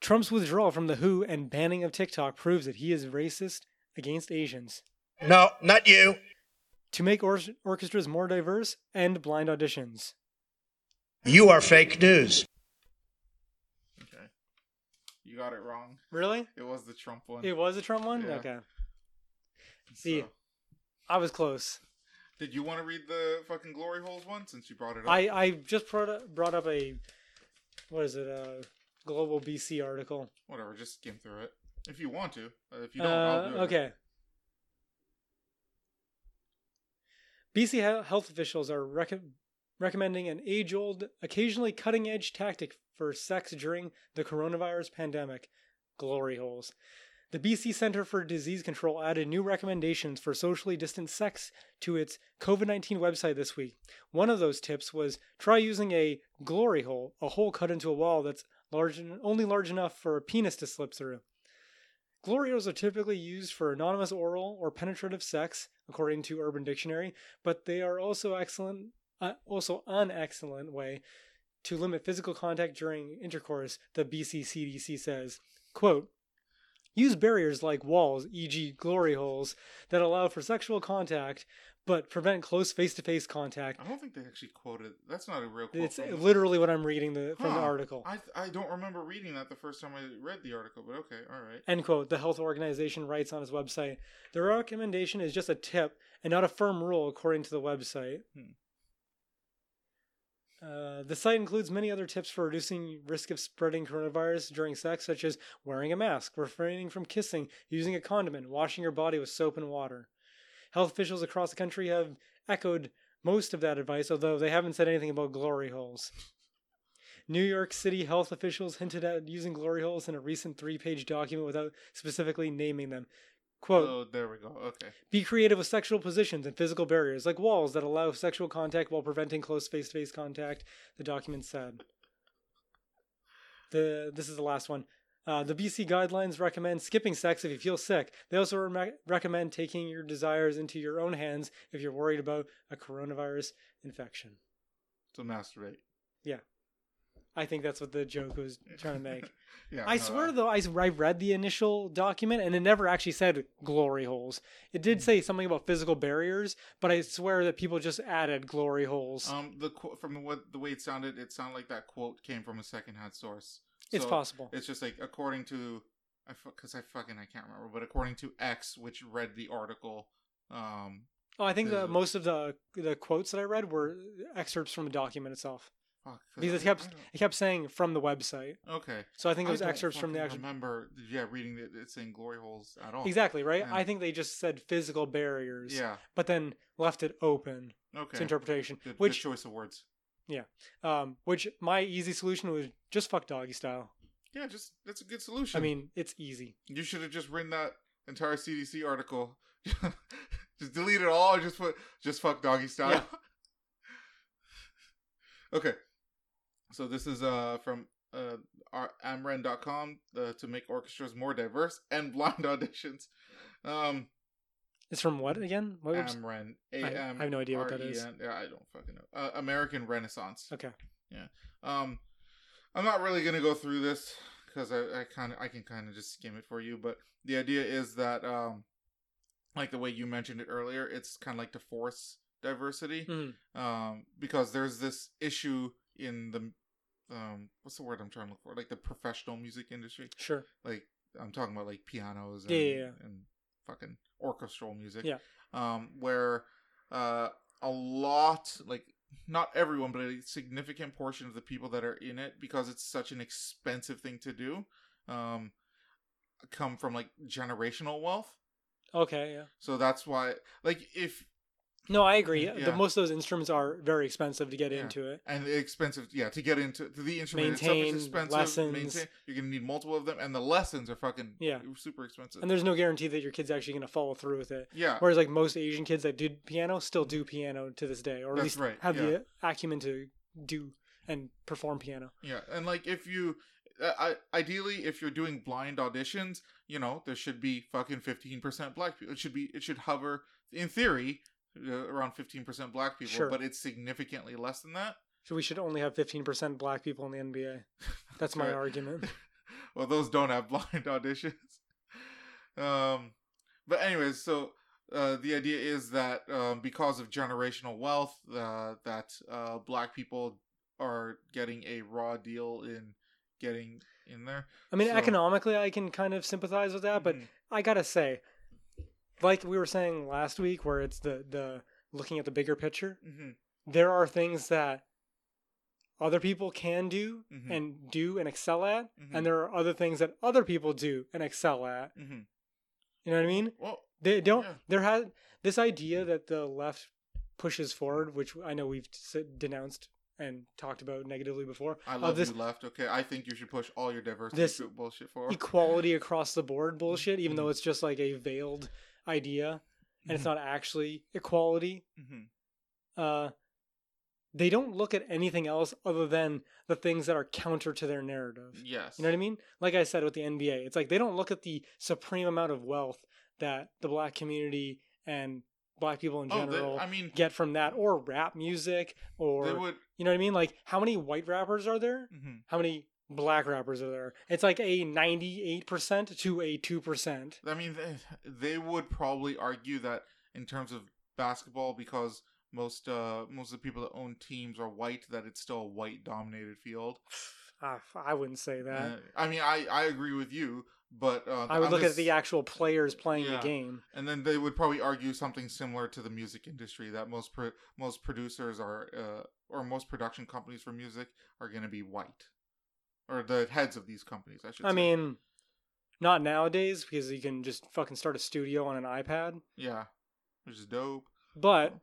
Trump's withdrawal from the WHO and banning of TikTok proves that he is racist against Asians. No, not you. To make or- orchestras more diverse, end blind auditions. You are fake news. Okay. You got it wrong. Really? It was the Trump one. It was a Trump one? Yeah. Okay. see. So- I was close. Did you want to read the fucking glory holes one since you brought it up? I, I just brought up, brought up a what is it a global BC article. Whatever, just skim through it if you want to. Uh, if you don't, I'll Uh, do it. okay. BC health officials are rec- recommending an age old, occasionally cutting edge tactic for sex during the coronavirus pandemic glory holes. The BC Center for Disease Control added new recommendations for socially distant sex to its COVID 19 website this week. One of those tips was try using a glory hole, a hole cut into a wall that's large, only large enough for a penis to slip through. Glory holes are typically used for anonymous oral or penetrative sex, according to Urban Dictionary, but they are also excellent, uh, also an excellent way to limit physical contact during intercourse. The BCCDC says, "quote Use barriers like walls, e.g., glory holes, that allow for sexual contact but prevent close face-to-face contact." I don't think they actually quoted. That's not a real quote. It's literally what I'm reading the, from the article. I I don't remember reading that the first time I read the article, but okay, all right. End quote. The health organization writes on its website The recommendation is just a tip and not a firm rule, according to the website. Hmm. Uh, the site includes many other tips for reducing risk of spreading coronavirus during sex, such as wearing a mask, refraining from kissing, using a condom, and washing your body with soap and water. Health officials across the country have echoed most of that advice, although they haven't said anything about glory holes. New York City health officials hinted at using glory holes in a recent three page document without specifically naming them. Quote, Oh, there we go. Okay. be creative with sexual positions and physical barriers, like walls that allow sexual contact while preventing close face to face contact, the document said. The, this is the last one. Uh, the BC guidelines recommend skipping sex if you feel sick. They also re- recommend taking your desires into your own hands if you're worried about a coronavirus infection. So masturbate. I think that's what the joke was trying to make. yeah. I no, swear though, I, I read the initial document and it never actually said glory holes. It Hmm. did say something about physical barriers, but I swear that people just added glory holes. Um, the from what the way it sounded, it sounded like that quote came from a secondhand source. it's possible. It's just like according to, I because I fucking I can't remember, but according to X, which read the article, um, oh, I think the most of the the quotes that I read were excerpts from the document itself fuck, 'cause because I- it kept I don't- it kept saying from the website. okay. So I think it was excerpts from the fucking actual. Remember, yeah, reading it, it's saying glory holes at all. Exactly right. Yeah. I think they just said physical barriers, Yeah. but then left it open Okay. to interpretation. Good, which good choice of words. um, which my easy solution was just fuck doggy style. Yeah, just that's a good solution. I mean, it's easy. you should have just written that entire CDC article. just delete it all. Just put just fuck doggy style. Yeah. okay, so this is uh from uh amren.com uh, to make orchestras more diverse and blind auditions. Um, It's from what again? What Amren. I- A I M. have no idea what that is. Yeah, I don't fucking know. Uh, American Renaissance. Okay. Yeah. Um, I'm not really gonna go through this because I, I kind of I can kind of just skim it for you. But the idea is that um, like the way you mentioned it earlier, it's kind of like to force diversity. Mhm. Um, because there's this issue in the um, what's the word I'm trying to look for? Like the professional music industry. Sure. Like I'm talking about like pianos and, Yeah, yeah, yeah. and fucking orchestral music. Yeah. Um, where uh, a lot like not everyone, but a significant portion of the people that are in it, because it's such an expensive thing to do, um, come from like generational wealth. Okay. Yeah. So that's why, like, if No, I agree. Yeah. The, most of those instruments are very expensive to get Yeah. into it. and expensive, yeah, to get into to the instrument Maintain, itself is expensive. lessons. Maintain, you're gonna need multiple of them, and the lessons are fucking Yeah. super expensive. And there's no guarantee that your kid's actually going to follow through with it. yeah, Whereas, like most Asian kids that did piano still do piano to this day, or at That's least right, have yeah. the acumen to do and perform piano. Yeah, and like if you, uh, I, ideally, if you're doing blind auditions, you know there should be fucking fifteen percent black people. It should be, it should hover in theory around fifteen percent black people, Sure. but it's significantly less than that. So we should only have 15% black people in the NBA. That's my argument. well, those don't have blind auditions. Um, but anyways, so uh, the idea is that um, because of generational wealth, uh, that uh, black people are getting a raw deal in getting in there. I mean, So- economically, I can kind of sympathize with that, but Mhm. I gotta say, like we were saying last week, where it's the the looking at the bigger picture, Mhm. there are things that other people can do Mhm. and do and excel at, Mhm. and there are other things that other people do and excel at. hmm You know what I mean? Well, They don't. Yeah. There has this idea that the left pushes forward, which I know we've denounced and talked about negatively before. I love this you left. Okay, I think you should push all your diversity This bullshit forward. equality across the board bullshit, even though it's just like a veiled idea and it's Mhm. not actually equality. hmm Uh, they don't look at anything else other than the things that are counter to their narrative. Yes. You know what I mean? Like I said with the NBA, it's like they don't look at the supreme amount of wealth that the black community and black people in Oh, they- general I mean, get from that, or rap music, or would. you know what I mean? Like how many white rappers are there? mhm. How many black rappers are there? It's like a ninety-eight percent to a two percent. I mean, they, they would probably argue that in terms of basketball, because most uh most of the people that own teams are white, that it's still a white dominated field. Ah, I wouldn't say that. Uh, I mean, I I agree with you, but uh, I would I'm look just- at the actual players playing Yeah. the game. and then they would probably argue something similar to the music industry that most pro- most producers are uh, or most production companies for music are going to be white, or the heads of these companies. I should. I say. mean, not nowadays because you can just fucking start a studio on an iPad. yeah, which is dope. But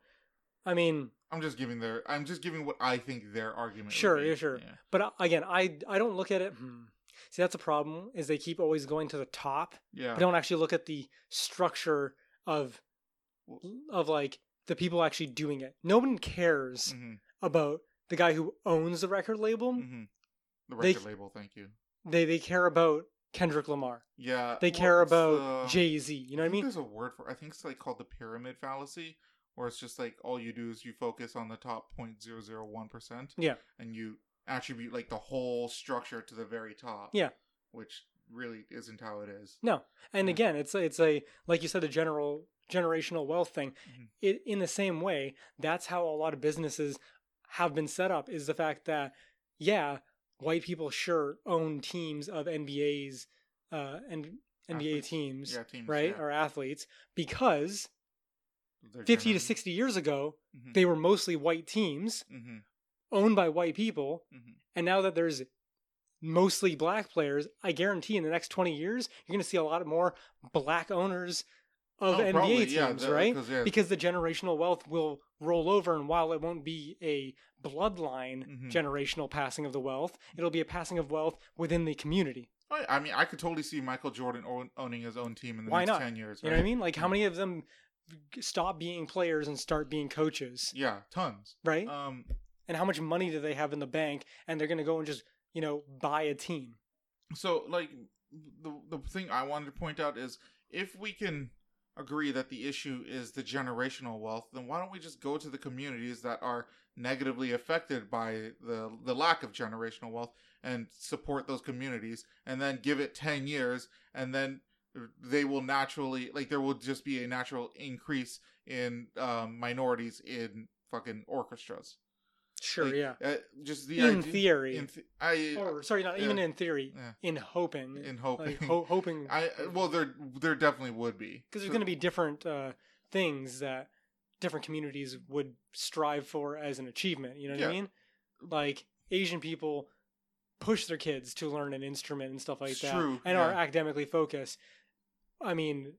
I mean, I'm just giving their. I'm just giving what I think their argument. Sure, yeah, sure. Yeah. but uh, again, I I don't look at it. Hmm. See, that's a problem. Is they keep always going to the top, Yeah. but don't actually look at the structure of of like the people actually doing it. No one cares hmm about the guy who owns the record label. hmm The They- record label. Thank you. They they care about Kendrick Lamar. Yeah. They care about the- Jay Z. You know what I mean? There's a word for. I think it's like called the pyramid fallacy, where it's just like all you do is you focus on the top 0.001 percent. Yeah. And you attribute like the whole structure to the very top. Yeah. Which really isn't how it is. No, and Yeah. again, it's a, it's a like you said, a general generational wealth thing. Mhm. It in the same way, that's how a lot of businesses have been set up. Is the fact that yeah, white people sure own teams of NBA's uh, and NBA teams, Yeah, teams. right, Yeah. or athletes, because They're fifty to generally- sixty years ago, Mhm. they were mostly white teams Mhm. owned by white people, Mhm. and now that there's mostly black players, I guarantee in the next 20 years, you're going to see a lot more black owners of Oh, NBA probably, teams, right? 'cause, yeah, Because the generational wealth will roll over, and while it won't be a bloodline Mhm. generational passing of the wealth, it'll be a passing of wealth within the community. I, I mean, I could totally see Michael Jordan owning his own team in the Why next not? ten years. You know what I mean? Like, how many of them stop being players and start being coaches, Yeah, tons. right? Um, and how much money do they have in the bank, and they're going to go and just, you know, buy a team? so like the the thing I wanted to point out is if we can agree that the issue is the generational wealth, then why don't we just go to the communities that are negatively affected by the the lack of generational wealth and support those communities and then give it 10 years and then they will naturally like there will just be a natural increase in um, minorities in fucking orchestras. Sure, Like, yeah. Uh, just the In idea- theory. in th- I or sorry, not yeah. even in theory, Yeah. in hoping, in hoping like ho- hoping, I well, there there definitely would be because there's So- going to be different uh, things that different communities would strive for as an achievement. You know what Yeah. I mean? Like Asian people push their kids to learn an instrument and stuff like that, true, and are academically focused. I mean,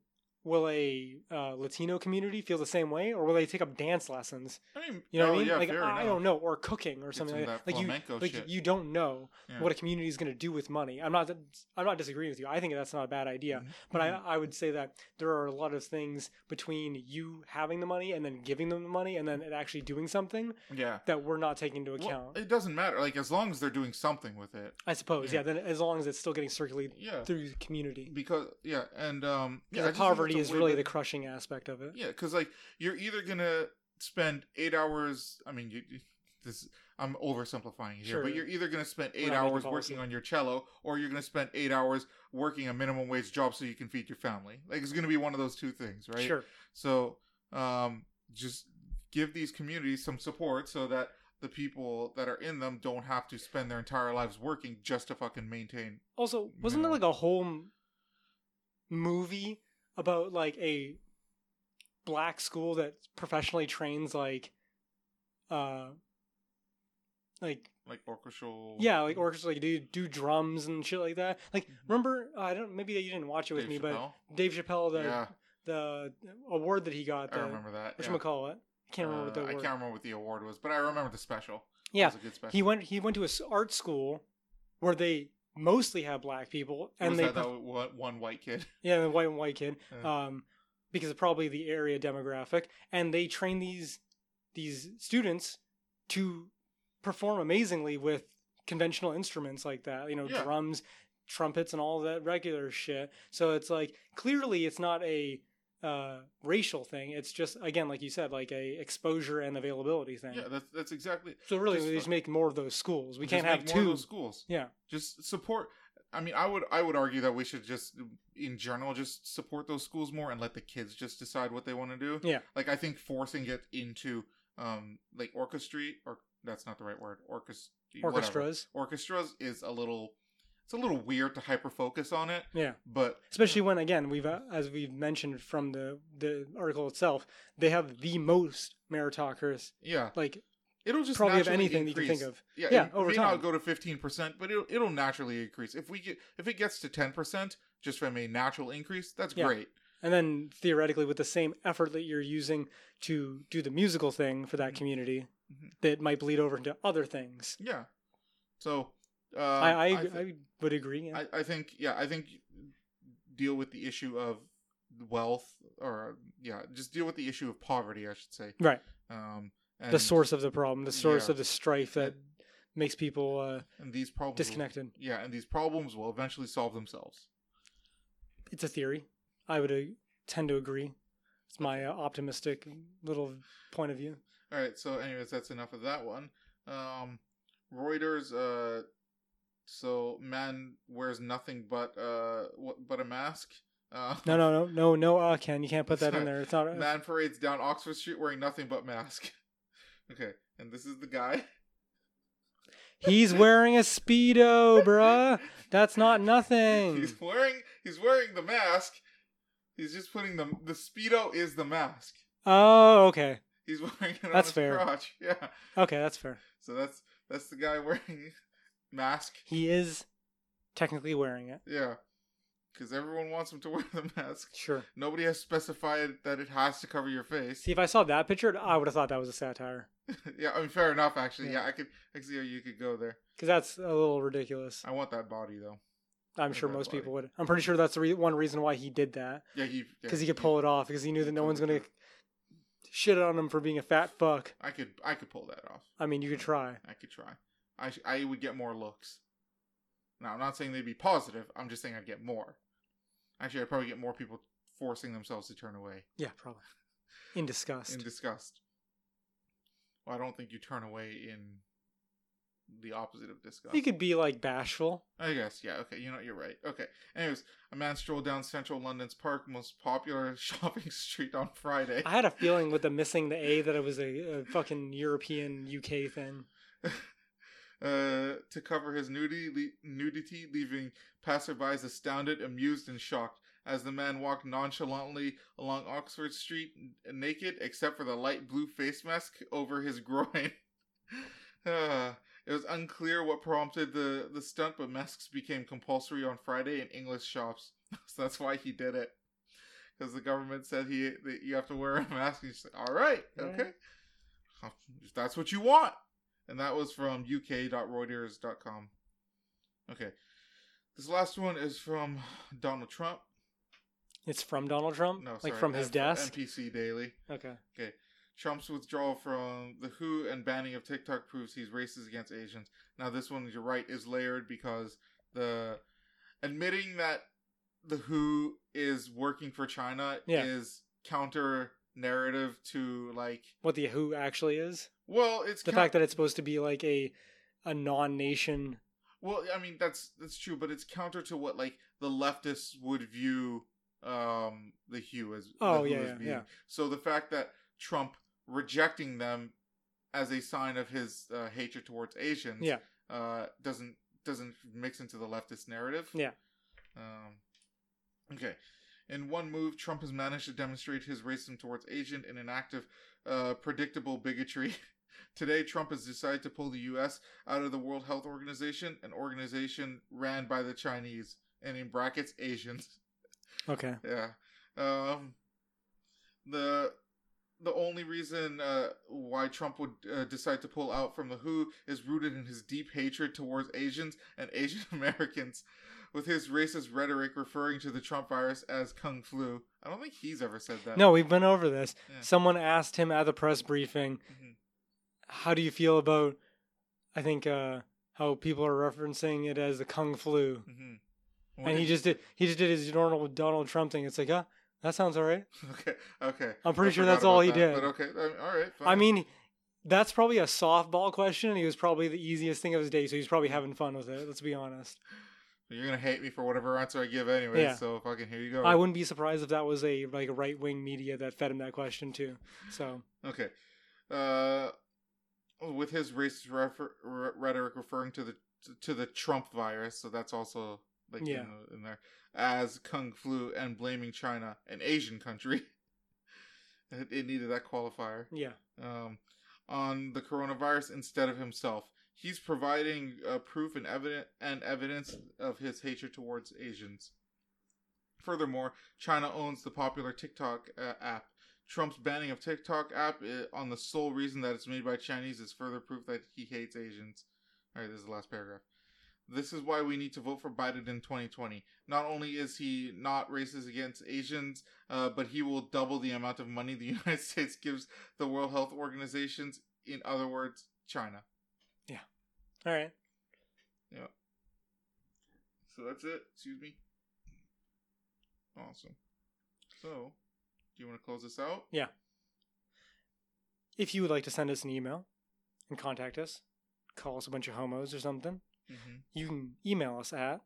will a uh, Latino community feel the same way, or will they take up dance lessons? I mean, You know oh, what I mean? Yeah, like I don't know, or cooking or Get something some like that. that Like you, flamenco like shit. you don't know Yeah. what a community is going to do with money. I'm not I'm not disagreeing with you. I think that's not a bad idea. Mhm. But. I I would say that there are a lot of things between you having the money and then giving them the money and then it actually doing something yeah. that we're not taking into Well, account. it doesn't matter. Like as long as they're doing something with it. I suppose, yeah. yeah. Then as long as it's still getting circulated Yeah. through the community, Because yeah, and um, yeah, I the just think poverty is really to- the crushing aspect of it. Yeah, because like you're either gonna spend eight hours. I mean, you, you- this I'm oversimplifying here, Sure. but you're either gonna spend eight hours working on your cello, or you're gonna spend eight hours working a minimum wage job so you can feed your family. Like it's gonna be one of those two things, right? Sure. So um, just give these communities some support so that the people that are in them don't have to spend their entire lives working just to fucking maintain. Also, wasn't there like a whole movie about like a black school that professionally trains like uh like like orchestral. yeah, like orchestra, like do do drums and shit like that. Like remember, I don't maybe you didn't watch it with Dave me, but Dave Chappelle, the yeah, the award that he got, I remember that. what yeah. call it? I can't remember what the Uh, I award. can't remember what the award was, but I remember the special. yeah It was a good special. he went he went to a art school where they mostly have black people, and was they that, that one, one white kid. yeah, the white and white kid, Yeah. um, because of probably the area demographic, and they train these these students to perform amazingly with conventional instruments like that, you know, Yeah. drums, trumpets, and all that regular shit. So it's like clearly it's not a uh, racial thing. It's just again, like you said, like a exposure and availability thing. Yeah, that's that's exactly. so really, just we just make more of those schools. We can't have make more of two. schools. Yeah, Just support. I mean, I would I would argue that we should just, in general, just support those schools more and let the kids just decide what they want to do. Yeah. Like I think forcing it into um like orchestra or that's not the right word orchestra orchestras. orchestras is a little it's a little weird to hyper focus on it Yeah. but especially when again we've uh, as we've mentioned from the the article itself they have the most meritocracy yeah like it'll just probably have anything that you can think of yeah, Yeah, it over may time. not go to 15% but it'll, it'll naturally increase if we get if it gets to 10% just from a natural increase that's Yeah. great and then theoretically with the same effort that you're using to do the musical thing for that Mhm. community Mhm. that might bleed over into other things yeah so uh, I I, thi- I would agree yeah. I, I think yeah i think deal with the issue of wealth or yeah just deal with the issue of poverty i should say. Right. Um the source of the problem the source Yeah. of the strife that makes people uh, and these problems will- disconnected. Yeah and these problems will eventually solve themselves. It's a theory. I would uh, tend to agree. It's my uh, optimistic little point of view. All right so anyways that's enough of that one. Um reuters uh so man wears nothing but uh what but a mask uh no no no no no uh ken you can't put that in there it's not man parades down oxford street wearing nothing but mask okay and this is the guy He's wearing a speedo, bruh. That's not nothing. he's wearing he's wearing the mask he's just putting the the speedo is the mask Oh, okay. he's wearing it on That's his fair. crotch yeah Okay, that's fair. so that's that's the guy wearing mask He is technically wearing it. yeah because everyone wants him to wear the mask Sure. nobody has specified that it has to cover your face See, if I saw that picture, I would have thought that was a satire. yeah i mean fair enough actually Yeah. yeah, i could i could see how you could go there Because that's a little ridiculous. i want that body though I'm sure most body. people would. I'm pretty sure that's the re- one reason why he did that. yeah he Because yeah, he could pull it off. Because he knew that no one's going to shit on him for being a fat fuck. i could i could pull that off I mean, you could try. I could try. I sh- I would get more looks. Now I'm not saying they'd be positive. I'm just saying I'd get more. Actually, I'd probably get more people forcing themselves to turn away Yeah, probably. In disgust. in disgust. Well, I don't think you turn away in the opposite of disgust. you could be like bashful. I guess, yeah, okay, you know, you're right. Okay. Anyways, a man strolled down central London's park, most popular shopping street on Friday. I had a feeling with the missing the A that it was a, a fucking European UK thing. uh, to cover his nudity, le- nudity, leaving passerbys astounded, amused, and shocked as the man walked nonchalantly along Oxford Street n- naked, except for the light blue face mask over his groin. Uh, it was unclear what prompted the, the stunt, but masks became compulsory on Friday in English shops. so that's why he did it. Because the government said he that you have to wear a mask. And he's like, all right, Yeah. okay. If that's what you want. And that was from uk.reuters.com. Okay. This last one is from Donald Trump. It's from Donald Trump? No, like from his N- desk? NPC Daily. Okay. Trump's withdrawal from the WHO and banning of TikTok proves he's racist against Asians. Now, this one, you're right, is layered because the admitting that the WHO is working for China Yeah. is counter narrative to like, What the Who actually is? Well, it's The fact that it's supposed to be like a a non-nation. Well, I mean that's that's true, but it's counter to what like the leftists would view um the Hue as. Oh, yeah, as yeah, being. yeah. So the fact that Trump rejecting them as a sign of his uh, hatred towards Asians, Yeah. uh, doesn't doesn't mix into the leftist narrative. Yeah. Um, okay. In one move, Trump has managed to demonstrate his racism towards Asian in an act of uh, predictable bigotry Today, Trump has decided to pull the U.S. out of the World Health Organization, an organization ran by the Chinese, and in brackets, Asians. Okay. Yeah. Um, the the only reason uh, why Trump would uh, decide to pull out from the WHO is rooted in his deep hatred towards Asians and Asian Americans, with his racist rhetoric referring to the Trump virus as Kung Flu. I don't think he's ever said that. No, we've been over this. Yeah. Someone asked him at the press briefing, Mhm. "How do you feel about?" I think uh, how people are referencing it as the Kung Flu, hmm and he just did. He just did his normal Donald Trump thing. It's like, huh, that sounds all right. Okay. Okay. I'm pretty I sure that's all he that, did. But okay. All right. Fine. I mean, that's probably a softball question, and he was probably the easiest thing of his day, so he's probably having fun with it. Let's be honest. you're gonna hate me for whatever answer I give anyway. Yeah. So fucking here you go. I wouldn't be surprised if that was a like a right wing media that fed him that question too. So Okay. Uh, with his racist refer- re- rhetoric referring to the to the Trump virus, so that's also like Yeah. in, the- in there as Kung Flu and blaming China, an Asian country. it, it needed that qualifier yeah, um, on the coronavirus instead of himself. He's providing uh, proof and evidence and evidence of his hatred towards Asians. Furthermore, China owns the popular TikTok uh, app. Trump's banning of TikTok app uh, on the sole reason that it's made by Chinese is further proof that he hates Asians. All right, this is the last paragraph. This is why we need to vote for Biden in 2020. Not only is he not racist against Asians, uh, but he will double the amount of money the United States gives the World Health Organizations. In other words, China. Yeah. All right. So that's it. Excuse me. Awesome. So, do you want to close this out? Yeah. If you would like to send us an email and contact us, call us a bunch of homos or something, Mm-hmm. you can email us at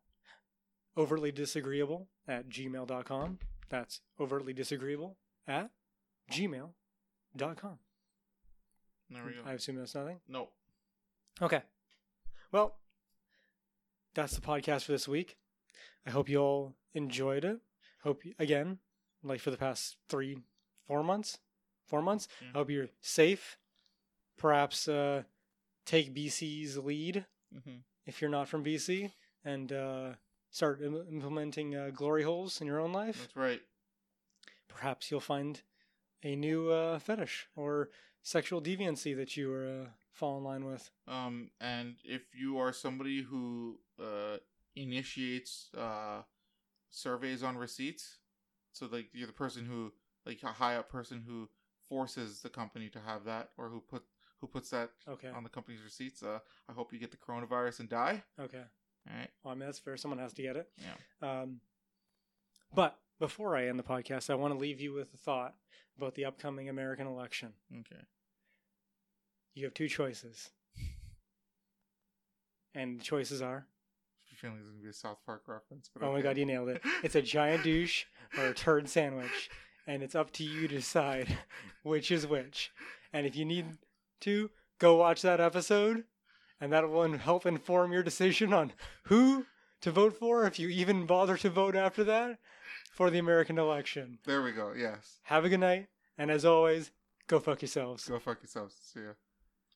overtly disagreeable at gmail.com. That's overtly disagreeable at gmail.com. There we go. I assume that's nothing. no. Okay. Well, that's the podcast for this week. I hope you all enjoyed it. Hope you, again, like for the past three, four months, four months. Yeah. I hope you're safe. Perhaps uh, take BC's lead Mm-hmm. if you're not from BC and uh, start Im- implementing uh, glory holes in your own life. That's right. Perhaps you'll find a new uh, fetish or sexual deviancy that you are uh, fall in line with. Um, and if you are somebody who uh, initiates uh, surveys on receipts, so like you're the person who, like a high up person who forces the company to have that, or who put who puts that Okay. on the company's receipts, uh, I hope you get the coronavirus and die. Okay. All right. Well, I mean, that's fair. Someone has to get it. Yeah. Um, but before I end the podcast, I want to leave you with a thought about the upcoming American election. Okay. You have two choices. And the choices are I have a feeling is gonna be a South Park reference. But oh my okay. god, you nailed it. It's a giant douche or a turd sandwich. And it's up to you to decide which is which. And if you need to, go watch that episode. And that will help inform your decision on who to vote for, if you even bother to vote after that, for the American election. There we go. Yes. Have a good night. And as always, go fuck yourselves. Go fuck yourselves. See ya.